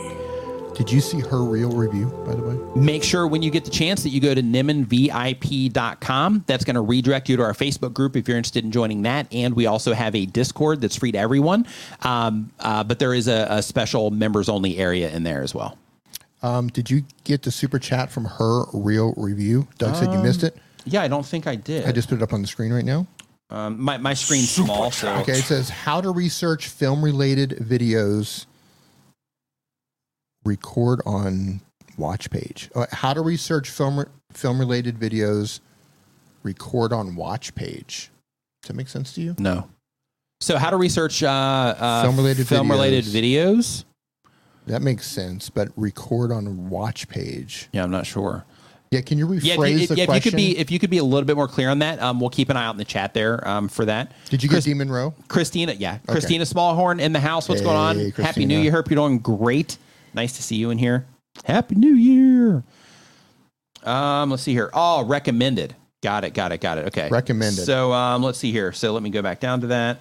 Did you see her real review, by the way? Make sure when you get the chance that you go to nimminvip.com. That's going to redirect you to our Facebook group if you're interested in joining that. And we also have a Discord that's free to everyone. Um, uh, but there is a, a special members only area in there as well. Um, did you get the super chat from her real review? Doug said you missed it. Yeah, I don't think I did. I just put it up on the screen right now. um, my, my screen's small, so Okay, it says how to research film related videos, record on watch page. Uh, how to research film film related videos, record on watch page. Does that make sense to you? no. So how to research uh, uh, Film-related film related videos? That makes sense, but record on watch page. Yeah, I'm not sure. Yeah, can you rephrase Yeah, if, you, the yeah, if you could be if you could be a little bit more clear on that, um, we'll keep an eye out in the chat there um, for that. Did you Chris- get Demon Row? Christina, yeah, Christina Smallhorn in the house. What's going on? Hey, Happy New Year. Hope you're doing great. Nice to see you in here. Happy New Year. Um, let's see here. Oh, recommended. Got it. Got it. Got it. Okay. Recommended. So um, let's see here. So let me go back down to that.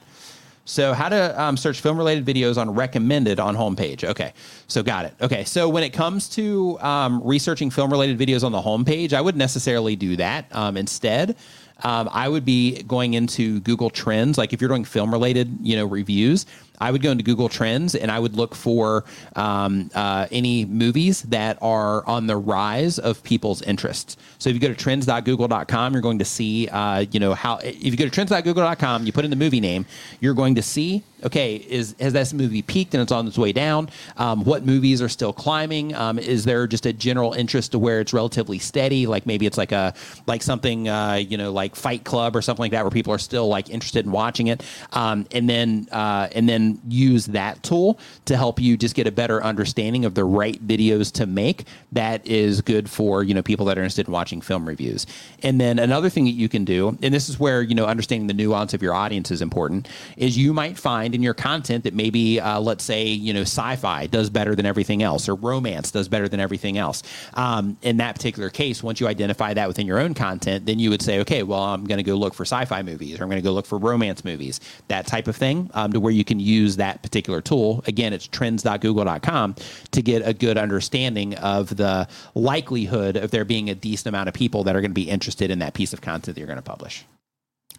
So how to um, search film related videos on recommended on homepage. Okay. So got it. Okay. So when it comes to um, researching film related videos on the homepage, I wouldn't necessarily do that. Um, instead, um, I would be going into Google Trends. Like if you're doing film related, you know, reviews, I would go into Google Trends and I would look for um, uh, any movies that are on the rise of people's interests. So if you go to trends.google.com, you're going to see, uh, you know, how, if you go to trends.google.com, you put in the movie name, you're going to see, okay, is has this movie peaked and it's on its way down? Um, what movies are still climbing? Um, is there just a general interest to where it's relatively steady? Like maybe it's like a, like something, uh, you know, like Fight Club or something like that, where people are still like interested in watching it. Um, and then, uh, and then use that tool to help you just get a better understanding of the right videos to make that is good for you know people that are interested in watching film reviews and then another thing that you can do and this is where you know understanding the nuance of your audience is important is you might find in your content that maybe uh, let's say you know sci-fi does better than everything else or romance does better than everything else. Um, in that particular case once you identify that within your own content then you would say okay well i'm going to go look for sci-fi movies or i'm going to go look for romance movies that type of thing um, to where you can use that particular tool. Again it's trends.google.com to get a good understanding of the likelihood of there being a decent amount of people that are going to be interested in that piece of content that you're going to publish.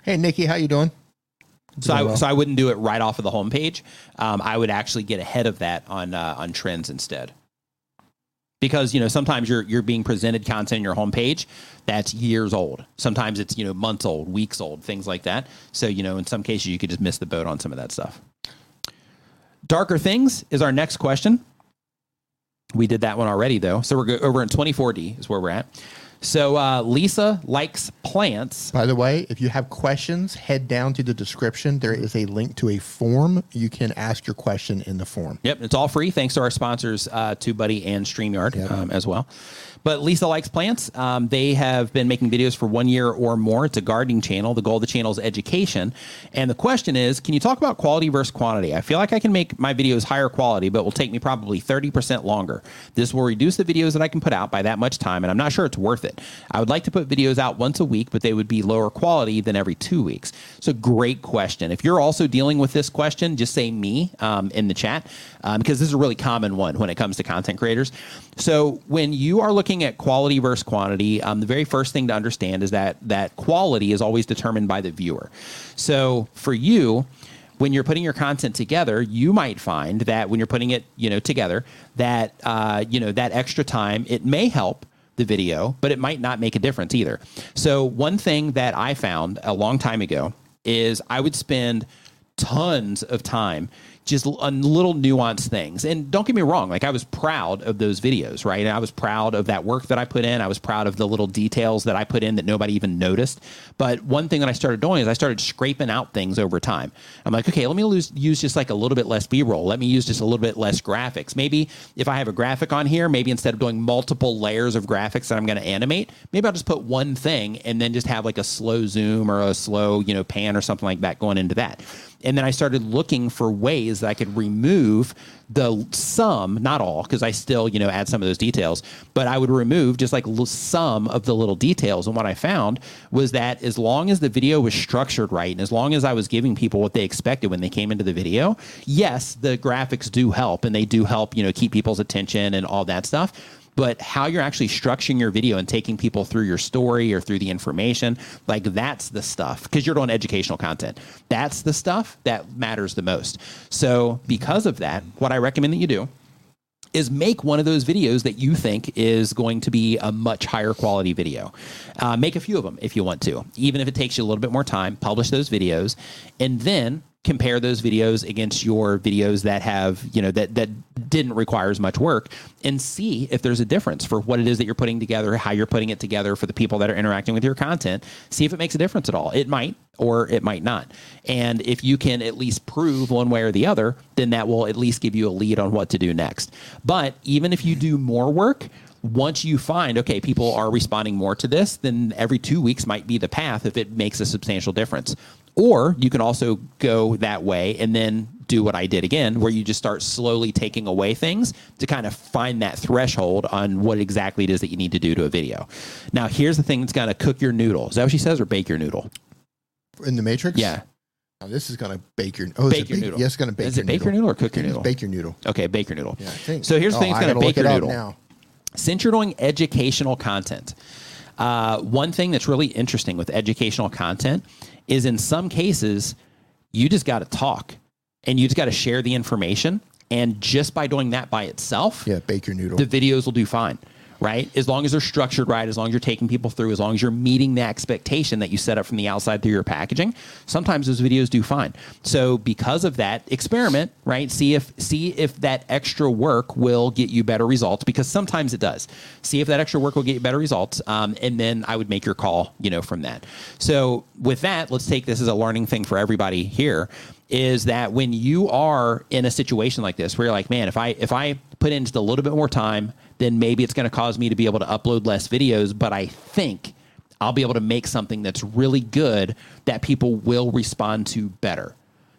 Hey, Nikki, how you doing? So I, well. so I wouldn't do it right off of the homepage. Um, I would actually get ahead of that on uh, on trends instead, because you know sometimes you're you're being presented content on your homepage that's years old. Sometimes it's you know months old, weeks old, things like that. So you know in some cases you could just miss the boat on some of that stuff. Darker things is our next question. We did that one already though, so we're go- over in 24D is where we're at. So uh, Lisa likes plants. By the way, if you have questions, head down to the description. There is a link to a form. You can ask your question in the form. Yep, it's all free thanks to our sponsors, uh, TubeBuddy and StreamYard um, as well. But Lisa likes plants. Um, they have been making videos for one year or more. It's a gardening channel. The goal of the channel is education. And the question is, can you talk about quality versus quantity? I feel like I can make my videos higher quality, but will take me probably 30% longer. This will reduce the videos that I can put out by that much time, and I'm not sure it's worth it. I would like to put videos out once a week, but they would be lower quality than every two weeks. So, great question. If you're also dealing with this question, just say me um, in the chat um, because this is a really common one when it comes to content creators. So, when you are looking at quality versus quantity, um, the very first thing to understand is that that quality is always determined by the viewer. So, for you, when you're putting your content together, you might find that when you're putting it, you know, together, that uh, you know that extra time it may help the video, but it might not make a difference either. So one thing that I found a long time ago is I would spend tons of time just little nuanced things. And don't get me wrong, like I was proud of those videos, right? I was proud of that work that I put in. I was proud of the little details that I put in that nobody even noticed. But one thing that I started doing is I started scraping out things over time. I'm like, okay, let me lose, use just like a little bit less B-roll. Let me use just a little bit less graphics. Maybe if I have a graphic on here, maybe instead of doing multiple layers of graphics that I'm going to animate, maybe I'll just put one thing and then just have like a slow zoom or a slow, you know, pan or something like that going into that. And then I started looking for ways that I could remove the some, not all, because I still, you know, add some of those details, but I would remove just like some of the little details. And what I found was that as long as the video was structured right and as long as I was giving people what they expected when they came into the video, yes, the graphics do help and they do help, you know, keep people's attention and all that stuff but how you're actually structuring your video and taking people through your story or through the information, like that's the stuff because you're doing educational content. That's the stuff that matters the most. So, because of that, what I recommend that you do is make one of those videos that you think is going to be a much higher quality video. Uh, make a few of them if you want to, even if it takes you a little bit more time. Publish those videos, and then compare those videos against your videos that have you know that that didn't require as much work and see if there's a difference for what it is that you're putting together how you're putting it together for the people that are interacting with your content. See if it makes a difference at all. It might or it might not. And if you can at least prove one way or the other then that will at least give you a lead on what to do next. But even if you do more work once you find okay people are responding more to this then every two weeks might be the path if it makes a substantial difference or you can also go that way and then do what I did again, where you just start slowly taking away things to kind of find that threshold on what exactly it is that you need to do to a video. Now, here's the thing that's going to cook your noodle. Is that what she says, or bake your noodle? In the Matrix? Yeah. Now, this is going to bake your. Oh, Bake it your noodle. Yes, it's going to bake Is your it bake your noodle or cook your noodle? Bake your noodle. Okay, bake your noodle. Yeah. So here's the Oh, thing that's going to bake your noodle. now. since you're doing educational content, uh, one thing that's really interesting with educational content is in some cases, you just got to talk and you just got to share the information. And just by doing that by itself, Yeah, bake your noodle. the videos will do fine, right? As long as they're structured right, as long as you're taking people through, as long as you're meeting the expectation that you set up from the outside through your packaging, sometimes those videos do fine. So because of that, experiment, right? See if see if that extra work will get you better results because sometimes it does. See if that extra work will get you better results, um, and then I would make your call, you know, from that. So with that, let's take this as a learning thing for everybody here is that when you are in a situation like this where you're like man if i if i put in just a little bit more time then maybe it's going to cause me to be able to upload less videos but i think i'll be able to make something that's really good that people will respond to better.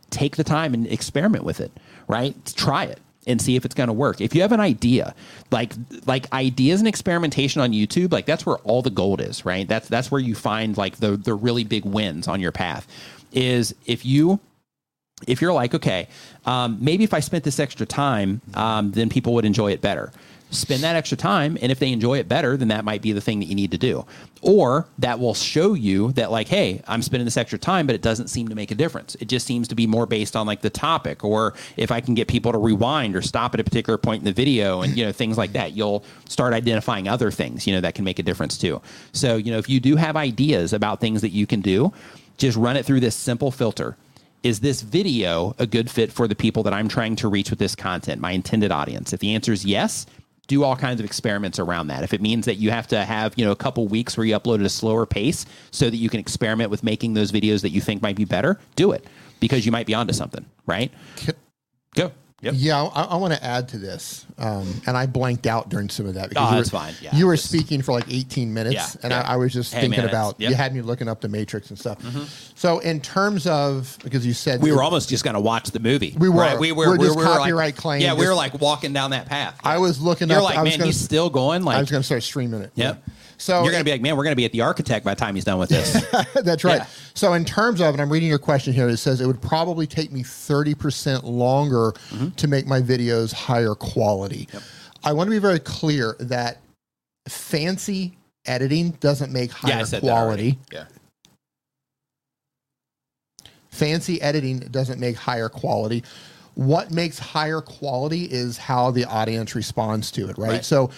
Take the time and experiment with it right? Try it and see if it's going to work. If you have an idea like like ideas and experimentation on youtube like that's where all the gold is right? That's that's where you find like the the really big wins on your path is if you if you're like, okay, um, maybe if I spent this extra time, um, then people would enjoy it better. Spend that extra time, and if they enjoy it better, then that might be the thing that you need to do. Or that will show you that, like, hey, I'm spending this extra time, but it doesn't seem to make a difference. It just seems to be more based on like the topic, or if I can get people to rewind or stop at a particular point in the video, and you know things like that. You'll start identifying other things, you know, that can make a difference too. So, you know, if you do have ideas about things that you can do, just run it through this simple filter is this video a good fit for the people that I'm trying to reach with this content, my intended audience? If the answer is yes, do all kinds of experiments around that. If it means that you have to have, you know, a couple weeks where you upload at a slower pace so that you can experiment with making those videos that you think might be better, do it because you might be onto something, right? Go. Yep. Yeah, I, I want to add to this, um, and I blanked out during some of that because Oh, you that's were, fine. Yeah, you were just- speaking for like 18 minutes, Yeah, and yeah. I, I was just Hey, thinking man, about yep. Mm-hmm. you had me looking up the Matrix and stuff. So, in terms of because you said We were almost just going to watch the movie. We were. Right? We were. We're we just were like- copyright claim, Yeah, we were like walking down that path. I was looking You're up. like, I was man, gonna, he's still going. Like, I was going to start streaming it. Yep. So you're going to be like, man, we're going to be at the architect by the time he's done with this. That's right. Yeah. So, in terms of, and I'm reading your question here, it says it would probably take me 30% longer Mm-hmm. to make my videos higher quality. I want to be very clear that fancy editing doesn't make higher yeah, said quality. Yeah. Fancy editing doesn't make higher quality. What makes higher quality is how the audience responds to it, right? Right. So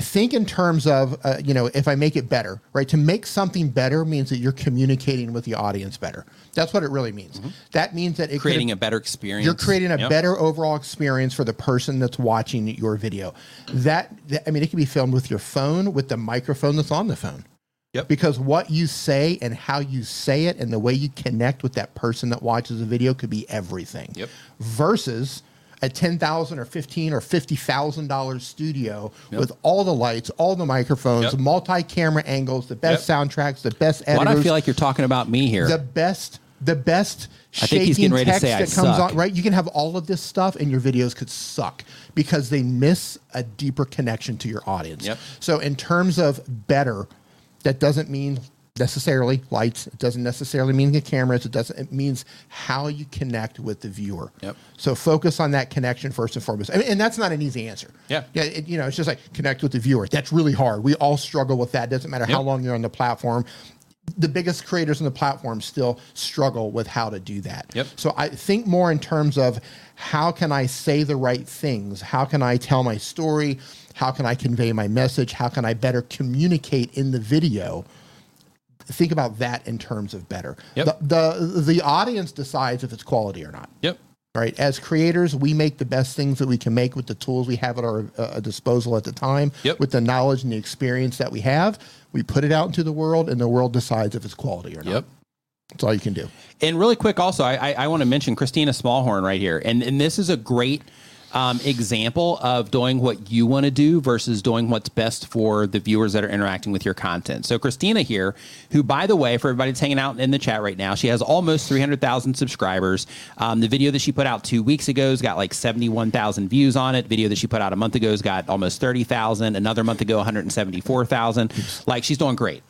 think in terms of, uh, you know, if I make it better, right? To make something better means that you're communicating with the audience better. That's what it really means. That means that it Mm-hmm. Creating a better experience. you're creating a Yep. better overall experience for the person that's watching your video. That, that I mean, it can be filmed with your phone, with the microphone that's on the phone. Yep. Because what you say and how you say it and the way you connect with that person that watches the video could be everything. Yep. Versus a ten thousand or fifteen or fifty thousand dollars studio Yep. with all the lights, all the microphones, Yep. multi-camera angles, the best Yep. soundtracks, the best editors. Why do I feel like you're talking about me here? the best the best I think he's getting ready to text say I that comes suck. on, right? You can have all of this stuff and your videos could suck because they miss a deeper connection to your audience. Yep. So in terms of better, that doesn't mean necessarily lights. It doesn't necessarily mean the cameras. It doesn't. It means how you connect with the viewer. Yep. So focus on that connection first and foremost. I mean, and that's not an easy answer. Yeah. Yeah. It, you know, it's just like connect with the viewer. That's really hard. We all struggle with that. Doesn't matter how long you're on the platform. The biggest creators on the platform still struggle with how to do that. Yep. So I think more in terms of how can I say the right things? How can I tell my story? How can I convey my message? How can I better communicate in the video? Think about that in terms of better. Yep. The, the the audience decides if it's quality or not Yep. right? As creators, we make the best things that we can make with the tools we have at our uh, disposal at the time, Yep. with the knowledge and the experience that we have. We put it out into the world, and the world decides if it's quality or not. Yep. That's all you can do. And really quick, also, I, I, I want to mention Christina Smallhorn right here, and and this is a great um, example of doing what you want to do versus doing what's best for the viewers that are interacting with your content. So Christina here, who by the way, for everybody that's hanging out in the chat right now, she has almost three hundred thousand subscribers. Um, the video that she put out two weeks ago has got like seventy one thousand views on it. Video that she put out a month ago has got almost thirty thousand. Another month ago, one hundred seventy four thousand. Like she's doing great.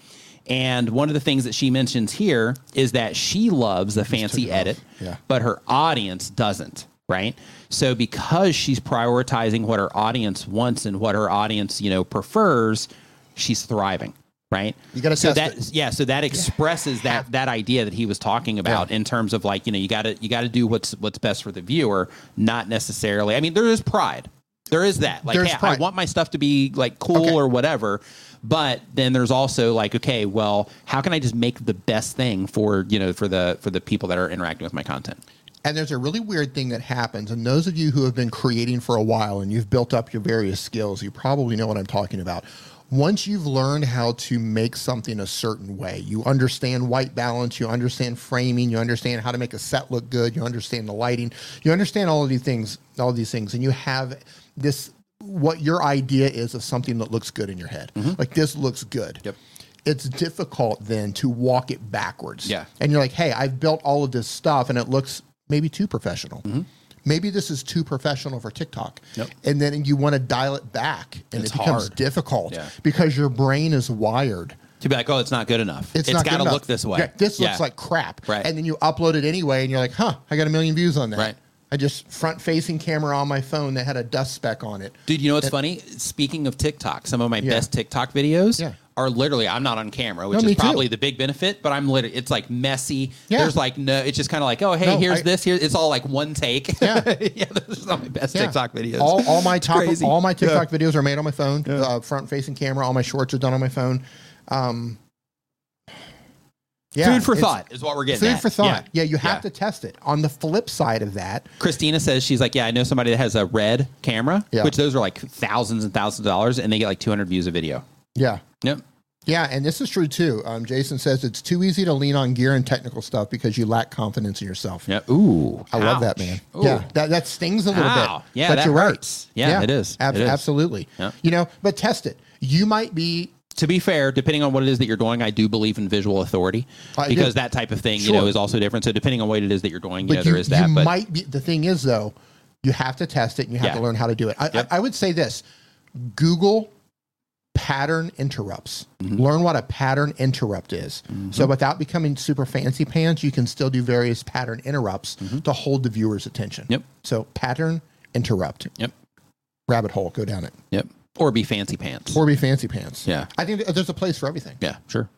And one of the things that she mentions here is that she loves the fancy took it off. edit, Yeah. but her audience doesn't, right? So because she's prioritizing what her audience wants and what her audience, you know, prefers, she's thriving, right? You gotta so test that it. yeah, so that expresses that that idea that he was talking about Yeah. in terms of like, you know, you got to you got to do what's what's best for the viewer, not necessarily. I mean, there is pride. There is that. Like, There's hey, I want my stuff to be like cool Okay. or whatever. But then there's also like, okay, well, how can I just make the best thing for you know for the for the people that are interacting with my content? And there's a really weird thing that happens. And those of you who have been creating for a while and you've built up your various skills, you probably know what I'm talking about. Once you've learned how to make something a certain way, you understand white balance, you understand framing, you understand how to make a set look good, you understand the lighting, you understand all of these things, all of these things, and you have this what your idea is of something that looks good in your head. Like this looks good. Mm-hmm. Yep. It's difficult then to walk it backwards Yeah. and you're like, hey, I've built all of this stuff and it looks maybe too professional. Maybe this is too professional for TikTok. Mm-hmm. Yep. And then you want to dial it back and It's it becomes hard. difficult Yeah. because your brain is wired. To be like, oh, it's not good enough. It's, it's got to look this way. Yeah, this looks like crap. Right. And then you upload it anyway and you're like, huh, I got a million views on that. Right. I just front facing camera on my phone that had a dust speck on it. Dude, you know what's funny? Speaking of TikTok, some of my Yeah. best TikTok videos Yeah. are literally I'm not on camera, which No, me is too. probably the big benefit. But I'm literally it's like messy. Yeah. There's like no, it's just kind of like oh hey No, here's I- this here. It's all like one take. Yeah. yeah. Those are some my best Yeah. TikTok videos. All, all my top, all my Yeah. TikTok videos are made on my phone, uh, front facing camera. All my shorts are done on my phone. Um, yeah, Food for thought is what we're getting. Food at. for thought. Yeah, you have Yeah. to test it. On the flip side of that, Christina says she's like, yeah, I know somebody that has a red camera, Yeah. which those are like thousands and thousands of dollars, and they get like 200 views a video. yeah, Yep. yeah, and this is true too. Um, Jason says it's too easy to lean on gear and technical stuff because you lack confidence in yourself. Yeah. Ooh. I love that man. Ooh. Yeah, that, that stings a little Ow. bit. Yeah, but that you're hurts. right. Yeah, it is. Ab- It is. Absolutely. Yeah. You know, but test it. You might be to be fair, depending on what it is that you're doing, I do believe in visual authority I because that type of thing, you know, is also different. So depending on what it is that you're doing, you know, you, there is that. you But might be the thing is though you have to test it and you have Yeah. to learn how to do it I, Yep. I, I would say this google pattern interrupts Mm-hmm. learn what a pattern interrupt is so without becoming super fancy pants you can still do various pattern interrupts to hold the viewer's attention Mm-hmm. Yep. so pattern interrupt yep, rabbit hole go down it yep, or be fancy pants. or be fancy pants Yeah. i think there's a place for everything yeah, sure.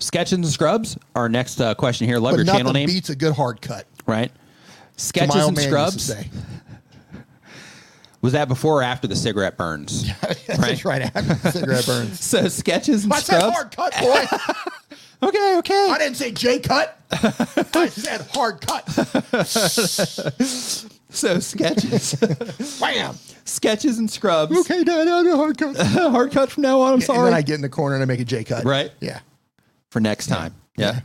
Sketches and scrubs. Our next uh, question here. Love but your nothing channel name, beats a good hard cut right? to Sketches old and man used to scrubs. say. Was that before or after the cigarette burns? That's right after the cigarette burns So sketches and I said scrubs. hard cut, boy. Okay, okay. I didn't say J cut. I said hard cut. So sketches, Bam. Sketches and scrubs. Okay, Dad, I'll do hard cut. Hard cut from now on. I'm And sorry. then I get in the corner and I make a J cut. Right. Yeah. for next time. Yeah.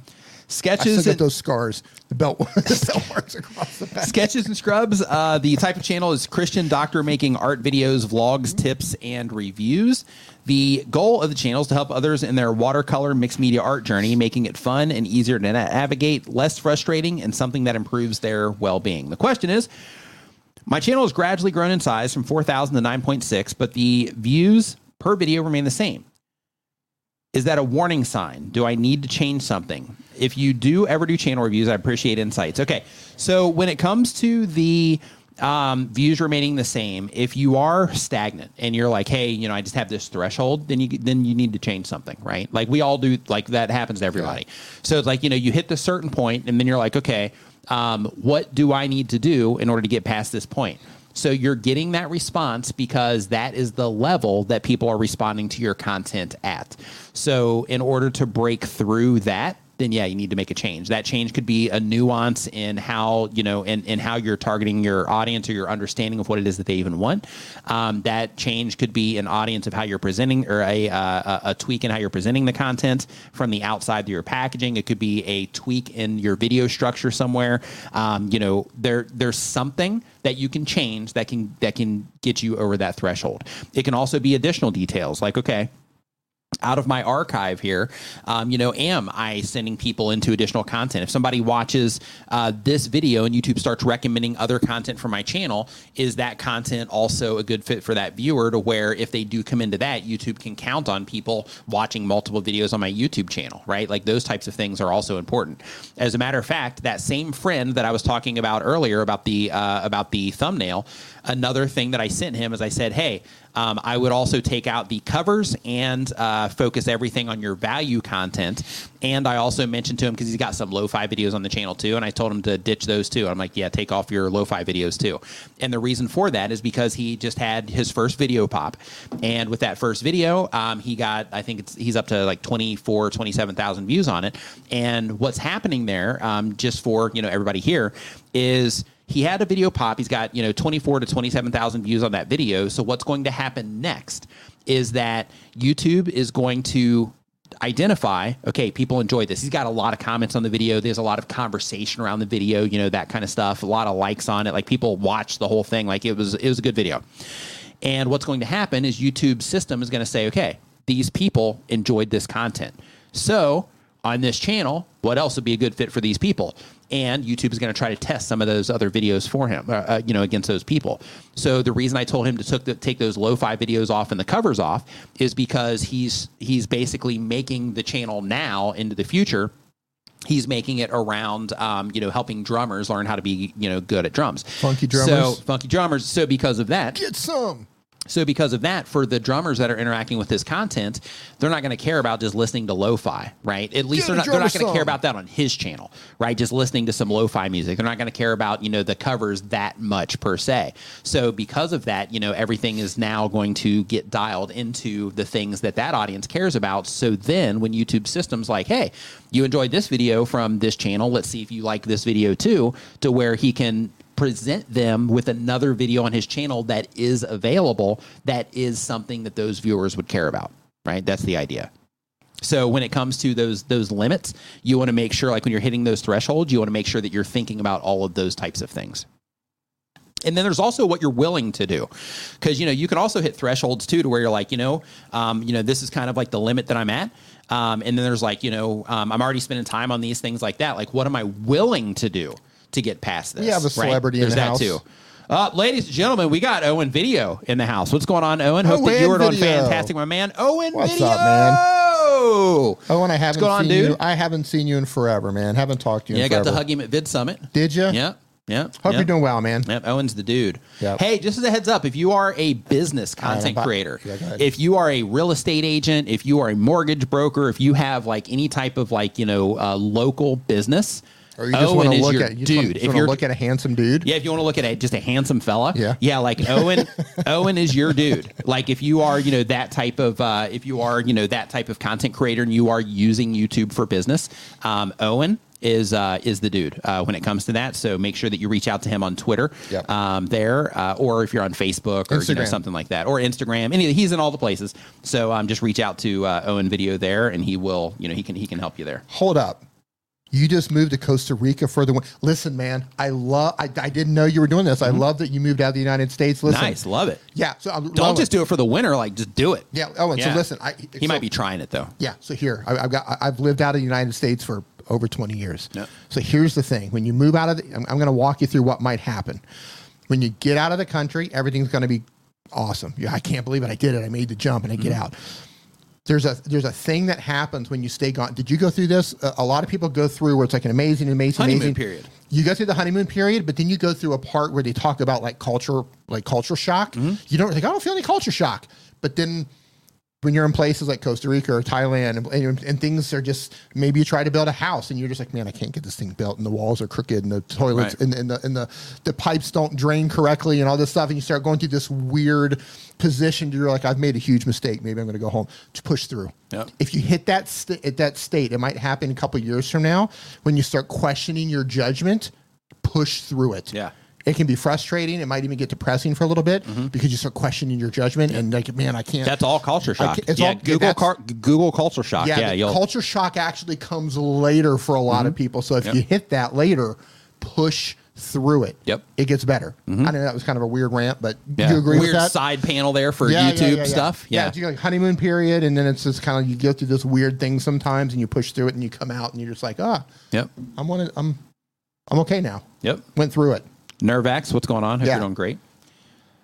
Sketches I still and- got those scars. The belt, the belt marks across the back. Sketches and Scrubs. Uh, the type of channel is Christian doctor making art videos, vlogs, tips, and reviews. The goal of the channel is to help others in their watercolor mixed media art journey, making it fun and easier to navigate, less frustrating, and something that improves their well being. The question is my channel has gradually grown in size from 4,000 to 9.6, but the views per video remain the same. Is that a warning sign? Do I need to change something? If you do ever do channel reviews, I appreciate insights. Okay, so when it comes to the um, views remaining the same, if you are stagnant and you're like, hey, you know, I just have this threshold, then you then you need to change something, right? Like we all do, like that happens to everybody. So it's like you know, you hit the certain point, and then you're like, okay, um, what do I need to do in order to get past this point? So you're getting that response because that is the level that people are responding to your content at. So in order to break through that, then yeah, you need to make a change. That change could be a nuance in how you know in, in how you're targeting your audience or your understanding of what it is that they even want. Um, that change could be an audience of how you're presenting or a, uh, a tweak in how you're presenting the content from the outside of your packaging. It could be a tweak in your video structure somewhere. Um, you know, there there's something that you can change that can that can get you over that threshold. It can also be additional details like okay out of my archive here, um, you know, am I sending people into additional content? If somebody watches uh, this video and YouTube starts recommending other content for my channel, is that content also a good fit for that viewer to where if they do come into that, YouTube can count on people watching multiple videos on my YouTube channel, right? Like those types of things are also important. As a matter of fact, that same friend that I was talking about earlier about the uh, about the thumbnail, another thing that I sent him is I said, hey, um, I would also take out the covers and uh, focus everything on your value content. And I also mentioned to him because he's got some lo-fi videos on the channel too, and I told him to ditch those too. I'm like, yeah, take off your lo-fi videos too. And the reason for that is because he just had his first video pop, and with that first video, um, he got I think it's he's up to like 24, 27,000 views on it. And what's happening there, um, just for you know everybody here, is he had a video pop. He's got, you know, 24 to 27,000 views on that video. So what's going to happen next is that YouTube is going to identify, okay, people enjoy this. He's got a lot of comments on the video. There's a lot of conversation around the video, you know, that kind of stuff. A lot of likes on it. Like people watch the whole thing. Like it was it was a good video. And what's going to happen is YouTube's system is going to say, okay, these people enjoyed this content. So on this channel, what else would be a good fit for these people? And YouTube is going to try to test some of those other videos for him, uh, uh, you know, against those people. So the reason I told him to took the, take those lo-fi videos off and the covers off is because he's he's basically making the channel now into the future he's making it around um, you know helping drummers learn how to be you know good at drums Funky drummers. so funky drummers so because of that Get some. So because of that, for the drummers that are interacting with this content, they're not going to care about just listening to lo-fi, right? At least Get they're not, they're not going to care about that on his channel, right? Just listening to some lo-fi music. They're not going to care about, you know, the covers that much per se. So because of that, you know, everything is now going to get dialed into the things that that audience cares about. So then when YouTube systems like, hey, you enjoyed this video from this channel, let's see if you like this video too, to where he can present them with another video on his channel that is available that is something that those viewers would care about right? That's the idea. So when it comes to those those limits you want to make sure like when you're hitting those thresholds you want to make sure that you're thinking about all of those types of things. And then there's also what you're willing to do because you know you can also hit thresholds too to where you're like you know um, you know this is kind of like the limit that i'm at. Um, and then there's like you know um, i'm already spending time on these things like that. Like what am i willing to do to get past this You have a right? celebrity in there's the that house. too uh, ladies and gentlemen, we got Owen Video in the house. What's going on, Owen? Hope that Owen you were doing Video. fantastic, my man. Owen What's Video. up, man? And I haven't going on, seen dude? you. I haven't seen you in forever, man. Haven't talked to you. Yeah, I in got forever. to hug him at VidSummit. Did you? Yeah, yeah. Hope yeah. you're doing well, man. Yep, Owen's the dude. Yep. Hey, just as a heads up, if you are a business content about- creator, Yeah, go ahead. if you are a real estate agent, if you are a mortgage broker, if you have like any type of like you know uh, local business, Or you just Owen want to is look your at you just wanna- dude. just if wanna you're look at a handsome dude. yeah, if you want to look at a, just a handsome fella, Yeah. yeah, like Owen. Owen is your dude. Like if you are, you know, that type of, uh, if you are, you know, that type of content creator and you are using YouTube for business, um, Owen is uh, is the dude uh, when it comes to that. So make sure that you reach out to him on Twitter, Yep. um, there, uh, or if you're on Facebook or you know, Instagram. something like that, or Instagram. Any, he's in all the places. So um, just reach out to uh, Owen Video there, and he will, you know, he can he can help you there. Hold up. You just moved to Costa Rica for the win. Listen, man, I love. I, I didn't know you were doing this. I love that you moved out of the United States. Listen, Nice, love it. Yeah. So I'm, Don't just do it for the winner. Like, just do it. Yeah. Oh, and so listen, I- he so- might be trying it though. Yeah. So here, I, I've got. I've lived out of the United States for over 20 years. Yep. So here's the thing: when you move out of, the, I'm, I'm going to walk you through what might happen. When you get out of the country, everything's going to be awesome. Yeah, I can't believe it. I did it. I made the jump and I get Mm-hmm. out. There's a there's a thing that happens when you stay gone. Did you go through this? A, a lot of people go through where it's like an amazing, amazing, Honeymoon amazing period. You go through the honeymoon period, but then you go through a part where they talk about like culture, like culture shock. Mm-hmm. You don't like I don't feel any culture shock, but then when you're in places like Costa Rica or Thailand and, and, and things are just maybe you try to build a house and you're just like man I can't get this thing built and the walls are crooked and the toilets Right. and, and the and the the pipes don't drain correctly and all this stuff and you start going through this weird position you're like I've made a huge mistake maybe I'm going to go home to push through. Yep. If you hit that st- at that state, it might happen a couple years from now when you start questioning your judgment. Push through it. Yeah. It can be frustrating. It might even get depressing for a little bit because you start questioning your judgment and like, man, I can't. Mm-hmm. That's all culture shock. it's yeah, all- Google car, Google culture shock. yeah, Yeah, culture shock actually comes later for a lot of people. So if Yep. you hit that later, push through it. Yep. It gets better. I know that was kind of a weird rant, but yeah. do you agree weird with that? side panel there for Yeah, yeah, YouTube yeah, yeah. stuff. Yeah, Yeah, it's like honeymoon period, and then it's just kind of you go through this weird thing sometimes, and you push through it, and you come out, and you're just like, ah, yep, I'm one, I'm, I'm okay now. yep. Went through it. Nervax, what's going on? Hope Yeah. you're doing great.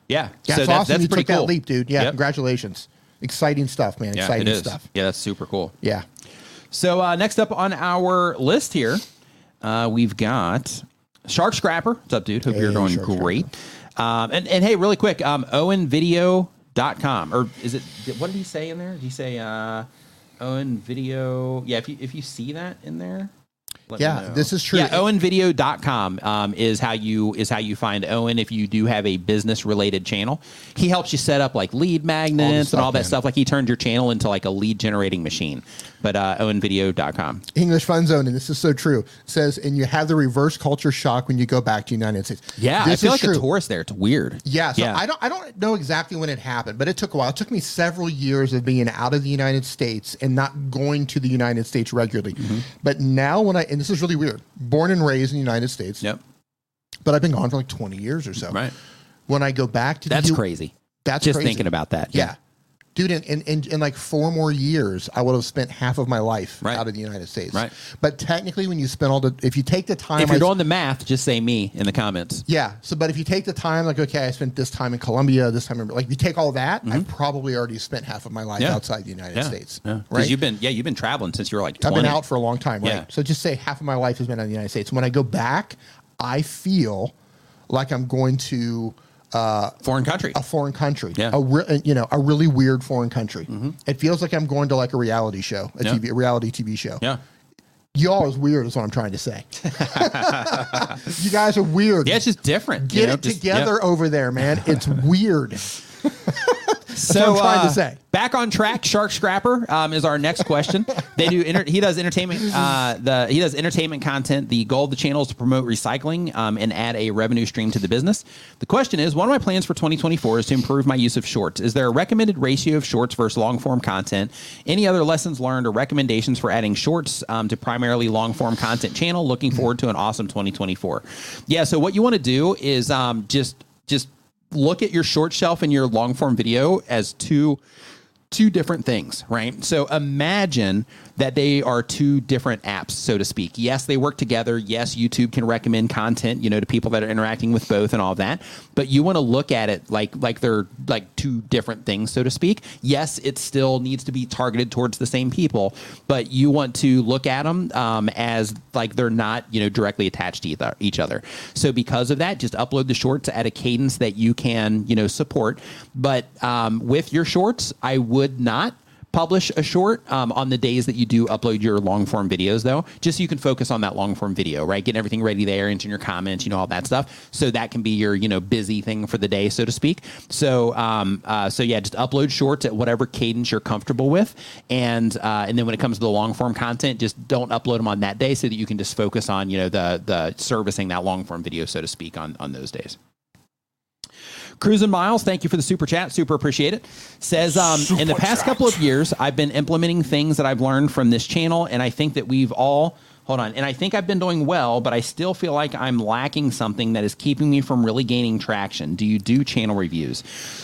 Yeah, Yeah, so awesome. that's you pretty took cool. that leap, dude. Yeah, Yep. congratulations. Exciting stuff, man. Yeah, Exciting it is. stuff. Yeah, that's super cool. Yeah. So uh, next up on our list here, uh, we've got Shark Scrapper. What's up, dude? Hope you're Hey, doing Shark great. Um, and, and hey, really quick, um, owenvideo.com. Or is it, what did he say in there? Did he say uh, Owen Video? Yeah, if you, if you see that in there. Let Yeah, this is true. Yeah, owenvideo.com um, is how you is how you find Owen if you do have a business related channel. He helps you set up like lead magnets stuff, and all that man. stuff. Like he turned your channel into like a lead generating machine. But uh, owenvideo.com. English Fun Zone, and this is so true, says, and you have the reverse culture shock when you go back to the United States. Yeah, this I feel is like true. a tourist there. It's weird. Yeah, so I don't I don't know exactly when it happened, but it took a while. It took me several years of being out of the United States and not going to the United States regularly. Mm-hmm. But now when I and this is really weird. Born and raised in the United States, Yep. but I've been gone for like 20 years or so. Right. When I go back to That's the U- crazy. That's Just crazy. thinking about that. Yeah. Dude, in, in, in, in like four more years, I would have spent half of my life Right. out of the United States. Right. But technically, when you spend all the, if you take the time, If you're I- doing the math, just say me in the comments. yeah. So, but if you take the time, like, okay, I spent this time in Colombia, this time, in, like, if you take all that, I've probably already spent half of my life Mm-hmm. Yeah. outside the United Yeah. States. Yeah. Right. you've been yeah, you've been traveling since you were like I've been out for a long time, right? Yeah. So just say half of my life has been out in the United States. When I go back, I feel like I'm going to uh, foreign country. a foreign country, Yeah. Mm-hmm. a re- you know, a really weird foreign country. It feels like I'm going to like a reality show, a Yeah. TV, a reality TV show. Yeah. Y'all is weird, is what I'm trying to say. you guys are weird. Yeah, it's just different. Get you know, it just- together yeah. over there, man. It's weird. So I'm trying to uh, say. Back on track, Shark Scrapper um, is our next question. they do. Enter- he does entertainment. Uh, the he does entertainment content. The goal of the channel is to promote recycling um, and add a revenue stream to the business. The question is, one of my plans for 2024 is to improve my use of shorts. Is there a recommended ratio of shorts versus long form content? Any other lessons learned or recommendations for adding shorts um, to primarily long form content channel? Looking forward to an awesome 2024. Yeah. So what you want to do is um, just just look at your short shelf and your long form video as two two different things, right? So imagine that they are two different apps, so to speak. Yes, they work together. Yes, YouTube can recommend content, you know, to people that are interacting with both and all that. But you want to look at it like like they're like two different things, so to speak. Yes, it still needs to be targeted towards the same people, but you want to look at them um, as like they're not, you know, directly attached to each other. So because of that, just upload the shorts at a cadence that you can, you know, support. But um, with your shorts, I would not publish a short um, on the days that you do upload your long form videos though just so you can focus on that long form video right? Getting everything ready there entering your comments you know all that stuff. So that can be your you know busy thing for the day so to speak. So um uh, so yeah just upload shorts at whatever cadence you're comfortable with. And uh, and then when it comes to the long form content just don't upload them on that day so that you can just focus on you know the the servicing that long form video so to speak on on those days Cruising Miles, thank you for the super chat. Super appreciate it. Says, um, in the past chat. couple of years, I've been implementing things that I've learned from this channel, and I think that we've all Hold on. And I think I've been doing well, but I still feel like I'm lacking something that is keeping me from really gaining traction. Do you do channel reviews?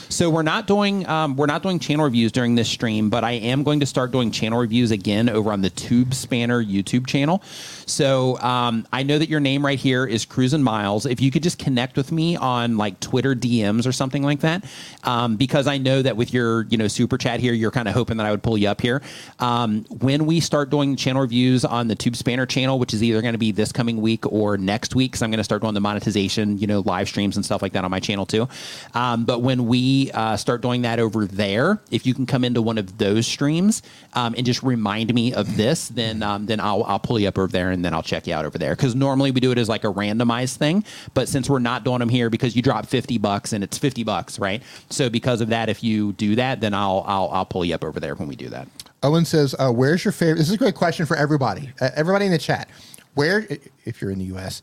So we're not doing um, we're not doing channel reviews during this stream, but I am going to start doing channel reviews again over on the Tube Spanner YouTube channel. So um, I know that your name right here is Cruising Miles. If you could just connect with me on like Twitter DMs or something like that, um, because I know that with your you know super chat here, you're kind of hoping that I would pull you up here. Um, when we start doing channel reviews on the Tube Spanner channel, which is either going to be this coming week or next week, because I'm going to start doing the monetization, you know, live streams and stuff like that on my channel too. Um, but when we uh, start doing that over there, if you can come into one of those streams um, and just remind me of this, then um, then I'll I'll pull you up over there and then I'll check you out over there. Because normally we do it as like a randomized thing, but since we're not doing them here because you drop fifty bucks and it's fifty bucks, right? So because of that, if you do that, then I'll I'll I'll pull you up over there when we do that. Owen says, uh, "Where's your favorite?" This is a great question for everybody. Uh, everybody in the chat. Where, if you're in the U.S.,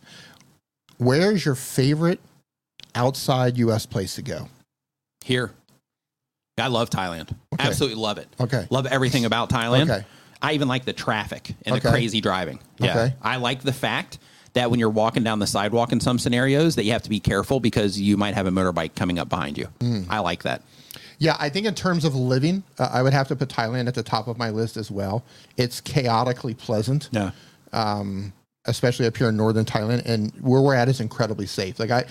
where's your favorite outside U.S. place to go? Here. I love Thailand. Okay. Absolutely love it. Okay. Love everything about Thailand. Okay. I even like the traffic and Okay. the crazy driving. Yeah. Okay. I like the fact that when you're walking down the sidewalk in some scenarios that you have to be careful because you might have a motorbike coming up behind you. Mm. I like that. Yeah, I think in terms of living, uh, I would have to put Thailand at the top of my list as well. It's chaotically pleasant. Yeah. especially up here in northern Thailand, and where we're at is incredibly safe. Like I,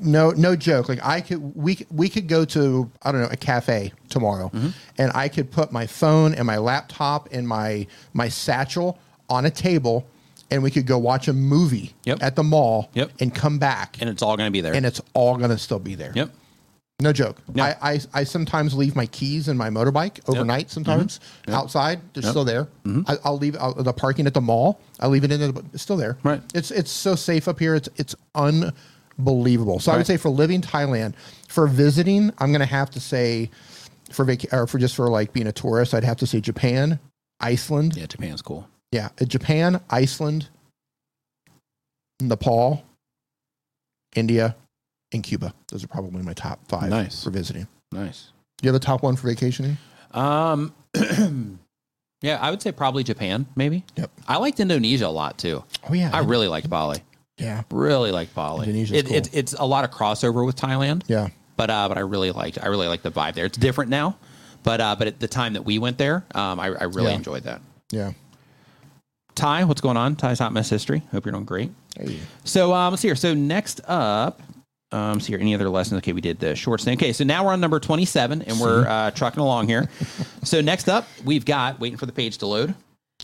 no, no joke. Like I could, we we could go to I don't know a cafe tomorrow, Mm-hmm. and I could put my phone and my laptop and my my satchel on a table, and we could go watch a movie Yep. at the mall, Yep. and come back, And it's all going to be there. and it's all gonna still be there. yep. No joke. Yeah. I, I I sometimes leave my keys in my motorbike overnight. Sometimes Mm-hmm. outside, they're still there. I, I'll leave I'll, the parking at the mall. I leave it in. The, it's still there. Right. It's it's so safe up here. It's it's unbelievable. So I would say for living Thailand, for visiting, I'm gonna have to say for vac or for just for like being a tourist, I'd have to say Japan, Iceland. Yeah, Japan's cool. Yeah, uh, Japan, Iceland, Nepal, India, and Cuba. Those are probably my top five Nice. for visiting. Nice. You have a top one for vacationing? Um, yeah, I would say probably Japan, maybe. Yep. I liked Indonesia a lot too. Oh yeah, I really liked Bali. yeah, Really liked Bali. Indonesia. It, it's cool. it's a lot of crossover with Thailand. yeah. but uh, but I really liked I really liked the vibe there. It's different now, but uh, but at the time that we went there, um, I, I really Yeah. enjoyed that. Yeah. Ty, what's going on? Ty's Hot Mess History. Hope you're doing great. Hey. So um, let's see here. So next up, um, let's here. Any other lessons? Okay, we did the short thing. Okay, so now we're on number 27, and we're uh, trucking along here. so next up, we've got waiting for the page to load.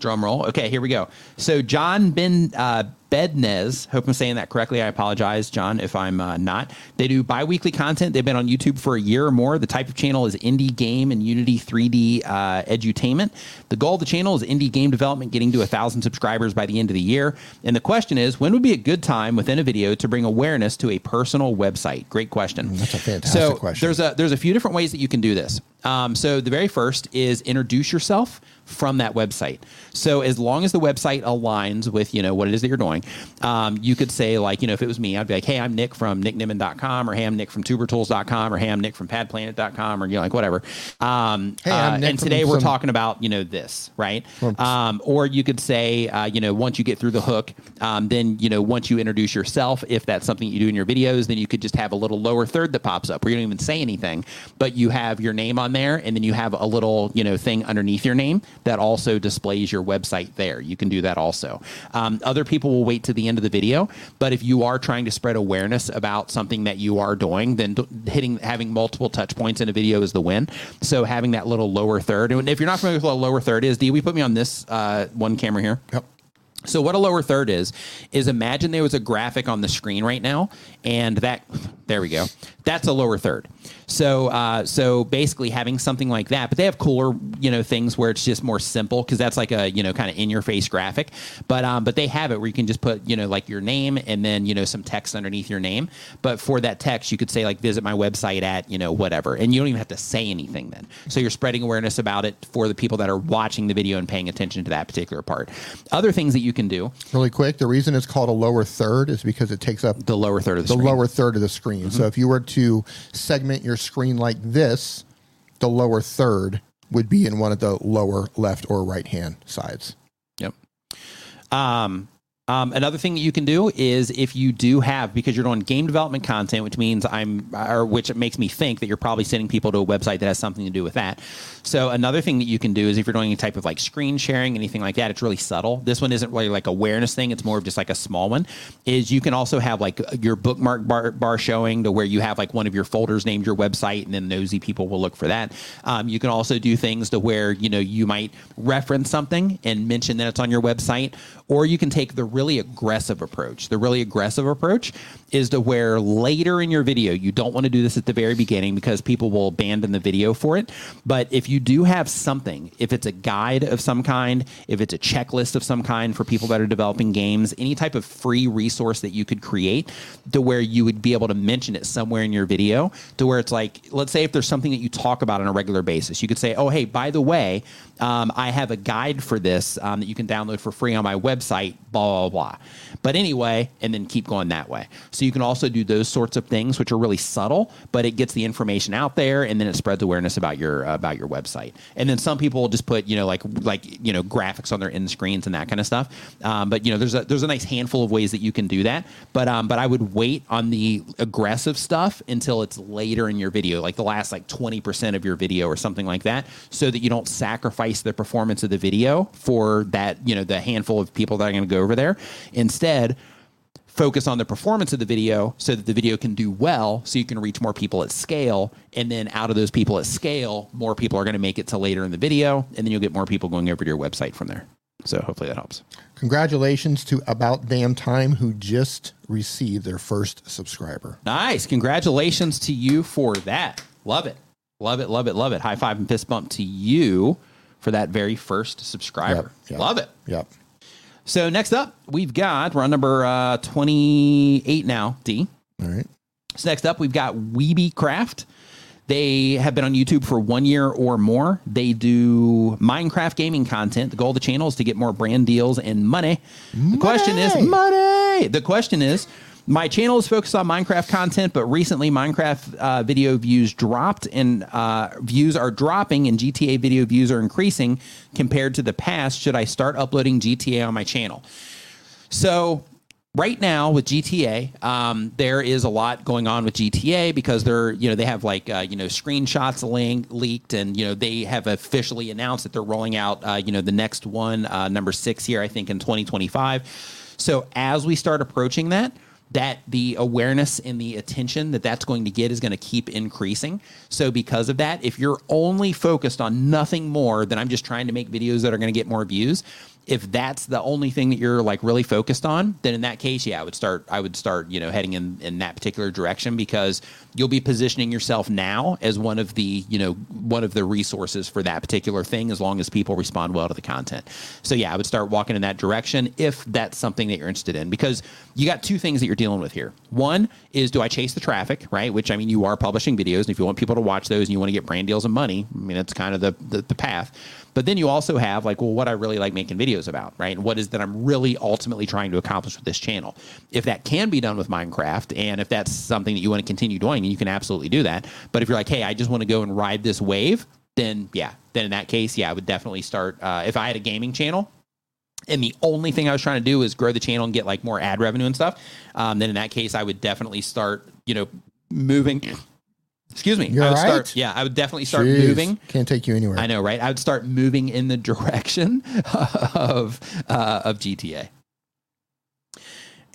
Drum roll. Okay, here we go. So John Ben uh, Bednez, hope I'm saying that correctly. I apologize, John, if I'm uh, not. They do bi-weekly content. They've been on YouTube for a year or more. The type of channel is indie game and Unity 3D uh, edutainment. The goal of the channel is indie game development, getting to a thousand subscribers by the end of the year. And the question is, when would be a good time within a video to bring awareness to a personal website? Great question. Mm, That's a fantastic so question. There's a there's a few different ways that you can do this. Um, so the very first is introduce yourself from that website. So as long as the website aligns with you know what it is that you're doing, um, you could say like you know if it was me, I'd be like, hey, I'm Nick from nicknimmin.com or hey, I'm Nick from tubertools.com or hey, I'm Nick from padplanet.com or you know like whatever. Um, Hey, I'm uh, and today we're some- talking about you know this right. Um, or you could say uh, you know once you get through the hook, um, then you know once you introduce yourself, if that's something you do in your videos, then you could just have a little lower third that pops up where you don't even say anything, but you have your name on there, and then you have a little you know thing underneath your name that also displays your website there. You can do that also. Um, other people will wait to the end of the video, but if you are trying to spread awareness about something that you are doing, then hitting having multiple touch points in a video is the win. So having that little lower third, and if you're not familiar with what a lower third is, D, we put me on this uh, one camera here. Yep. So what a lower third is is imagine there was a graphic on the screen right now, and that there we go. That's a lower third. So uh, so basically having something like that, but they have cooler you know things where it's just more simple because that's like a you know kind of in your face graphic. But um, but they have it where you can just put you know like your name and then you know some text underneath your name. But for that text, you could say like visit my website at you know whatever, and you don't even have to say anything then. So you're spreading awareness about it for the people that are watching the video and paying attention to that particular part. Other things that you can do Really quick, the reason it's called a lower third is because it takes up the lower third of the, the screen. lower third of the screen. So if you were to segment your screen like this, the lower third would be in one of the lower left or right hand sides. Yep. Um, um, another thing that you can do is if you do have because you're doing game development content, which means I'm or which makes me think that you're probably sending people to a website that has something to do with that. So another thing that you can do is if you're doing any type of like screen sharing, anything like that, it's really subtle. This one isn't really like awareness thing; it's more of just like a small one. Is you can also have like your bookmark bar, bar showing to where you have like one of your folders named your website, and then nosy people will look for that. Um, you can also do things to where you know you might reference something and mention that it's on your website, or you can take the really aggressive approach. The really aggressive approach is to where later in your video, you don't want to do this at the very beginning because people will abandon the video for it. But if you do have something, if it's a guide of some kind, if it's a checklist of some kind for people that are developing games, any type of free resource that you could create to where you would be able to mention it somewhere in your video, to where it's like, let's say if there's something that you talk about on a regular basis, you could say, oh, hey, by the way, um, I have a guide for this um, that you can download for free on my website, blah, blah, blah. But anyway, and then keep going that way. So you can also do those sorts of things, which are really subtle, but it gets the information out there, and then it spreads awareness about your uh, about your website. And then some people just put you know like like you know graphics on their end screens and that kind of stuff. Um, but you know there's a there's a nice handful of ways that you can do that. But um, but I would wait on the aggressive stuff until it's later in your video, like the last like twenty percent of your video or something like that, so that you don't sacrifice the performance of the video for that you know the handful of people that are going to go over there. Instead focus on the performance of the video so that the video can do well so you can reach more people at scale. And then out of those people at scale more people are going to make it to later in the video and then you'll get more people going over to your website from there. So hopefully that helps. Congratulations to About Damn Time, who just received their first subscriber. nice. Congratulations to you for that. Love it. Love it love it love it. High five and fist bump to you for that very first subscriber. Yep, yep. love it. Yep. So next up we've got we're on number uh, 28 now d All right. So next up, we've got Weeby Craft. They have been on YouTube for one year or more. They do Minecraft gaming content. The goal of the channel is to get more brand deals and money. The question is Money! money. The question is, my channel is focused on Minecraft content, but recently Minecraft uh, video views dropped and uh, views are dropping, and GTA video views are increasing compared to the past. Should I start uploading GTA on my channel? So right now with GTA, um, there is a lot going on with GTA because they're you know they have like uh, you know screenshots link, leaked and you know they have officially announced that they're rolling out uh, you know the next one uh, number six here I think in 2025. So as we start approaching that. That the awareness and the attention that that's going to get is going to keep increasing. So, because of that, if you're only focused on nothing more than I'm just trying to make videos that are going to get more views, if that's the only thing that you're like really focused on, then in that case, yeah, I would start. I would start, you know, heading in in that particular direction because you'll be positioning yourself now as one of the, you know, one of the resources for that particular thing, as long as people respond well to the content. So yeah, I would start walking in that direction if that's something that you're interested in because you got two things that you're dealing with here. One is do I chase the traffic, right? Which I mean, you are publishing videos, and if you want people to watch those and you want to get brand deals and money, I mean, that's kind of the the, the path. But then you also have like, well, what I really like making videos about, right? And what is that I'm really ultimately trying to accomplish with this channel. If that can be done with Minecraft, and if that's something that you want to continue doing, you can absolutely do that. But if you're like, hey, I just want to go and ride this wave, then yeah, then in that case, yeah, I would definitely start. Uh, if I had a gaming channel, and the only thing I was trying to do is grow the channel and get like more ad revenue and stuff, um, then in that case, I would definitely start, you know, moving. Excuse me. You're I would right? start. Yeah, I would definitely start Jeez, moving. Can't take you anywhere. I know, right? I would start moving in the direction of uh, of GTA.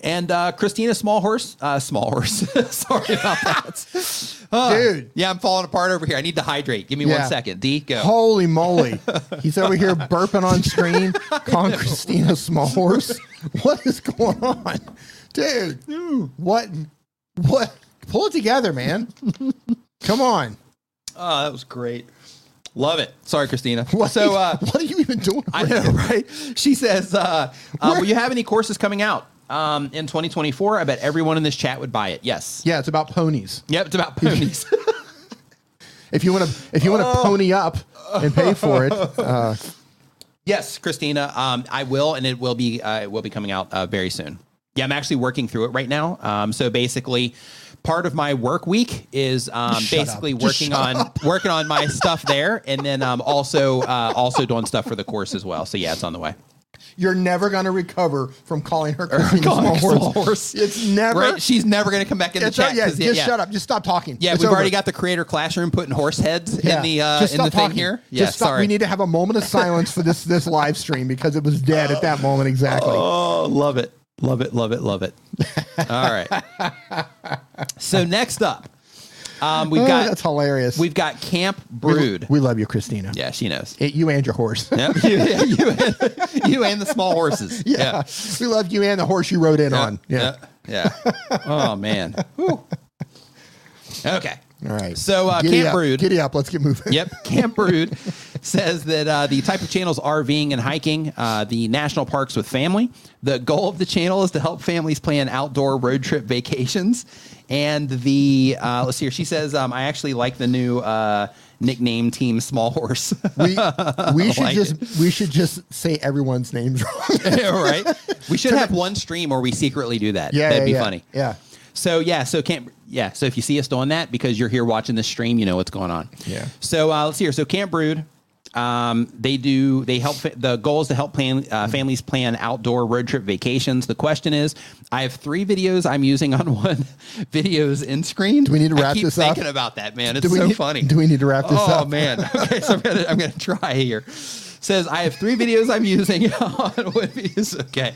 And uh, Christina Small Horse, uh, Small Horse. Sorry about that, Uh, Dude. Yeah, I'm falling apart over here. I need to hydrate. Give me Yeah. one second. D, go. Holy moly. He's over here burping on screen, Con Christina Small Horse. What is going on? Dude, what? What? Pull it together, man. Come on. Oh, that was great. Love it. Sorry, Christina. What, so, uh, what are you even doing? I know, right? She says, uh, uh, Where- "Will you have any courses coming out um, in 2024?" I bet everyone in this chat would buy it. Yes. Yeah, it's about ponies. Yep. It's about ponies. If you want to, if you want Oh. to pony up and pay for it, uh, yes, Christina. Um, I will, and it will be. Uh, it will be coming out uh, very soon. Yeah, I'm actually working through it right now. Um, so basically. Part of my work week is um, basically up. Working on working on my stuff there, and then um, also uh, also doing stuff for the course as well. So yeah, it's on the way. You're never going to recover from calling her calling her Small Horse. Horse. It's never. Right? She's never going to come back in the chat. not, yeah, just shut up. Just stop talking. Yeah, It's we've over. already got the creator classroom putting horse heads Yeah. in the uh, in the stop thing talking. here. Just stop. sorry. We need to have a moment of silence for this this live stream because it was dead at that moment exactly. Oh, love it. Love it, love it, love it. All right. so next up, um, we've Oh, got that's hilarious. we've got Camp Brood. We, love you, Christina. yeah, she knows. It- you and your horse. Yep. you, yeah, you, and, you and the small horses. yeah. we love you and the horse you rode in Yeah. on. Yeah. Yeah. yeah. Oh man. Whew. Okay. All right. So uh, Giddy Camp up. Brood. Giddy up. Let's get moving. Yep, Camp Brood says that uh, the type of channels RVing and hiking, uh, the national parks with family. The goal of the channel is to help families plan outdoor road trip vacations. And the uh, let's see here, she says, um, I actually like the new uh, nickname Team Small Horse. We, we should like just we should just say everyone's names wrong. right? We should have one stream where we secretly do that. yeah, that'd yeah, be yeah. funny. Yeah. So yeah, so Camp yeah, so if you see us doing that because you're here watching this stream, you know what's going on. Yeah. So uh, let's see here. So Camp Brood, um, they do they help. The goal is to help plan uh, families plan outdoor road trip vacations. The question is, I have three videos I'm using on one videos in screen. Do we need to I wrap keep this up? thinking about that, man. It's Do so need- funny. do we need to wrap this oh, up? Oh man. Okay, so I'm gonna I'm gonna try here. Says I have three videos I'm using on one videos. Okay.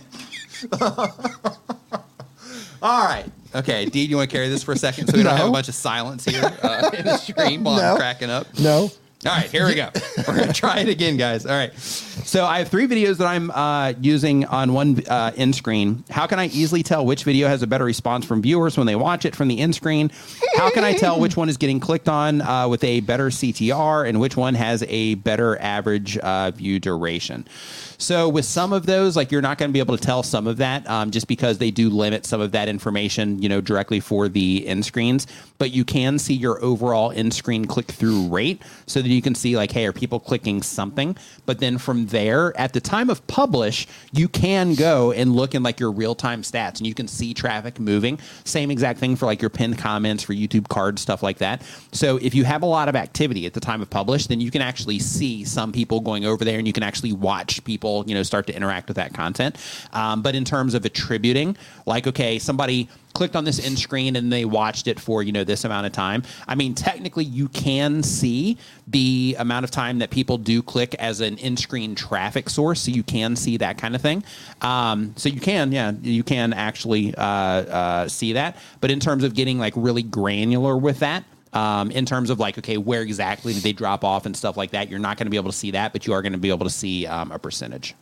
All right. Okay, Dean, you want to carry this for a second so we don't have a bunch of silence here uh, in the stream while No. I'm cracking up? No. All right, here we go. We're gonna try it again, guys. All right. So I have three videos that I'm uh, using on one uh, in screen. How can I easily tell which video has a better response from viewers when they watch it from the in screen? How can I tell which one is getting clicked on uh, with a better CTR and which one has a better average uh, view duration? So with some of those, like you're not going to be able to tell some of that um, just because they do limit some of that information, you know, directly for the in screens. But you can see your overall in screen click through rate so that you can see like, hey, are people clicking something? But then from there, at the time of publish, you can go and look in like your real time stats and you can see traffic moving. Same exact thing for like your pinned comments for YouTube cards, stuff like that. So if you have a lot of activity at the time of publish, then you can actually see some people going over there and you can actually watch people, you know, start to interact with that content. Um, but in terms of attributing, like, okay, somebody clicked on this in screen and they watched it for you know this amount of time. I mean technically you can see the amount of time that people do click as an in screen traffic source. So you can see that kind of thing. Um, so you can yeah you can actually uh, uh, see that. But in terms of getting like really granular with that um, in terms of like okay where exactly did they drop off and stuff like that you're not going to be able to see that but you are going to be able to see um, a percentage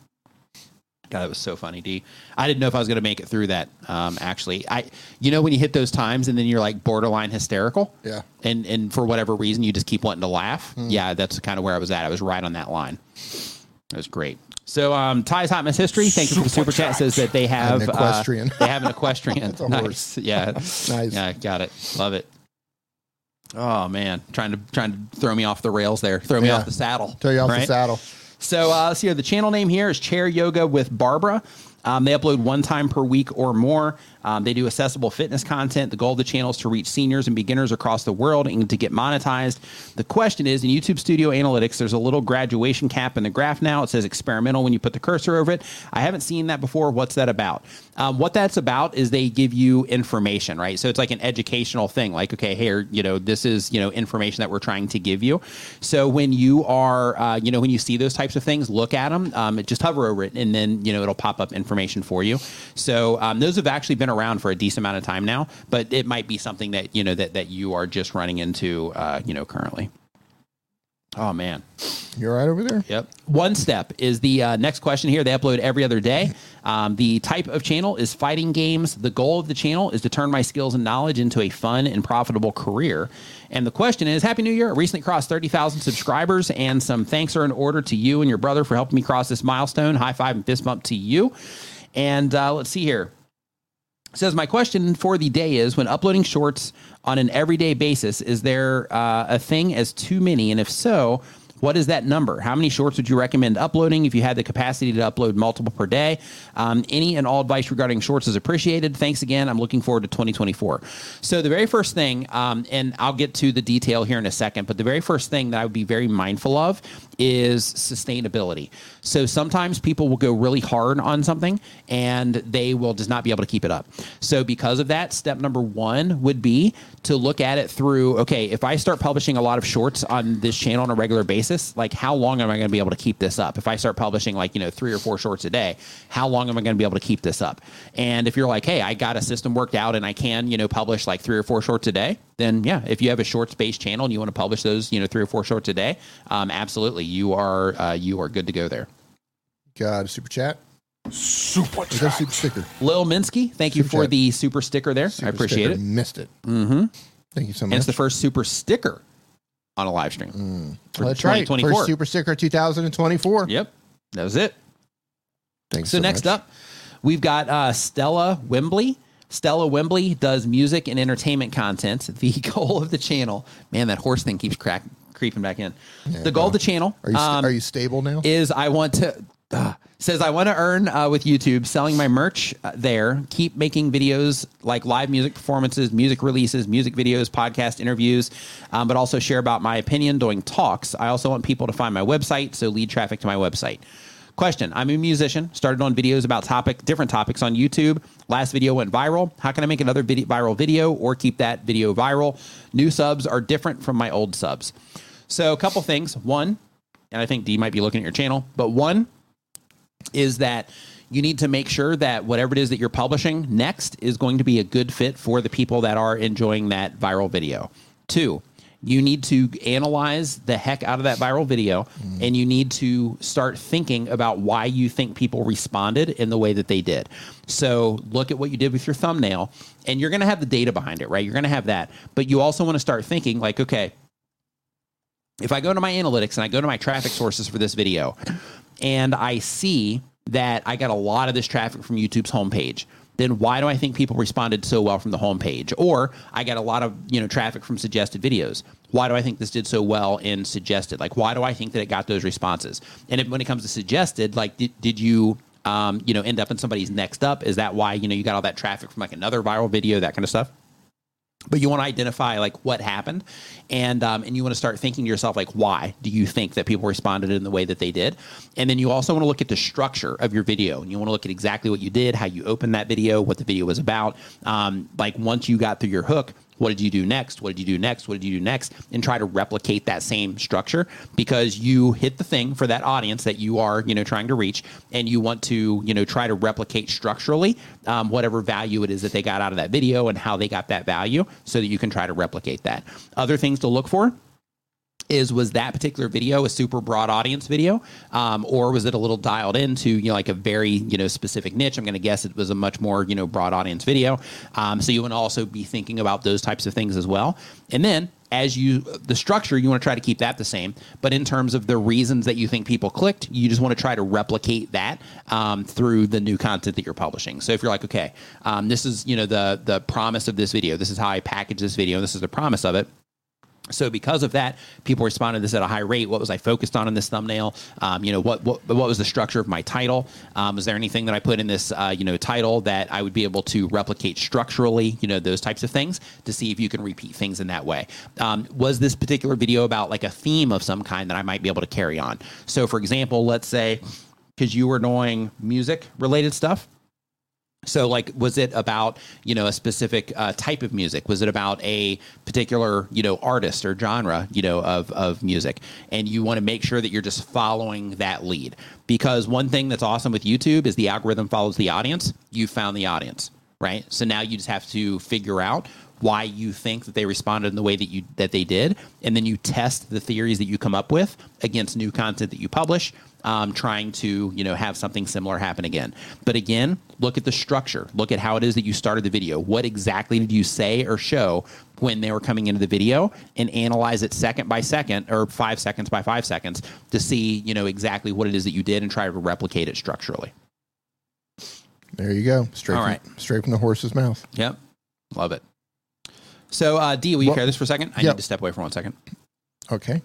God, it was so funny, D. I didn't know if I was going to make it through that. Um, actually, I, you know, when you hit those times and then you're like borderline hysterical, Yeah. and and for whatever reason you just keep wanting to laugh. Yeah, that's kind of where I was at. I was right on that line. It was great. So, um, Ty's Hot Mess History. Thank you for the super chat. Says that they have An uh, equestrian. they have an equestrian. Nice. horse. Yeah. Nice. Yeah, got it. Love it. Oh man, trying to trying to throw me off the rails there. Throw me Yeah. off the saddle. Throw you off the saddle. So uh, let's see. The channel name here is Chair Yoga with Barbara. Um, they upload one time per week or more. Um, they do accessible fitness content. The goal of the channel is to reach seniors and beginners across the world and to get monetized. The question is in YouTube Studio Analytics, there's a little graduation cap in the graph now. It says experimental when you put the cursor over it. I haven't seen that before. What's that about? Um, what that's about is they give you information, right? So it's like an educational thing. Like, okay, here, you know, this is you know information that we're trying to give you. So when you are, uh, you know, when you see those types of things, look at them. Um, just hover over it, and then you know it'll pop up information for you. So um, those have actually been around for a decent amount of time now, but it might be something that you know that that you are just running into, uh, you know, currently. Oh man. You're right over there. Yep. One step is the uh, next question here. They upload every other day. Um, the type of channel is fighting games. The goal of the channel is to turn my skills and knowledge into a fun and profitable career. And the question is Happy New Year. I recently crossed 30,000 subscribers, and some thanks are in order to you and your brother for helping me cross this milestone. High five and fist bump to you. And uh, let's see here says my question for the day is when uploading shorts on an everyday basis is there uh, a thing as too many and if so What is that number? How many shorts would you recommend uploading if you had the capacity to upload multiple per day? Um, any and all advice regarding shorts is appreciated. Thanks again. I'm looking forward to 2024. So, the very first thing, um, and I'll get to the detail here in a second, but the very first thing that I would be very mindful of is sustainability. So, sometimes people will go really hard on something and they will just not be able to keep it up. So, because of that, step number one would be to look at it through okay, if I start publishing a lot of shorts on this channel on a regular basis, like how long am I going to be able to keep this up? If I start publishing like, you know, three or four shorts a day, how long am I going to be able to keep this up? And if you're like, hey, I got a system worked out and I can, you know, publish like three or four shorts a day, then yeah, if you have a shorts based channel and you want to publish those, you know, three or four shorts a day, um, absolutely, you are uh, you are good to go there. Got a super chat. Super We got a super sticker. Lil Minsky, thank you Super for chat. the super sticker there. Super I appreciate sticker. it. Missed it. Mm-hmm. Thank you so And much. it's the first super sticker on a live stream. for Well, that's right. 2024. First Super Sticker 2024. Yep, that was it. Thanks So, next up, we've got uh, Stella Wembley. Stella Wembley does music and entertainment content. The goal of the channel, man, that horse thing keeps crack, creeping back in. the goal of the channel Are you st- um, are you stable now? is I want to uh, says I want to earn uh, with YouTube selling my merch uh, there. Keep making videos like live music performances, music releases, music videos, podcast interviews, um, but also share about my opinion doing talks. I also want people to find my website, so lead traffic to my website. Question: I'm a musician. Started on videos about topic different topics on YouTube. Last video went viral. How can I make another video, viral video or keep that video viral? New subs are different from my old subs. So a couple things. One, and I think D might be looking at your channel, but one is that you need to make sure that whatever it is that you're publishing next is going to be a good fit for the people that are enjoying that viral video. Two, you need to analyze the heck out of that viral video mm. and you need to start thinking about why you think people responded in the way that they did. So look at what you did with your thumbnail and you're going to have the data behind it, right? You're going to have that. But you also want to start thinking like, okay, if I go to my analytics and I go to my traffic sources for this video and I see that I got a lot of this traffic from YouTube's homepage, then why do I think people responded so well from the homepage? Or I got a lot of, you know, traffic from suggested videos. Why do I think this did so well in suggested? Like, why do I think that it got those responses? And if, when it comes to suggested, like, did, did you, um, you know, end up in somebody's next up? Is that why, you know, you got all that traffic from like another viral video, that kind of stuff? But you want to identify like what happened and um, and you want to start thinking to yourself like why do you think that people responded in the way that they did? And then you also want to look at the structure of your video and you want to look at exactly what you did how you opened that video what the video was about. Um, like once you got through your hook what did you do next? What did you do next? What did you do next? And try to replicate that same structure because you hit the thing for that audience that you are you know trying to reach and you want to you know try to replicate structurally um, whatever value it is that they got out of that video and how they got that value so that you can try to replicate that. Other things to look for is was that particular video a super broad audience video? Um, or was it a little dialed into you know like a very you know specific niche? I'm going to guess it was a much more you know broad audience video. Um, so you want to also be thinking about those types of things as well. And then as you the structure you want to try to keep that the same. But in terms of the reasons that you think people clicked you just want to try to replicate that um, through the new content that you're publishing. So if you're like okay um, this is you know the the promise of this video. This is how i package this video this is the promise of it so because of that, people responded to this at a high rate. What was I focused on in this thumbnail? Um, you know, what, what what was the structure of my title? Um, there anything that I put in this uh, you know title that I would be able to replicate structurally? You know, those types of things to see if you can repeat things in that way. Um, was this particular video about like a theme of some kind that I might be able to carry on? So, for example, let's say because you were doing music related stuff. So, like, was it about you know a specific uh, type of music? Was it about a particular you know artist or genre you know of of music? And you want to make sure that you're just following that lead because one thing that's awesome with YouTube is the algorithm follows the audience. You found the audience, right? So now you just have to figure out why you think that they responded in the way that you that they did, and then you test the theories that you come up with against new content that you publish, um, trying to you know have something similar happen again. But again, look at the structure. Look at how it is that you started the video. What exactly did you say or show when they were coming into the video, and analyze it second by second or five seconds by five seconds to see you know exactly what it is that you did and try to replicate it structurally. There you go. Straight All from, right. straight from the horse's mouth. Yep, love it. So, uh, D, will you Well- carry this for a second? I Yep. need to step away for one second. Okay.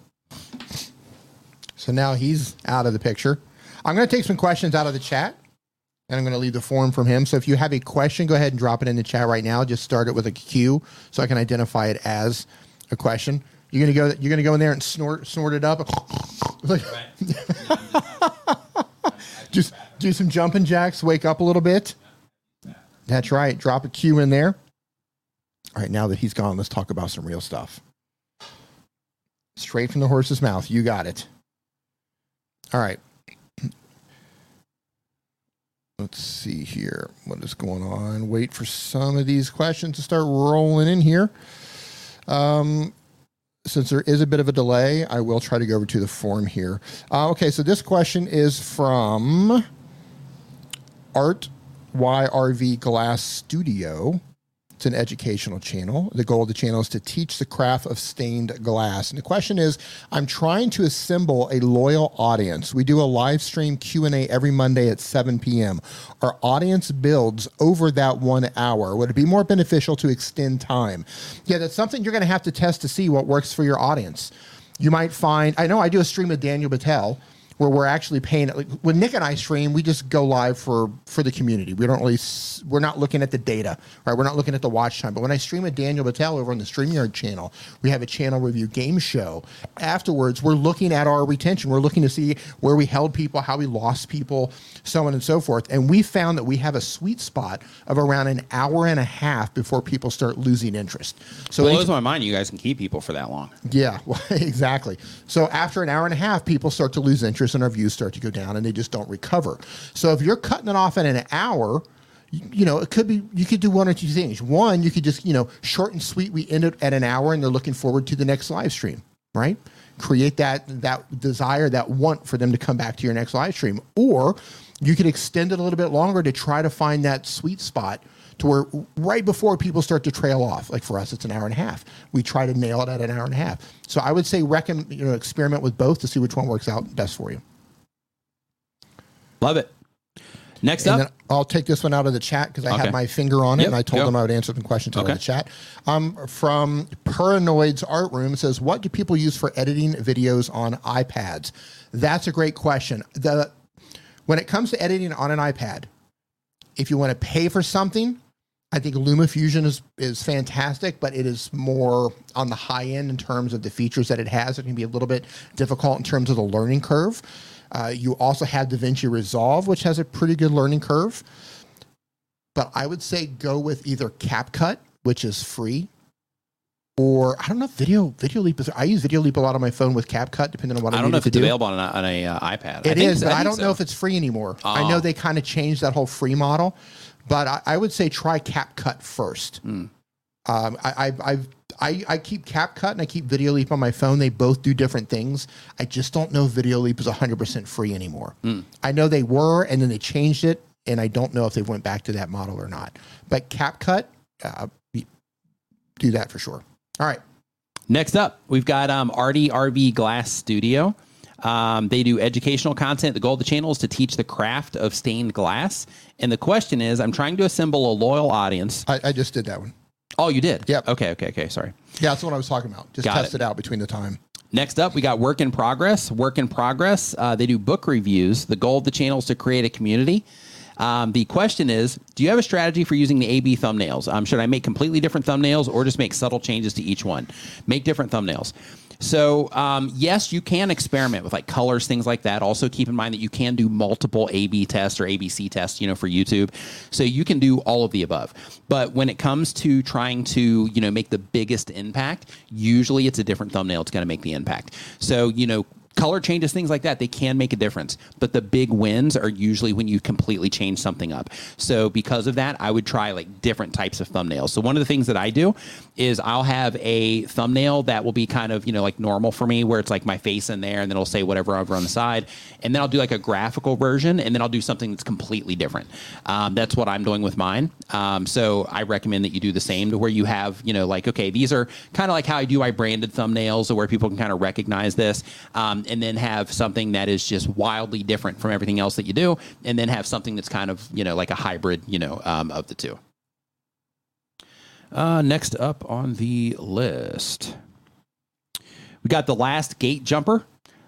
So now he's out of the picture. I'm going to take some questions out of the chat and I'm going to leave the form from him. So if you have a question, go ahead and drop it in the chat right now. Just start it with a Q so I can identify it as a question. You're going to go you're going to go in there and snort snort it up. Just do some jumping jacks, wake up a little bit. That's right. Drop a Q in there. All right, now that he's gone, let's talk about some real stuff. Straight from the horse's mouth. You got it. All right. Let's see here. What is going on? Wait for some of these questions to start rolling in here. Um, since there is a bit of a delay, I will try to go over to the form here. Uh, okay, so this question is from Art YRV Glass Studio. It's an educational channel. The goal of the channel is to teach the craft of stained glass. And the question is, I'm trying to assemble a loyal audience. We do a live stream Q&A every Monday at 7 p.m. Our audience builds over that 1 hour. Would it be more beneficial to extend time? Yeah, that's something you're going to have to test to see what works for your audience. You might find I know I do a stream with Daniel Battelle where we're actually paying like when Nick and I stream, we just go live for for the community. We don't really we're not looking at the data, right? We're not looking at the watch time. But when I stream with Daniel Battelle over on the StreamYard channel, we have a channel review game show. Afterwards, we're looking at our retention. We're looking to see where we held people, how we lost people, so on and so forth. And we found that we have a sweet spot of around an hour and a half before people start losing interest. So Blows my mind. You guys can keep people for that long. yeah, well, exactly. So after an hour and a half, people start to lose interest and our views start to go down and they just don't recover. So if you're cutting it off at an hour, you, you know, it could be, you could do one or two things. One, you could just, you know, short and sweet, we end it at an hour and they're looking forward to the next live stream, right? Create that, that desire, that want for them to come back to your next live stream. Or you could extend it a little bit longer to try to find that sweet spot to where right before people start to trail off, like for us, it's an hour and a half. We try to nail it at an hour and a half. So I would say recommend you know experiment with both to see which one works out best for you. Love it. Next And up, then I'll take this one out of the chat because I Okay. had my finger on it Yep, and I told go. them I would answer some questions out Okay. of the chat. Um, from Paranoid's Art Room it says, "What do people use for editing videos on iPads?" That's a great question. The when it comes to editing on an iPad, if you want to pay for something, I think LumaFusion is is fantastic, but it is more on the high end in terms of the features that it has. It can be a little bit difficult in terms of the learning curve. Uh, you also have DaVinci Resolve, which has a pretty good learning curve. But I would say go with either CapCut, which is free, or I don't know if Video Video Leap is. I use Video Leap a lot on my phone with CapCut, depending on what I, I don't know if it's do. available on, a, on a uh, iPad. It think is, so- but I, think don't know if it's free anymore. I know Oh. they kind of changed that whole free model, but I, I would say try CapCut first. Hmm. Um, I, I, I've, I, I keep CapCut and I keep Video Leap on my phone. They both do different things. I just don't know if Video Leap is 100% free anymore. Hmm. I know they were, and then they changed it, and I don't know if they went back to that model or not. But CapCut, uh, do that for sure. All right. Next up, we've got um, Artie RV Glass Studio. Um, they do educational content. The goal of the channel is to teach the craft of stained glass. And the question is, I'm trying to assemble a loyal audience. I, I just did that one. Oh, you did? Yep. Okay, okay, okay. Sorry. Yeah, that's what I was talking about. Just Got test it. it out between the time. Next up, we got Work in Progress. Work in Progress. Uh, they do book reviews. The goal of the channel is to create a community. Um, the question is, do you have a strategy for using the AB thumbnails? Um, should I make completely different thumbnails or just make subtle changes to each one? Make different thumbnails. So um, yes, you can experiment with like colors, things like that. Also, keep in mind that you can do multiple A/B tests or ABC tests, you know, for YouTube. So you can do all of the above. But when it comes to trying to, you know, make the biggest impact, usually it's a different thumbnail. It's going to make the impact. So you know, color changes, things like that, they can make a difference. But the big wins are usually when you completely change something up. So because of that, I would try like different types of thumbnails. So one of the things that I do is I'll have a thumbnail that will be kind of, you know, like normal for me, where it's like my face in there and then it'll say whatever over on the side. And then I'll do like a graphical version and then I'll do something that's completely different. Um, that's what I'm doing with mine. Um, so I recommend that you do the same to where you have, you know, like, okay, these are kind of like how I do my branded thumbnails, so where people can kind of recognize this. Um, and then have something that is just wildly different from everything else that you do, and then have something that's kind of you know like a hybrid, you know, um, of the two. Uh, next up on the list, we got the last gate jumper.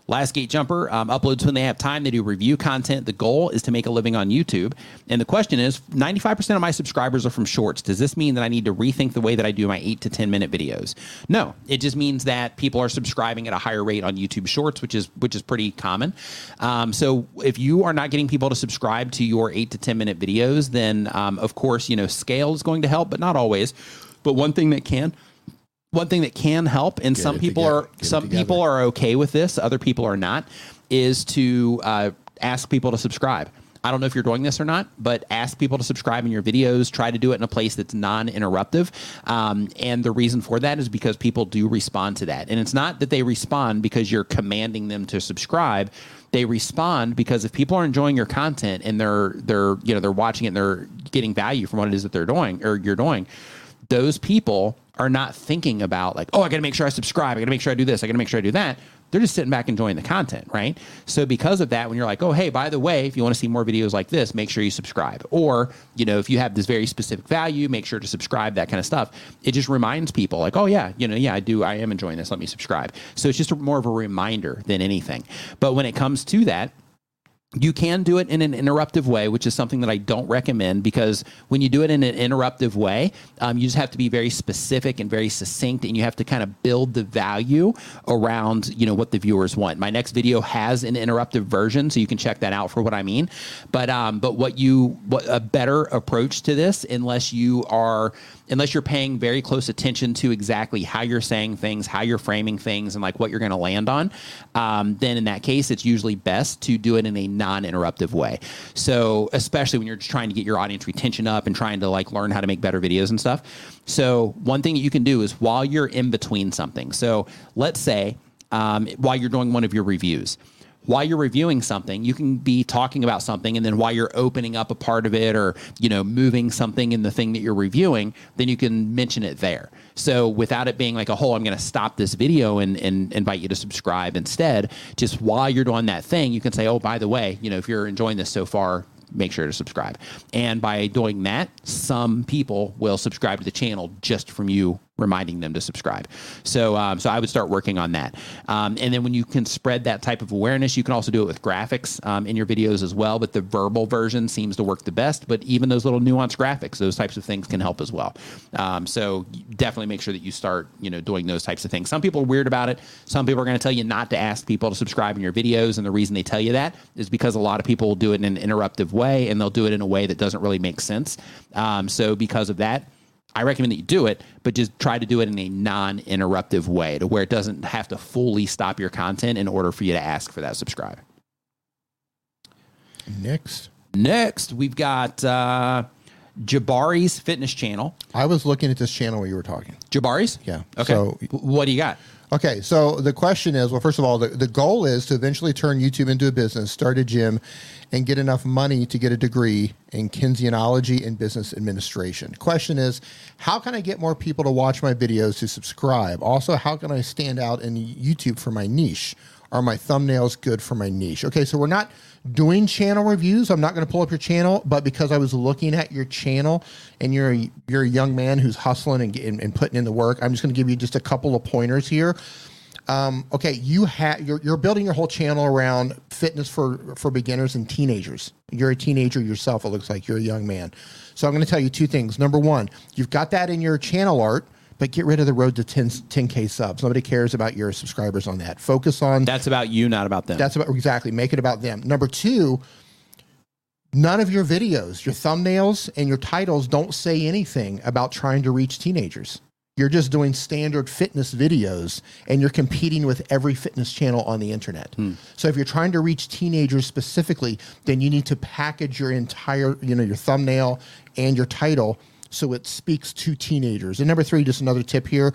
Last Gate Jumper um, uploads when they have time. They do review content. The goal is to make a living on YouTube. And the question is 95% of my subscribers are from shorts. Does this mean that I need to rethink the way that I do my eight to 10 minute videos? No, it just means that people are subscribing at a higher rate on YouTube Shorts, which is which is pretty common. Um, so if you are not getting people to subscribe to your eight to 10 minute videos, then um, of course, you know, scale is going to help, but not always. But one thing that can one thing that can help, and some people together. are Get some people are okay with this, other people are not, is to uh, ask people to subscribe. I don't know if you're doing this or not, but ask people to subscribe in your videos. Try to do it in a place that's non-interruptive, um, and the reason for that is because people do respond to that, and it's not that they respond because you're commanding them to subscribe. They respond because if people are enjoying your content and they're they're you know they're watching it and they're getting value from what it is that they're doing or you're doing, those people are not thinking about like, oh, I got to make sure I subscribe. I got to make sure I do this. I got to make sure I do that. They're just sitting back enjoying the content, right? So because of that, when you're like, oh, hey, by the way, if you want to see more videos like this, make sure you subscribe. Or, you know, if you have this very specific value, make sure to subscribe, that kind of stuff. It just reminds people like, oh yeah, you know, yeah, I do, I am enjoying this. Let me subscribe. So it's just more of a reminder than anything. But when it comes to that, you can do it in an interruptive way, which is something that I don't recommend because when you do it in an interruptive way, um, you just have to be very specific and very succinct, and you have to kind of build the value around you know what the viewers want. My next video has an interruptive version, so you can check that out for what I mean. But um, but what you what a better approach to this, unless you are unless you're paying very close attention to exactly how you're saying things, how you're framing things, and like what you're going to land on, um, then in that case, it's usually best to do it in a non-interruptive way. So, especially when you're trying to get your audience retention up and trying to like learn how to make better videos and stuff. So, one thing that you can do is while you're in between something. So, let's say um, while you're doing one of your reviews while you're reviewing something, you can be talking about something, and then while you're opening up a part of it or you know moving something in the thing that you're reviewing, then you can mention it there. So without it being like a whole, I'm going to stop this video and, and invite you to subscribe instead. Just while you're doing that thing, you can say, oh, by the way, you know, if you're enjoying this so far, make sure to subscribe. And by doing that, some people will subscribe to the channel just from you reminding them to subscribe. So, um, so I would start working on that. Um, and then when you can spread that type of awareness, you can also do it with graphics um, in your videos as well. But the verbal version seems to work the best. But even those little nuanced graphics, those types of things can help as well. Um, so definitely make sure that you start, you know, doing those types of things. Some people are weird about it. Some people are going to tell you not to ask people to subscribe in your videos, and the reason they tell you that is because a lot of people will do it in an interruptive way, and they'll do it in a way that doesn't really make sense. Um, so because of that. I recommend that you do it, but just try to do it in a non interruptive way to where it doesn't have to fully stop your content in order for you to ask for that subscribe. Next, Next, we've got uh, Jabari's fitness channel. I was looking at this channel where you were talking. Jabari's? Yeah. Okay. So- what do you got? Okay, so the question is well, first of all, the, the goal is to eventually turn YouTube into a business, start a gym, and get enough money to get a degree in kinesiology and business administration. Question is, how can I get more people to watch my videos to subscribe? Also, how can I stand out in YouTube for my niche? Are my thumbnails good for my niche? Okay, so we're not doing channel reviews. I'm not going to pull up your channel, but because I was looking at your channel and you're a, you're a young man who's hustling and, and, and putting in the work, I'm just going to give you just a couple of pointers here. Um, okay, you have you're, you're building your whole channel around fitness for for beginners and teenagers. You're a teenager yourself. It looks like you're a young man. So I'm going to tell you two things. Number one, you've got that in your channel art, but get rid of the road to 10, 10k subs. Nobody cares about your subscribers on that. Focus on That's about you, not about them. that's about exactly. Make it about them. Number two, none of your videos, your thumbnails, and your titles don't say anything about trying to reach teenagers. You're just doing standard fitness videos and you're competing with every fitness channel on the internet. Hmm. So if you're trying to reach teenagers specifically, then you need to package your entire, you know, your thumbnail and your title so it speaks to teenagers. And number three, just another tip here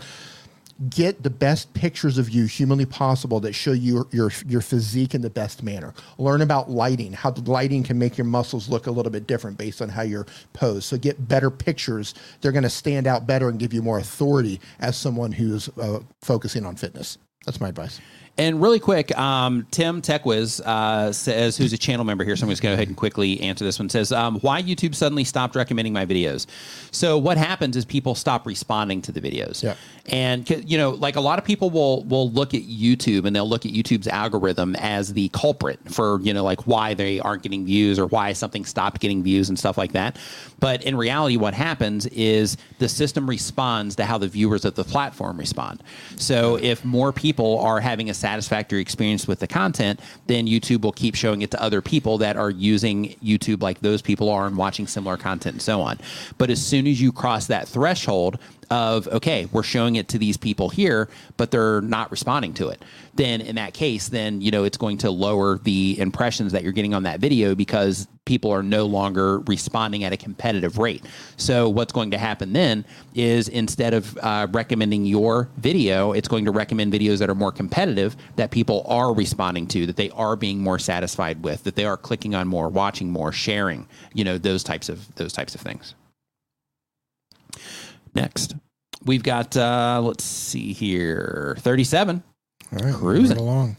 get the best pictures of you humanly possible that show your your your physique in the best manner. Learn about lighting, how the lighting can make your muscles look a little bit different based on how you're posed. So get better pictures. They're going to stand out better and give you more authority as someone who's uh, focusing on fitness. That's my advice. And really quick, um, Tim Techwiz uh, says, who's a channel member here, so I'm just going to go ahead and quickly answer this one. Says, um, why YouTube suddenly stopped recommending my videos? So what happens is people stop responding to the videos. Yeah. And you know, like a lot of people will will look at YouTube and they'll look at YouTube's algorithm as the culprit for you know like why they aren't getting views or why something stopped getting views and stuff like that. But in reality, what happens is the system responds to how the viewers of the platform respond. So if more people are having a satisfactory experience with the content, then YouTube will keep showing it to other people that are using YouTube like those people are and watching similar content and so on. But as soon as you cross that threshold of okay we're showing it to these people here but they're not responding to it then in that case then you know it's going to lower the impressions that you're getting on that video because people are no longer responding at a competitive rate so what's going to happen then is instead of uh, recommending your video it's going to recommend videos that are more competitive that people are responding to that they are being more satisfied with that they are clicking on more watching more sharing you know those types of those types of things Next, we've got uh, let's see here, thirty-seven. All right, Cruising. along.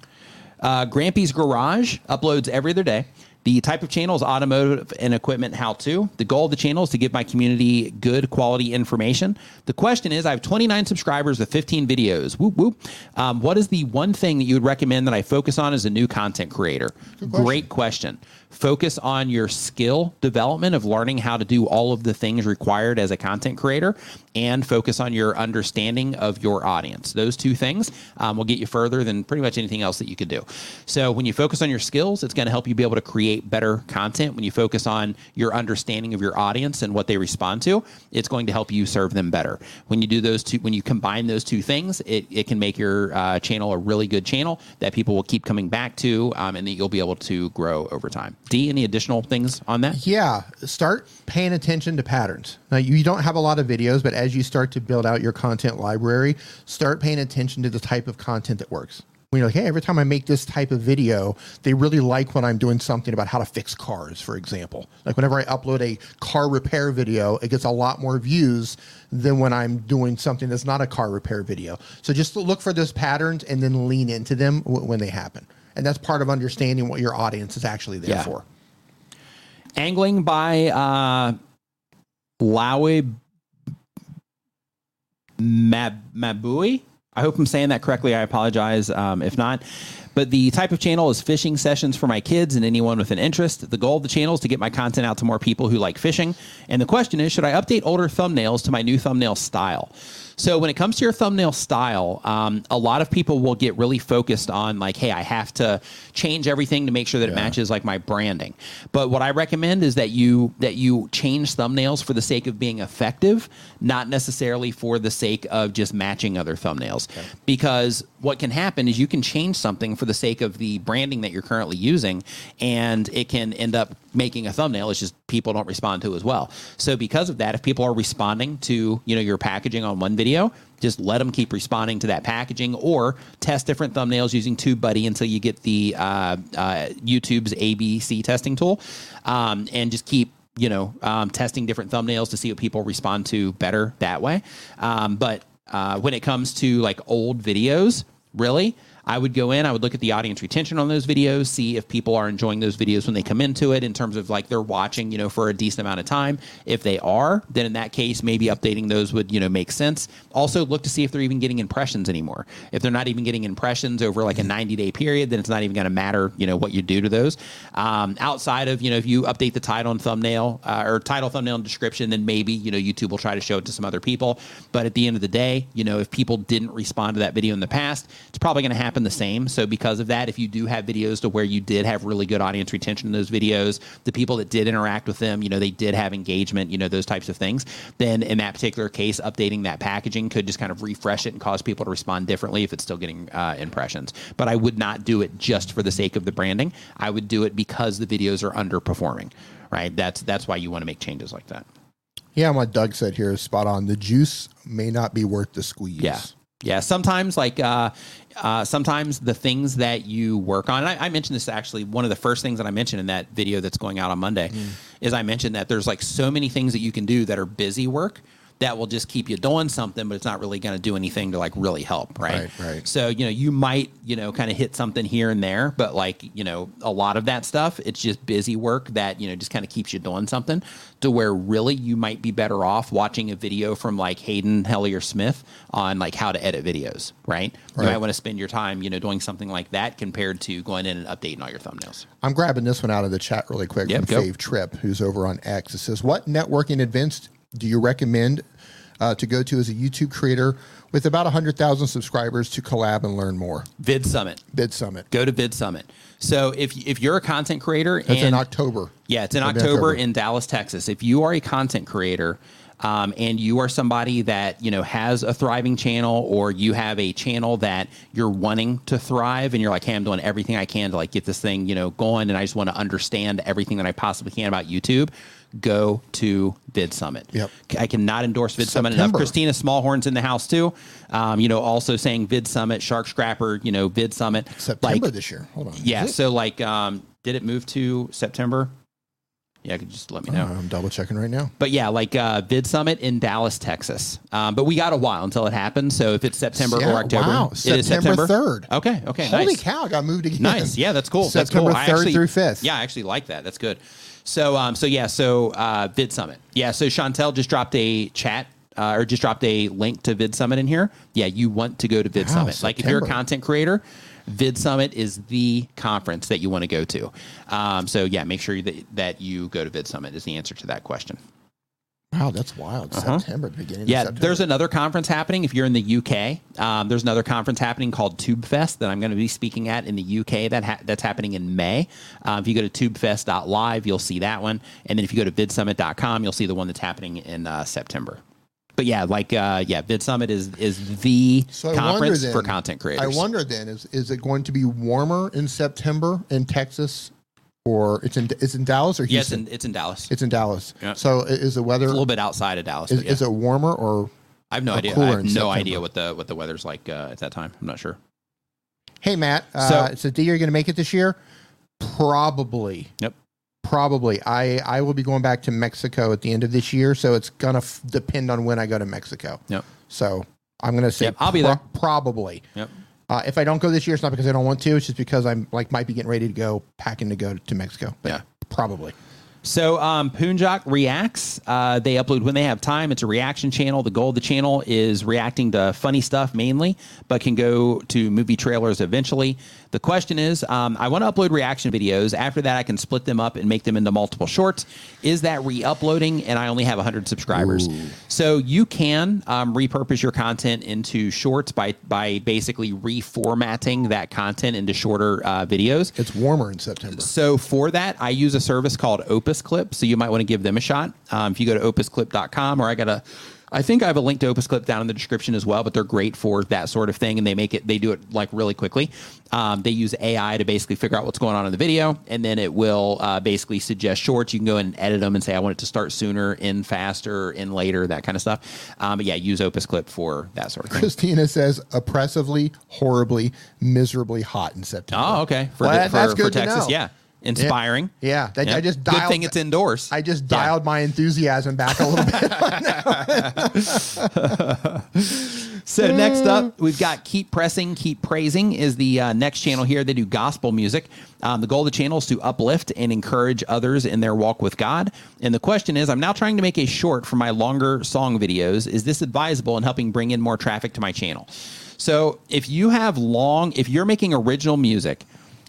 Uh, Grampy's Garage uploads every other day. The type of channel is automotive and equipment how to. The goal of the channel is to give my community good quality information. The question is I have 29 subscribers with 15 videos. Whoop, whoop. Um, what is the one thing that you would recommend that I focus on as a new content creator? Great question. Focus on your skill development of learning how to do all of the things required as a content creator and focus on your understanding of your audience. Those two things um, will get you further than pretty much anything else that you could do. So when you focus on your skills, it's going to help you be able to create better content. When you focus on your understanding of your audience and what they respond to, it's going to help you serve them better. When you do those two, when you combine those two things, it, it can make your uh, channel a really good channel that people will keep coming back to um, and that you'll be able to grow over time. D, any additional things on that? Yeah, start paying attention to patterns. Now, you don't have a lot of videos, but as you start to build out your content library, start paying attention to the type of content that works. When you're like, hey, every time I make this type of video, they really like when I'm doing something about how to fix cars, for example. Like whenever I upload a car repair video, it gets a lot more views than when I'm doing something that's not a car repair video. So just look for those patterns and then lean into them w- when they happen. And that's part of understanding what your audience is actually there Yeah. for. Angling by uh, Laue Mab- Mabui. I hope I'm saying that correctly. I apologize um, if not. But the type of channel is fishing sessions for my kids and anyone with an interest. The goal of the channel is to get my content out to more people who like fishing. And the question is, should I update older thumbnails to my new thumbnail style? So when it comes to your thumbnail style, um, a lot of people will get really focused on like, hey, I have to change everything to make sure that it matches like my branding. But what I recommend is that you that you change thumbnails for the sake of being effective, not necessarily for the sake of just matching other thumbnails. Because what can happen is you can change something for the sake of the branding that you're currently using, and it can end up making a thumbnail. It's just people don't respond to as well. So because of that, if people are responding to you know your packaging on one video, just let them keep responding to that packaging, or test different thumbnails using TubeBuddy until you get the uh, uh, YouTube's ABC testing tool, um, and just keep you know um, testing different thumbnails to see what people respond to better that way. Um, but uh, when it comes to like old videos, really. I would go in, I would look at the audience retention on those videos, see if people are enjoying those videos when they come into it in terms of like they're watching, you know, for a decent amount of time. If they are, then in that case, maybe updating those would, you know, make sense. Also, look to see if they're even getting impressions anymore. If they're not even getting impressions over like a 90 day period, then it's not even going to matter, you know, what you do to those. Um, outside of, you know, if you update the title and thumbnail uh, or title, thumbnail, and description, then maybe, you know, YouTube will try to show it to some other people. But at the end of the day, you know, if people didn't respond to that video in the past, it's probably going to happen the same. So because of that, if you do have videos to where you did have really good audience retention in those videos, the people that did interact with them, you know, they did have engagement, you know, those types of things, then in that particular case, updating that packaging could just kind of refresh it and cause people to respond differently if it's still getting uh, impressions. But I would not do it just for the sake of the branding. I would do it because the videos are underperforming, right? That's that's why you want to make changes like that. Yeah, what Doug said here is spot on. The juice may not be worth the squeeze. Yeah. Yeah. Sometimes, like, uh, uh, sometimes the things that you work on, and I, I mentioned this actually, one of the first things that I mentioned in that video that's going out on Monday is I mentioned that there's like so many things that you can do that are busy work that will just keep you doing something, but it's not really going to do anything to like really help, right? Right, right. So, you know, you might, you know, kind of hit something here and there, but like, you know, a lot of that stuff, it's just busy work that, you know, just kind of keeps you doing something to where really you might be better off watching a video from like Hayden Hillier Smith on like how to edit videos, right? right. You might want to spend your time, you know, doing something like that compared to going in and updating all your thumbnails. I'm grabbing this one out of the chat really quick Yep, from go. Fave Trip, who's over on X. It says, "What networking events do you recommend uh, to go to as a YouTube creator with about 100,000 subscribers to collab and learn more?" VidSummit. Vid Summit. Go to VidSummit. So if if you're a content creator That's and in October. Yeah, it's in October, October. in Dallas, Texas. If you are a content creator um, and you are somebody that you know has a thriving channel, or you have a channel that you're wanting to thrive, and you're like, "Hey, I'm doing everything I can to like get this thing you know going, and I just want to understand everything that I possibly can about YouTube." Go to VidSummit. Yep. I cannot endorse VidSummit enough. Christina Smallhorn's in the house too. Um, you know, also saying VidSummit, Shark Scrapper. You know, VidSummit. September Like, this year. Hold on. yeah. So like, um, did it move to September? Yeah, could just let me know. I'm double checking right now. but yeah, like uh, VidSummit in Dallas, Texas. Um, but we got a while until it happens. So if it's September Yeah, or October, wow. it is September September 3rd. Okay. Okay. Holy nice. cow! I got moved again. Nice. Yeah, that's cool. September that's cool. I 3rd through 5th. Yeah, I actually like that. That's good. So, um, so yeah, so uh, VidSummit. Yeah, so Chantel just dropped a chat uh, or just dropped a link to VidSummit in here. Yeah, you want to go to Vid Wow, Summit. Like if you're a content creator, VidSummit is the conference that you want to go to. Um, so yeah, make sure that, that you go to VidSummit is the answer to that question. Wow, that's wild. September, the beginning. Yeah, of September. there's another conference happening if you're in the UK. Um, there's another conference happening called TubeFest that I'm going to be speaking at in the UK. That ha- that's happening in May. Uh, if you go to tubefest.live, you'll see that one, and then if you go to vidsummit.com, you'll see the one that's happening in uh, September. But yeah, like uh, yeah, VidSummit is is the So conference then, for content creators. I wonder then is is it going to be warmer in September in Texas, or it's in it's in Dallas or Yes, Houston? in, it's in Dallas. It's it's in Dallas. Yeah. So is the weather a little bit outside of Dallas. is, yeah. is it warmer or? I have no idea. I have no September? idea what the what the weather's like uh, at that time. I'm not sure. Hey Matt, uh, So- so, D, you're going to make it this year? Probably. Yep. Probably. I I will be going back to Mexico at the end of this year, so it's gonna f- depend on when I go to Mexico. Yep. So I'm gonna say Yep, I'll be there. Probably. Yep. Uh, if I don't go this year, it's not because I don't want to. It's just because I'm like might be getting ready to go packing to go to Mexico. But Yeah. probably. So um, Poonjock reacts. Uh, they upload when they have time. It's a reaction channel. The goal of the channel is reacting to funny stuff mainly, but can go to movie trailers eventually. The question is, um, I want to upload reaction videos. After that, I can split them up and make them into multiple shorts. Is that re-uploading? And I only have 100 subscribers, so you can um, repurpose your content into shorts by by basically reformatting that content into shorter uh, videos. It's warmer in September. So for that, I use a service called Opus Clip. So you might want to give them a shot. Um, if you go to opusclip.com, or I got a, I think I have a link to Opus Clip down in the description as well. But they're great for that sort of thing, and they make it, they do it like really quickly. Um, they use AI to basically figure out what's going on in the video, and then it will uh, basically suggest shorts. You can go in and edit them and say I want it to start sooner, end faster, end later, that kind of stuff. Um, but yeah, use Opus Clip for that sort of thing. Christina says oppressively, horribly, miserably hot in September. Oh, okay. For, Well, the- that- for, that's for good to Texas, know. yeah. Inspiring. Yeah, that- I just dialed, Good thing it's indoors. I just Yeah. dialed my enthusiasm back a little bit. So next up, we've got Keep Pressing, Keep Praising is the uh, next channel here. They do gospel music. Um, the goal of the channel is to uplift and encourage others in their walk with God. And the question is, I'm now trying to make a short for my longer song videos. Is this advisable in helping bring in more traffic to my channel? So if you have long, if you're making original music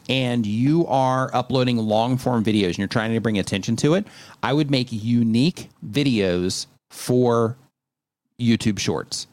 and you are uploading long form videos and you're trying to bring attention to it, I would make unique videos for YouTube Shorts.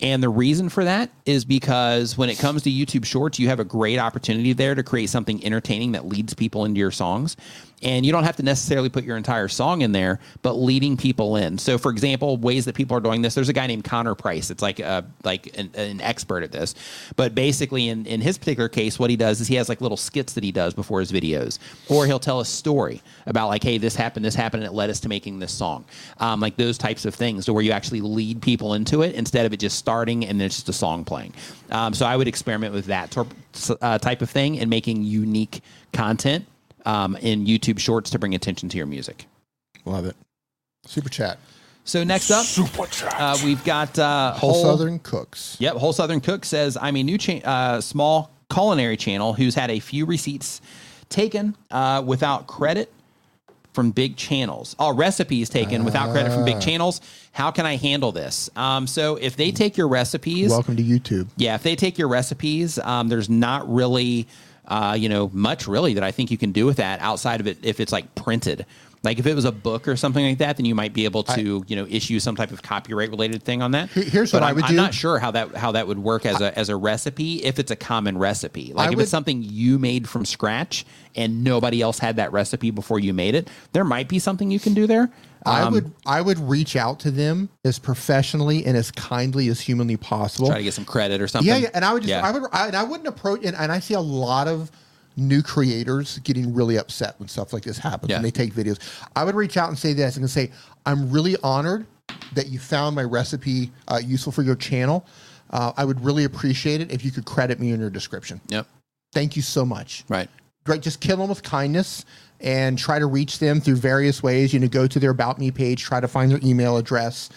And the reason for that is because when it comes to YouTube Shorts, you have a great opportunity there to create something entertaining that leads people into your songs. And you don't have to necessarily put your entire song in there, but leading people in. So, for example, ways that people are doing this. There's a guy named Connor Price. It's like a, like an, an expert at this. But basically, in, in his particular case, what he does is he has like little skits that he does before his videos, or he'll tell a story about like, hey, this happened, this happened, and it led us to making this song. Um, like those types of things, to where you actually lead people into it instead of it just starting and then it's just a song playing. Um, so I would experiment with that tor- uh, type of thing and making unique content um, in YouTube Shorts to bring attention to your music. Love it. Super chat. So next up, Super chat. uh, we've got uh, Whole Southern Cooks. Yep, Whole Southern Cook says I'm a new cha- uh, small culinary channel who's had a few receipts taken uh, without credit from big channels. Oh, recipes taken without credit from big channels. How can I handle this? Um, so if they take your recipes, Welcome to YouTube. yeah, if they take your recipes, um, there's not really, uh, you know, much really that I think you can do with that outside of it if it's like printed. Like if it was a book or something like that, then you might be able to, you know, issue some type of copyright related thing on that. Here's But what I I'm- would I'm not sure how that how that would work as a as a recipe if it's a common recipe. Like I if would- it's something you made from scratch and nobody else had that recipe before you made it, there might be something you can do there. I Um, would I would reach out to them as professionally and as kindly as humanly possible. try to get some credit or something. Yeah, yeah, and I would just Yeah. I would I, and I wouldn't approach and, and I see a lot of new creators getting really upset when stuff like this happens Yeah. when they take videos. I would reach out and say this and say I'm really honored that you found my recipe uh, useful for your channel. Uh, I would really appreciate it if you could credit me in your description. Yep. Thank you so much Right. right just kill them with kindness and try to reach them through various ways you know go to their about me page try to find their email address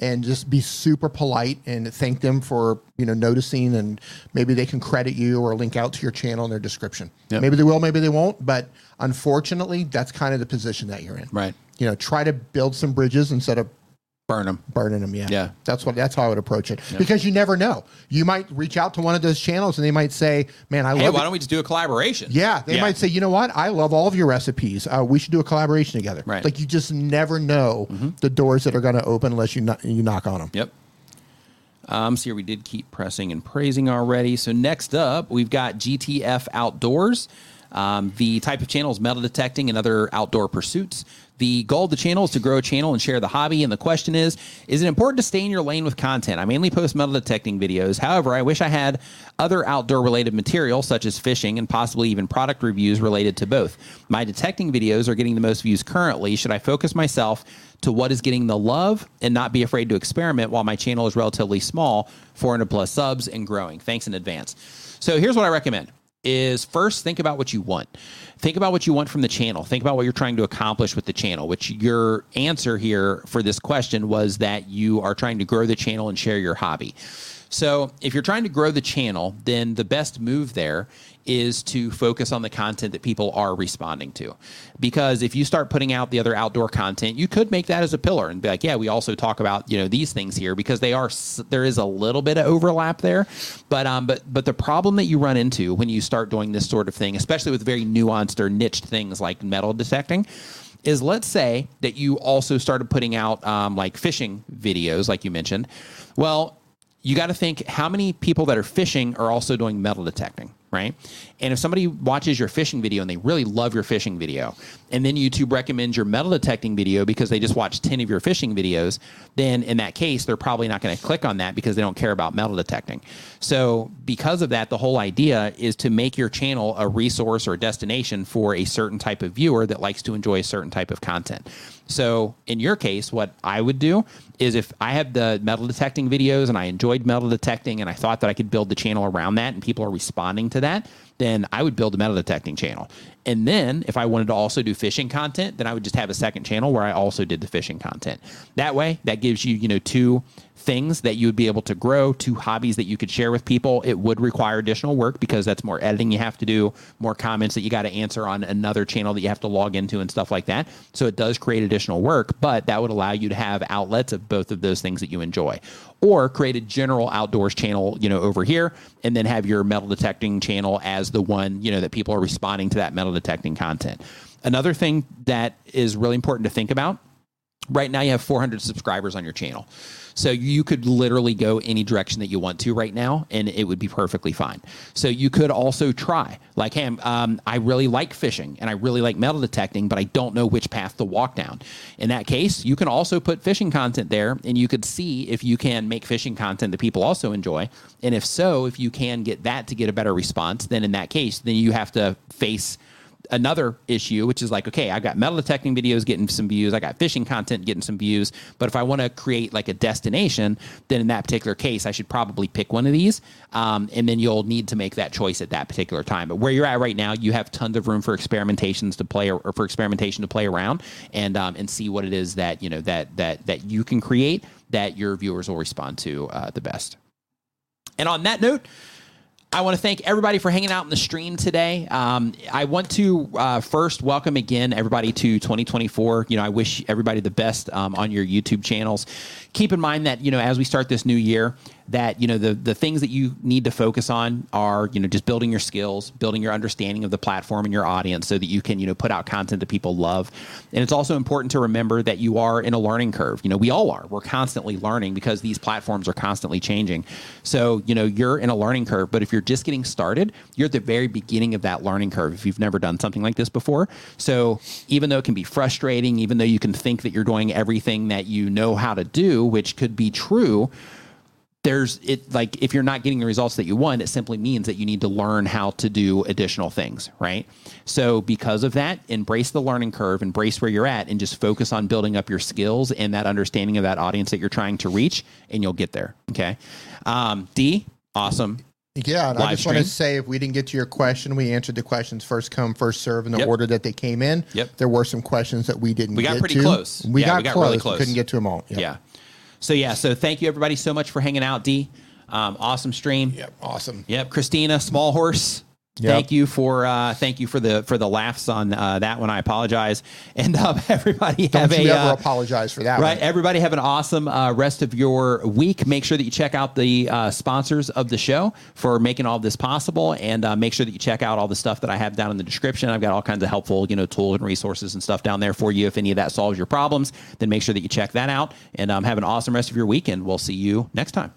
and just be super polite and thank them for you know noticing and maybe they can credit you or link out to your channel in their description Yep. maybe they will maybe they won't but unfortunately that's kind of the position that you're in Right. you know try to build some bridges instead of Burn them. burning them yeah Yeah. that's what that's how i would approach it because you never know you might reach out to one of those channels and they might say man i Hey, love why it. don't we just do a collaboration? Yeah, they might say, you know what? I love all of your recipes. Uh, we should do a collaboration together. Right. Like you just never know the doors that are going to open unless you kno- you knock on them. Yep. Um, so here we did keep pressing and praising already. So next up, we've got GTF Outdoors. Um, the type of channel is metal detecting and other outdoor pursuits. The goal of the channel is to grow a channel and share the hobby. And the question is, is it important to stay in your lane with content? I mainly post metal detecting videos. However, I wish I had other outdoor related material such as fishing and possibly even product reviews related to both. My detecting videos are getting the most views currently. Should I focus myself to what is getting the love and not be afraid to experiment while my channel is relatively small, 400 plus subs and growing. Thanks in advance. So here's what I recommend is first think about what you want. Think about what you want from the channel. Think about what you're trying to accomplish with the channel, which your answer here for this question was that you are trying to grow the channel and share your hobby. So, if you're trying to grow the channel, then the best move there is to focus on the content that people are responding to. Because if you start putting out the other outdoor content, you could make that as a pillar and be like, yeah, we also talk about, you know, these things here because they are there is a little bit of overlap there. But um but but the problem that you run into when you start doing this sort of thing, especially with very nuanced or niched things like metal detecting, is let's say that you also started putting out um, like fishing videos, like you mentioned. Well, you got to think how many people that are fishing are also doing metal detecting, right? And if somebody watches your fishing video and they really love your fishing video, and then YouTube recommends your metal detecting video because they just watched 10 of your fishing videos, then in that case, they're probably not going to click on that because they don't care about metal detecting. So, because of that, the whole idea is to make your channel a resource or a destination for a certain type of viewer that likes to enjoy a certain type of content. So, in your case, what I would do is if I had the metal detecting videos and I enjoyed metal detecting and I thought that I could build the channel around that and people are responding to that, then I would build a metal detecting channel. And then if I wanted to also do fishing content, then I would just have a second channel where I also did the fishing content. That way, that gives you, you know, two things that you would be able to grow, to hobbies that you could share with people. It would require additional work because that's more editing you have to do, more comments that you got to answer on another channel that you have to log into and stuff like that. So it does create additional work, but that would allow you to have outlets of both of those things that you enjoy. Or create a general outdoors channel, you know, over here, and then have your metal detecting channel as the one, you know, that people are responding to that metal detecting content. Another thing that is really important to think about right now you have 400 subscribers on your channel so you could literally go any direction that you want to right now and it would be perfectly fine. So you could also try. Like hey um, i really like fishing and i really like metal detecting but i don't know which path to walk down. In that case you can also put fishing content there and you could see if you can make fishing content that people also enjoy. And if so if you can get that to get a better response then in that case then you have to face another issue, which is like, okay, I've got metal detecting videos getting some views, I got fishing content getting some views, but if I want to create like a destination, then in that particular case, I should probably pick one of these, um, and then you'll need to make that choice at that particular time. But where you're at right now, you have tons of room for experimentations to play or, or for experimentation to play around and um, and see what it is that you know that that that you can create that your viewers will respond to uh, the best. And on that note. I want to thank everybody for hanging out in the stream today. Um, I want to uh, first welcome again everybody to 2024. You know, I wish everybody the best um, on your YouTube channels. Keep in mind that you know as we start this new year, that you know the the things that you need to focus on are you know just building your skills building your understanding of the platform and your audience so that you can you know put out content that people love. And it's also important to remember that you are in a learning curve. You know we all are. We're constantly learning because these platforms are constantly changing. So you know you're in a learning curve but if you're just getting started you're at the very beginning of that learning curve if you've never done something like this before. So even though it can be frustrating even though you can think that you're doing everything that you know how to do which could be true there's it like if you're not getting the results that you want it simply means that you need to learn how to do additional things right so because of that embrace the learning curve embrace where you're at and just focus on building up your skills and that understanding of that audience that you're trying to reach and you'll get there okay um, d awesome yeah, I just want to say if we didn't get to your question, we answered the questions first come, first serve in the Yep. order that they came in. Yep. There were some questions that we didn't We got pretty to. close. We, Yeah, got we got close. really close. couldn't get to them all. Yep. yeah so yeah so thank you everybody so much for hanging out d um, awesome stream Yep. Awesome. Yep, Christina, small horse. Yep. Thank you for uh, thank you for the for the laughs on uh, that one. I apologize, and um, everybody Don't have you a ever uh, apologize for that right. one. Everybody have an awesome uh, rest of your week. Make sure that you check out the uh, sponsors of the show for making all this possible, and uh, make sure that you check out all the stuff that I have down in the description. I've got all kinds of helpful you know tools and resources and stuff down there for you. If any of that solves your problems, then make sure that you check that out. And um, have an awesome rest of your week, and we'll see you next time.